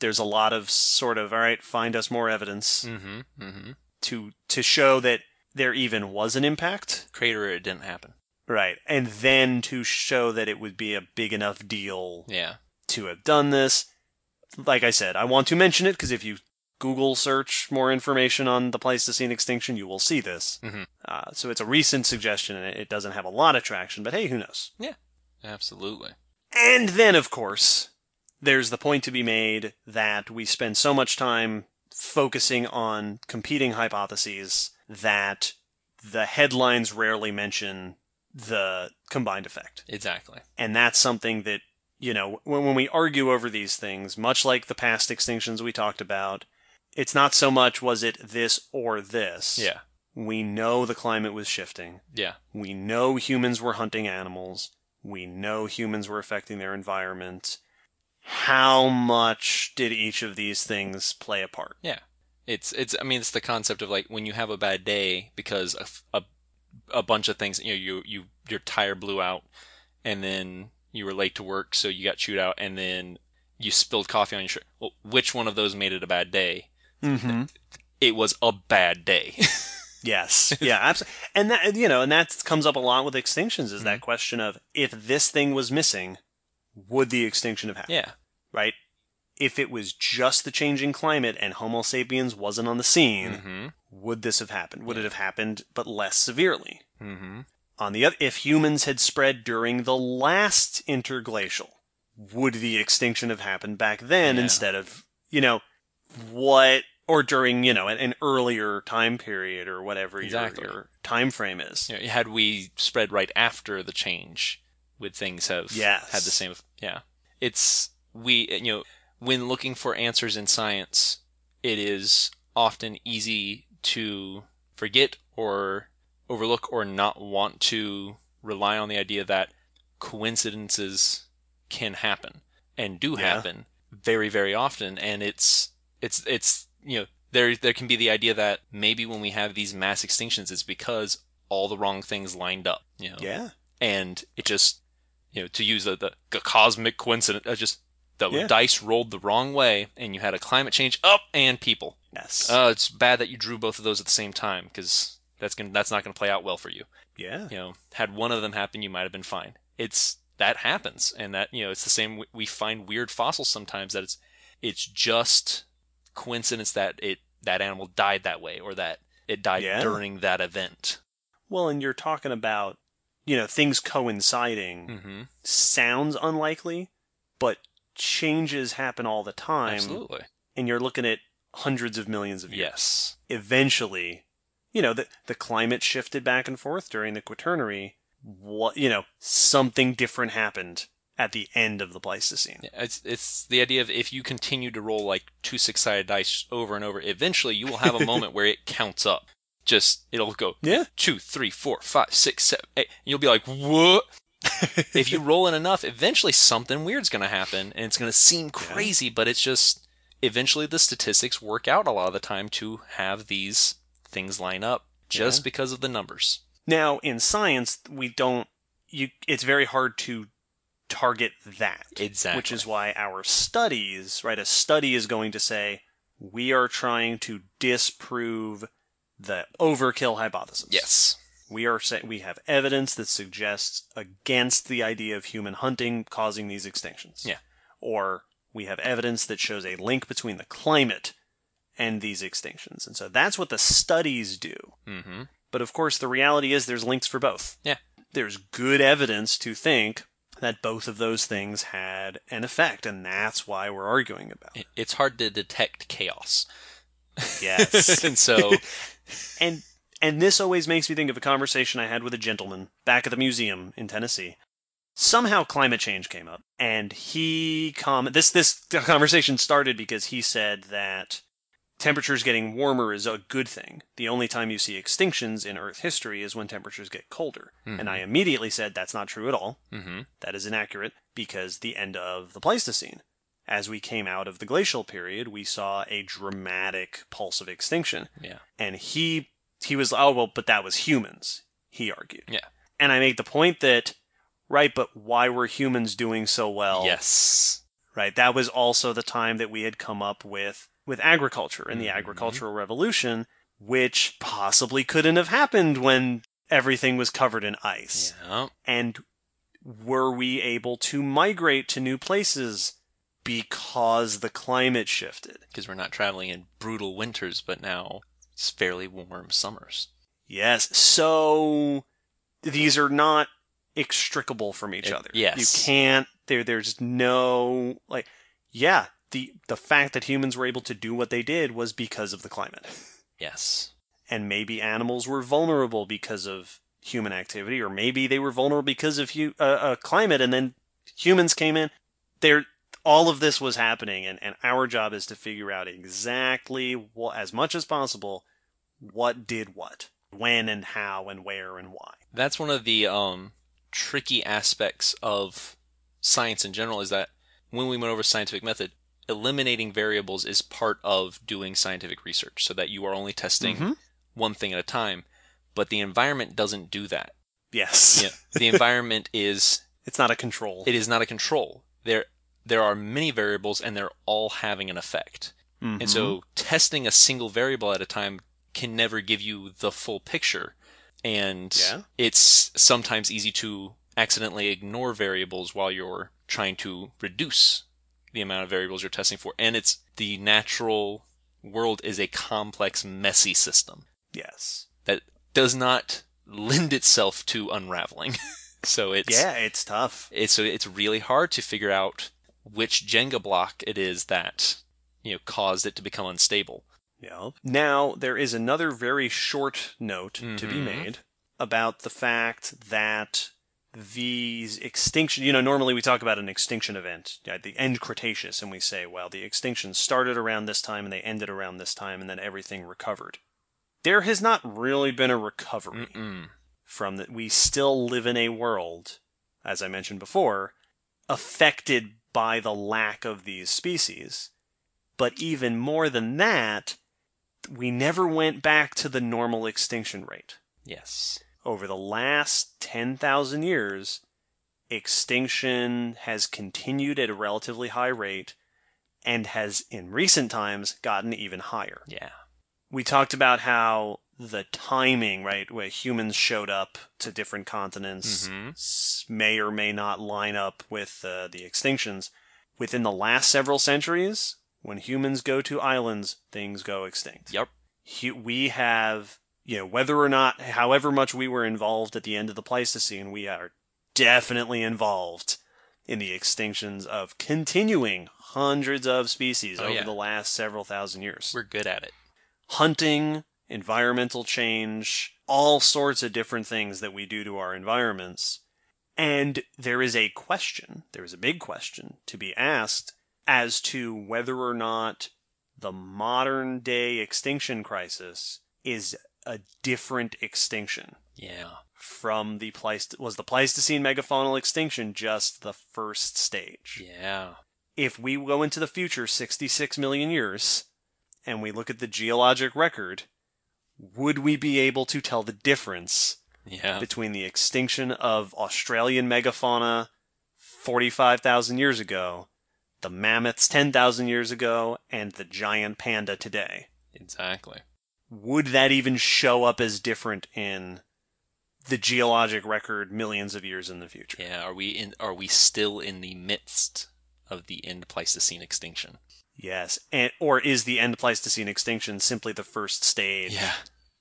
[SPEAKER 1] There's a lot of sort of, all right, find us more evidence
[SPEAKER 2] Mm-hmm. Mm-hmm.
[SPEAKER 1] to to show that there even was an impact.
[SPEAKER 2] Crater, it didn't happen.
[SPEAKER 1] Right. And then to show that it would be a big enough deal
[SPEAKER 2] Yeah.
[SPEAKER 1] to have done this. Like I said, I want to mention it because if you Google search more information on the Pleistocene extinction, you will see this.
[SPEAKER 2] Mhm.
[SPEAKER 1] Uh, so it's a recent suggestion and it doesn't have a lot of traction, but hey, who knows?
[SPEAKER 2] Yeah, absolutely.
[SPEAKER 1] And then, of course, there's the point to be made that we spend so much time focusing on competing hypotheses that the headlines rarely mention the combined effect.
[SPEAKER 2] Exactly.
[SPEAKER 1] And that's something that, you know, when, when we argue over these things, much like the past extinctions we talked about, it's not so much was it this or this.
[SPEAKER 2] Yeah.
[SPEAKER 1] We know the climate was shifting.
[SPEAKER 2] Yeah.
[SPEAKER 1] We know humans were hunting animals. We know humans were affecting their environment. How much did each of these things play a part? Yeah.
[SPEAKER 2] It's it's. I mean, it's the concept of like when you have a bad day because of a a bunch of things. You know, you you your tire blew out, and then you were late to work, so you got chewed out, and then you spilled coffee on your shirt. Well, which one of those made it a bad day?
[SPEAKER 1] Mm-hmm.
[SPEAKER 2] It was a bad day. [laughs] [laughs]
[SPEAKER 1] Yes. Yeah. Absolutely. And that you know, and that comes up a lot with extinctions is that question of if this thing was missing, would the extinction have happened?
[SPEAKER 2] yeah.
[SPEAKER 1] Right. If it was just the changing climate and Homo sapiens wasn't on the scene,
[SPEAKER 2] Mm-hmm.
[SPEAKER 1] would this have happened? Would it have happened, but less severely?
[SPEAKER 2] Mm-hmm.
[SPEAKER 1] On the other, if humans had spread during the last interglacial, would the extinction have happened back then
[SPEAKER 2] Yeah.
[SPEAKER 1] instead of, you know, what, or during, you know, an, an earlier time period or whatever
[SPEAKER 2] Exactly.
[SPEAKER 1] your, your time frame is?
[SPEAKER 2] You know, had we spread right after the change, would things have
[SPEAKER 1] Yes.
[SPEAKER 2] had the same? Yeah, it's we. You know, when looking for answers in science, it is often easy to forget or overlook or not want to rely on the idea that coincidences can happen and do
[SPEAKER 1] Yeah.
[SPEAKER 2] happen very very often and it's it's it's you know there there can be the idea that maybe when we have these mass extinctions it's because all the wrong things lined up you know
[SPEAKER 1] Yeah.
[SPEAKER 2] and it just you know to use the, the, the cosmic coincidence uh, just the
[SPEAKER 1] Yeah.
[SPEAKER 2] dice rolled the wrong way and you had a climate change up and people
[SPEAKER 1] Yes.
[SPEAKER 2] uh, it's bad that you drew both of those at the same time because that's gonna that's not gonna play out well for you
[SPEAKER 1] yeah.
[SPEAKER 2] you know had one of them happen you might have been fine it's that happens and that you know it's the same we- we find weird fossils sometimes that it's it's just coincidence that it that animal died that way or that it died
[SPEAKER 1] Yeah.
[SPEAKER 2] during that event
[SPEAKER 1] Well, and you're talking about, you know, things coinciding
[SPEAKER 2] mm-hmm.
[SPEAKER 1] sounds unlikely, but changes happen all the time.
[SPEAKER 2] absolutely
[SPEAKER 1] And you're looking at hundreds of millions of years.
[SPEAKER 2] yes
[SPEAKER 1] Eventually, you know, the, the climate shifted back and forth during the Quaternary. What, you know, something different happened at the end of the Pleistocene.
[SPEAKER 2] Yeah, It's it's the idea of if you continue to roll like two six sided dice over and over, eventually you will have a [laughs] moment where it counts up. Just it'll go
[SPEAKER 1] Yeah.
[SPEAKER 2] two, three, four, five, six, seven, eight. And you'll be like, what? [laughs] if you roll in enough, eventually something weird's gonna happen, and it's gonna seem crazy, but it's just eventually the statistics work out a lot of the time to have these things line up just
[SPEAKER 1] Yeah.
[SPEAKER 2] because of the numbers.
[SPEAKER 1] Now, in science, we don't, you, it's very hard to target that.
[SPEAKER 2] Exactly.
[SPEAKER 1] Which is why our studies, right, a study is going to say, we are trying to disprove the overkill hypothesis.
[SPEAKER 2] Yes.
[SPEAKER 1] We are saying we have evidence that suggests against the idea of human hunting causing these extinctions.
[SPEAKER 2] Yeah.
[SPEAKER 1] Or we have evidence that shows a link between the climate and these extinctions. And so that's what the studies do.
[SPEAKER 2] Mm-hmm.
[SPEAKER 1] But of course, the reality is there's links for both.
[SPEAKER 2] Yeah.
[SPEAKER 1] There's good evidence to think that both of those things had an effect, and that's why we're arguing about. It-
[SPEAKER 2] It's hard to detect chaos.
[SPEAKER 1] Yes. [laughs]
[SPEAKER 2] and so
[SPEAKER 1] and and this always makes me think of a conversation I had with a gentleman back at the museum in Tennessee. Somehow climate change came up, and he com this this conversation started because he said that temperatures getting warmer is a good thing. The only time you see extinctions in Earth history is when temperatures get colder. And I immediately said that's not true at all.
[SPEAKER 2] Mhm.
[SPEAKER 1] That is inaccurate because the end of the Pleistocene. As we came out of the glacial period, we saw a dramatic pulse of extinction
[SPEAKER 2] yeah.
[SPEAKER 1] and he he was oh well but that was humans he argued
[SPEAKER 2] Yeah.
[SPEAKER 1] and i made the point that right but why were humans doing so well
[SPEAKER 2] Yes.
[SPEAKER 1] right that was also the time that we had come up with with agriculture and the
[SPEAKER 2] Mhm.
[SPEAKER 1] agricultural revolution which possibly couldn't have happened when everything was covered in ice
[SPEAKER 2] Yeah.
[SPEAKER 1] and were we able to migrate to new places because the climate shifted
[SPEAKER 2] Because we're not traveling in brutal winters, but now it's fairly warm summers.
[SPEAKER 1] Yes. So these are not extricable from each
[SPEAKER 2] It-
[SPEAKER 1] other.
[SPEAKER 2] yes.
[SPEAKER 1] You can't there there's no like yeah, the the fact that humans were able to do what they did was because of the climate.
[SPEAKER 2] Yes.
[SPEAKER 1] And maybe animals were vulnerable because of human activity or maybe they were vulnerable because of hu- uh, uh, climate and then humans came in. There all of this was happening and, and our job is to figure out exactly what, as much as possible what did what when and how and where and why
[SPEAKER 2] That's one of the um, tricky aspects of science in general is that when we went over scientific method, eliminating variables is part of doing scientific research so that you are only testing
[SPEAKER 1] Mhm.
[SPEAKER 2] one thing at a time. But the environment doesn't do that.
[SPEAKER 1] yes
[SPEAKER 2] Yeah. The environment is [laughs]
[SPEAKER 1] it's not a control
[SPEAKER 2] it is not a control. There there are many variables and they're all having an effect.
[SPEAKER 1] Mhm.
[SPEAKER 2] And so testing a single variable at a time can never give you the full picture. And
[SPEAKER 1] Yeah.
[SPEAKER 2] it's sometimes easy to accidentally ignore variables while you're trying to reduce the amount of variables you're testing for. And it's the natural world is a complex, messy system
[SPEAKER 1] yes.
[SPEAKER 2] that does not lend itself to unraveling. [laughs] so it's
[SPEAKER 1] Yeah, it's tough.
[SPEAKER 2] it's so it's really hard to figure out which Jenga block it is that you know caused it to become unstable.
[SPEAKER 1] Yep. Now, there is another very short note to be
[SPEAKER 2] Mhm.
[SPEAKER 1] made about the fact that these extinction, you know, normally we talk about an extinction event at the end Cretaceous, and we say, well, the extinction started around this time and they ended around this time, and then everything recovered. There has not really been a recovery
[SPEAKER 2] Mm-mm.
[SPEAKER 1] from that. We still live in a world, as I mentioned before, affected by the lack of these species. But even more than that, we never went back to the normal extinction rate.
[SPEAKER 2] Yes.
[SPEAKER 1] Over the last 10,000 years, extinction has continued at a relatively high rate and has in recent times gotten even higher
[SPEAKER 2] Yeah.
[SPEAKER 1] we talked about how the timing, right, where humans showed up to different continents
[SPEAKER 2] Mhm.
[SPEAKER 1] may or may not line up with uh, the extinctions. Within the last several centuries, when humans go to islands, things go extinct.
[SPEAKER 2] Yep.
[SPEAKER 1] Hu- We have, you know, whether or not, however much we were involved at the end of the Pleistocene, we are definitely involved in the extinctions of continuing hundreds of species
[SPEAKER 2] Oh,
[SPEAKER 1] over
[SPEAKER 2] yeah.
[SPEAKER 1] the last several thousand years
[SPEAKER 2] We're good at it.
[SPEAKER 1] hunting, environmental change, all sorts of different things that we do to our environments. And there is a question, there is a big question to be asked as to whether or not the modern day extinction crisis is a different extinction
[SPEAKER 2] Yeah.
[SPEAKER 1] from the Pleist was the Pleistocene megafaunal extinction just the first stage
[SPEAKER 2] Yeah.
[SPEAKER 1] if we go into the future 66 million years and we look at the geologic record, would we be able to tell the difference
[SPEAKER 2] Yeah.
[SPEAKER 1] between the extinction of Australian megafauna 45,000 years ago, the mammoths 10,000 years ago, and the giant panda today?
[SPEAKER 2] Exactly.
[SPEAKER 1] Would that even show up as different in the geologic record millions of years in the future?
[SPEAKER 2] Yeah. Are we in? Are we still in the midst of the end Pleistocene extinction?
[SPEAKER 1] Yes, and or is the end Pleistocene extinction simply the first stage
[SPEAKER 2] Yeah.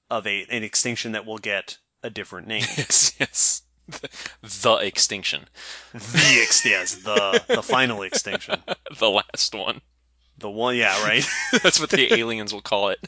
[SPEAKER 1] Of a an extinction that will get a different name? [laughs]
[SPEAKER 2] Yes. Yes. The, the extinction.
[SPEAKER 1] the ex- yes, the the final extinction, [laughs]
[SPEAKER 2] the last one.
[SPEAKER 1] the one. Yeah, right. [laughs]
[SPEAKER 2] That's what the aliens will call it.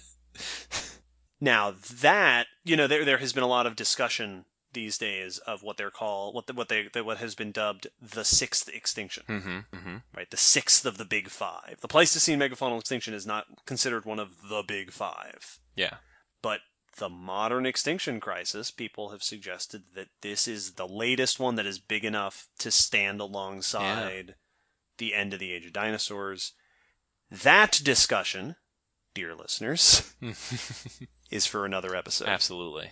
[SPEAKER 1] now that you know, there there has been a lot of discussion these days of what they're called, what the, what they what has been dubbed the sixth extinction.
[SPEAKER 2] Mm-hmm. Mm-hmm.
[SPEAKER 1] Right, the sixth of the big five. The Pleistocene megafaunal extinction is not considered one of the big five.
[SPEAKER 2] Yeah.
[SPEAKER 1] But the modern extinction crisis, people have suggested that this is the latest one that is big enough to stand alongside the end of the age of dinosaurs. That discussion, dear listeners, [laughs] is for another episode.
[SPEAKER 2] Absolutely.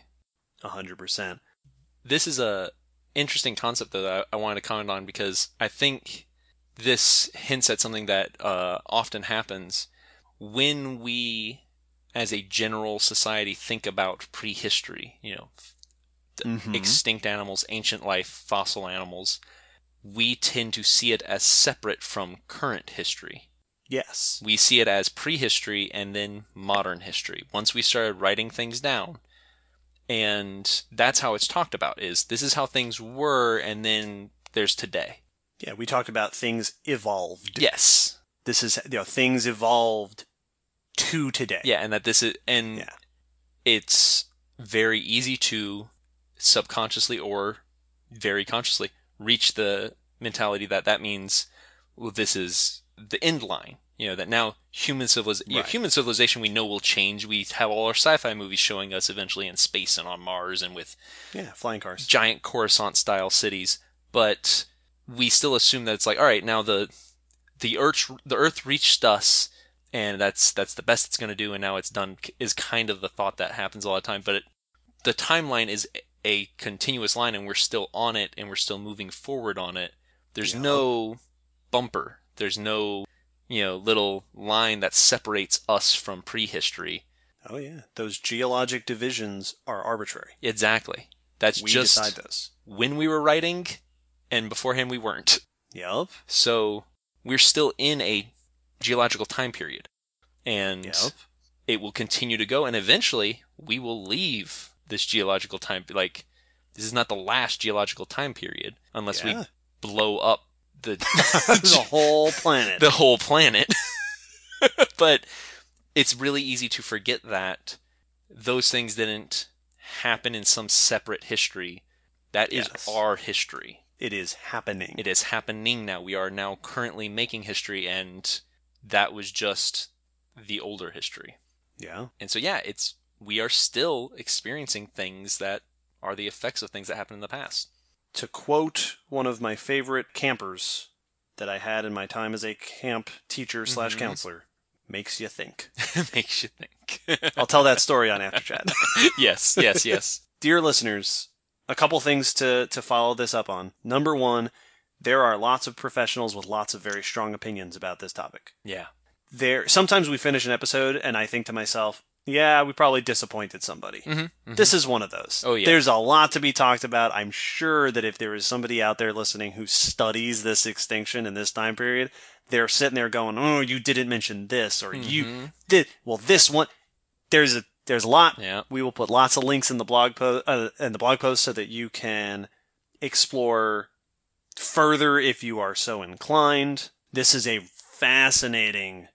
[SPEAKER 1] A hundred percent.
[SPEAKER 2] This is a interesting concept though, that I, I wanted to comment on because I think this hints at something that uh, often happens when we, as a general society, think about prehistory. You know,
[SPEAKER 1] Mhm.
[SPEAKER 2] extinct animals, ancient life, fossil animals. We tend to see it as separate from current history.
[SPEAKER 1] Yes.
[SPEAKER 2] we see it as prehistory and then modern history once we started writing things down and that's how it's talked about is this is how things were and then there's today
[SPEAKER 1] Yeah, we talked about things evolved.
[SPEAKER 2] yes
[SPEAKER 1] This is you know things evolved to today.
[SPEAKER 2] yeah and that this is and
[SPEAKER 1] Yeah.
[SPEAKER 2] it's very easy to subconsciously or very consciously reach the mentality that that means well this is the end line you know that now human civilization
[SPEAKER 1] Right.
[SPEAKER 2] human civilization we know will change we have all our sci-fi movies showing us eventually in space and on mars and with
[SPEAKER 1] Yeah, flying cars.
[SPEAKER 2] giant coruscant style cities but we still assume that it's like all right now the the earth the earth reached us and that's that's the best it's going to do and now it's done is kind of the thought that happens a lot of time but it, the timeline is a continuous line and we're still on it and we're still moving forward on it there's
[SPEAKER 1] Yeah.
[SPEAKER 2] no bumper There's no, you know, little line that separates us from prehistory.
[SPEAKER 1] Oh yeah, those geologic divisions are arbitrary.
[SPEAKER 2] Exactly. That's
[SPEAKER 1] We
[SPEAKER 2] just
[SPEAKER 1] decide those.
[SPEAKER 2] when we were writing, and beforehand we weren't.
[SPEAKER 1] Yep.
[SPEAKER 2] So we're still in a geological time period, and
[SPEAKER 1] Yep.
[SPEAKER 2] it will continue to go, and eventually we will leave this geological time. Like this is not the last geological time period, unless
[SPEAKER 1] Yeah.
[SPEAKER 2] we blow up the [laughs] [laughs]
[SPEAKER 1] the whole planet.
[SPEAKER 2] the whole planet. [laughs] but it's really easy to forget that those things didn't happen in some separate history. That is
[SPEAKER 1] Yes.
[SPEAKER 2] our history.
[SPEAKER 1] it is happening.
[SPEAKER 2] It is happening now. We are now currently making history, and that was just the older history.
[SPEAKER 1] yeah.
[SPEAKER 2] And so, yeah, it's we are still experiencing things that are the effects of things that happened in the past.
[SPEAKER 1] To quote one of my favorite campers that I had in my time as a camp teacher slash
[SPEAKER 2] Mhm.
[SPEAKER 1] counselor, makes you think. [laughs]
[SPEAKER 2] Makes you think.
[SPEAKER 1] I'll tell that story on After Chat. [laughs]
[SPEAKER 2] yes, yes, yes.
[SPEAKER 1] Dear listeners, a couple things to, to follow this up on. Number one, there are lots of professionals with lots of very strong opinions about this topic.
[SPEAKER 2] Yeah.
[SPEAKER 1] There, sometimes we finish an episode and I think to myself, yeah, we probably disappointed somebody.
[SPEAKER 2] Mm-hmm.
[SPEAKER 1] This is one of those.
[SPEAKER 2] Oh, yeah.
[SPEAKER 1] There's a lot to be talked about. I'm sure that if there is somebody out there listening who studies this extinction in this time period, they're sitting there going, "Oh, you didn't mention this, or you
[SPEAKER 2] Mhm.
[SPEAKER 1] did." Well, this one, there's a there's a lot.
[SPEAKER 2] Yeah.
[SPEAKER 1] We will put lots of links in the blog post uh, in the blog post so that you can explore further if you are so inclined. This is a fascinating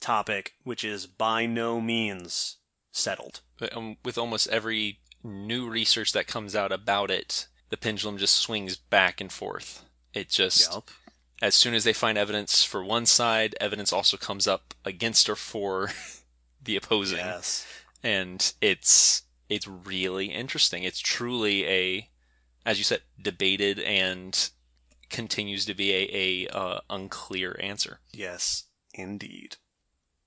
[SPEAKER 1] topic, which is by no means settled.
[SPEAKER 2] But um, with almost every new research that comes out about it, the pendulum just swings back and forth. It just,
[SPEAKER 1] Yup.
[SPEAKER 2] as soon as they find evidence for one side, evidence also comes up against or for [laughs] the opposing.
[SPEAKER 1] Yes.
[SPEAKER 2] And it's, it's really interesting. It's truly a, as you said, debated and continues to be a, a uh, unclear answer.
[SPEAKER 1] Yes, indeed.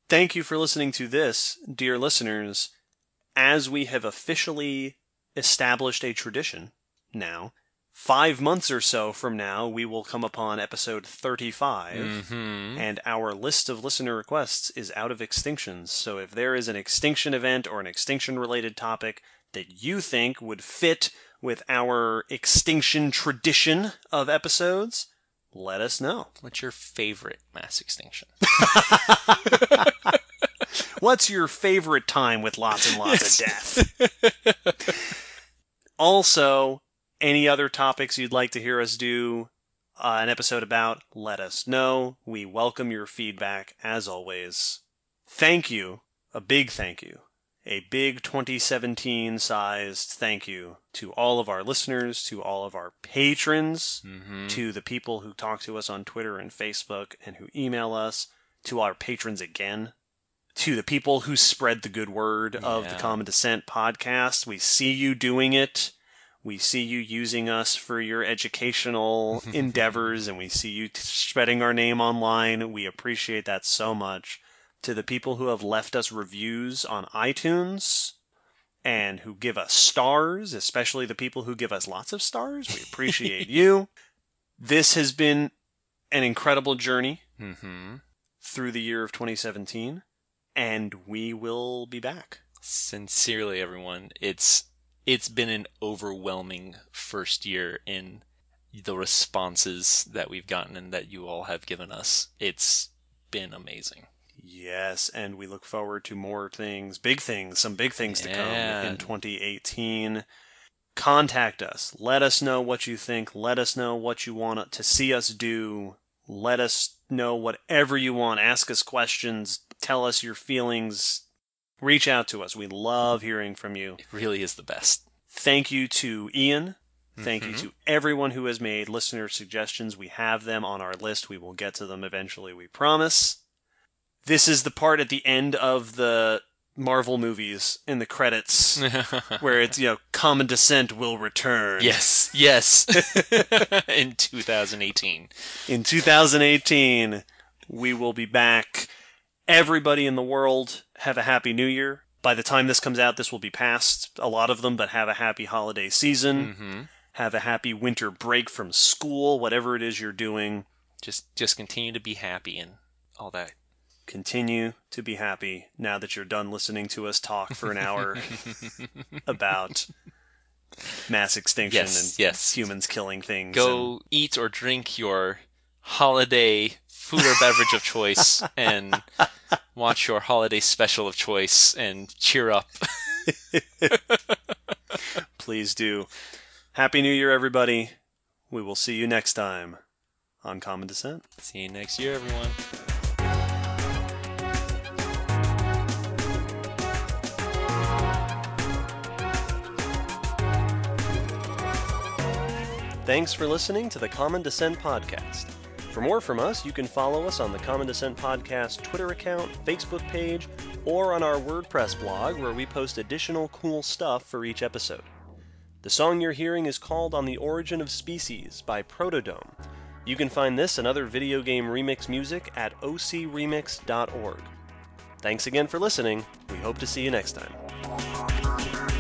[SPEAKER 1] Thank you for listening to this, dear listeners. As we have officially established a tradition now, five months or so from now, we will come upon episode 35.
[SPEAKER 2] Mm-hmm.
[SPEAKER 1] And our list of listener requests is out of extinctions. So if there is an extinction event or an extinction related topic that you think would fit with our extinction tradition of episodes, let us know.
[SPEAKER 2] What's your favorite mass extinction? [laughs] [laughs]
[SPEAKER 1] What's your favorite time with lots and lots of death? also, any other topics you'd like to hear us do uh, an episode about, let us know. We welcome your feedback as always. Thank you, a big thank you, a big 2017 sized thank you to all of our listeners, to all of our patrons,
[SPEAKER 2] Mm-hmm.
[SPEAKER 1] to the people who talk to us on Twitter and Facebook and who email us, to our patrons again, to the people who spread the good word of the Common Descent podcast. We see you doing it. We see you using us for your educational [laughs] endeavors, and we see you t- spreading our name online. We appreciate that so much. To the people who have left us reviews on iTunes and who give us stars, especially the people who give us lots of stars, we appreciate [laughs] you. This has been an incredible journey
[SPEAKER 2] Mm-hmm.
[SPEAKER 1] through the year of 2017, and we will be back.
[SPEAKER 2] Sincerely, everyone, it's it's been an overwhelming first year in the responses that we've gotten and that you all have given us. It's been amazing.
[SPEAKER 1] Yes, and we look forward to more things, big things, some big things to
[SPEAKER 2] Yeah.
[SPEAKER 1] come in 2018. Contact us. Let us know what you think. Let us know what you want to see us do. Let us know whatever you want. Ask us questions. Tell us your feelings. Reach out to us. We love hearing from you.
[SPEAKER 2] It really is the best.
[SPEAKER 1] Thank you to Ian. Thank
[SPEAKER 2] Mhm.
[SPEAKER 1] you to everyone who has made listener suggestions. We have them on our list. We will get to them eventually, we promise. This is the part at the end of the Marvel movies in the credits [laughs] where it's, you know, Common Descent will return.
[SPEAKER 2] yes, yes. [laughs] in 2018.
[SPEAKER 1] In 2018, we will be back. Everybody in the world, have a happy new year. By the time this comes out, this will be past a lot of them, but have a happy holiday season.
[SPEAKER 2] Mm-hmm.
[SPEAKER 1] Have a happy winter break from school, whatever it is you're doing.
[SPEAKER 2] Just just continue to be happy and all that.
[SPEAKER 1] Continue to be happy now that you're done listening to us talk for an hour [laughs] about mass extinction
[SPEAKER 2] Yes,
[SPEAKER 1] and
[SPEAKER 2] yes.
[SPEAKER 1] humans killing things. and-
[SPEAKER 2] Go eat or drink your holiday food or beverage of choice and watch your holiday special of choice and cheer up. [laughs]
[SPEAKER 1] please do. Happy New Year, everybody. We will see you next time on Common Descent.
[SPEAKER 2] See you next year, everyone.
[SPEAKER 1] Thanks for listening to the Common Descent Podcast. For more from us, you can follow us on the Common Descent Podcast Twitter account, Facebook page, or on our WordPress blog where we post additional cool stuff for each episode. The song you're hearing is called On the Origin of Species by Protodome. You can find this and other video game remix music at ocremix.org. Thanks again for listening. We hope to see you next time.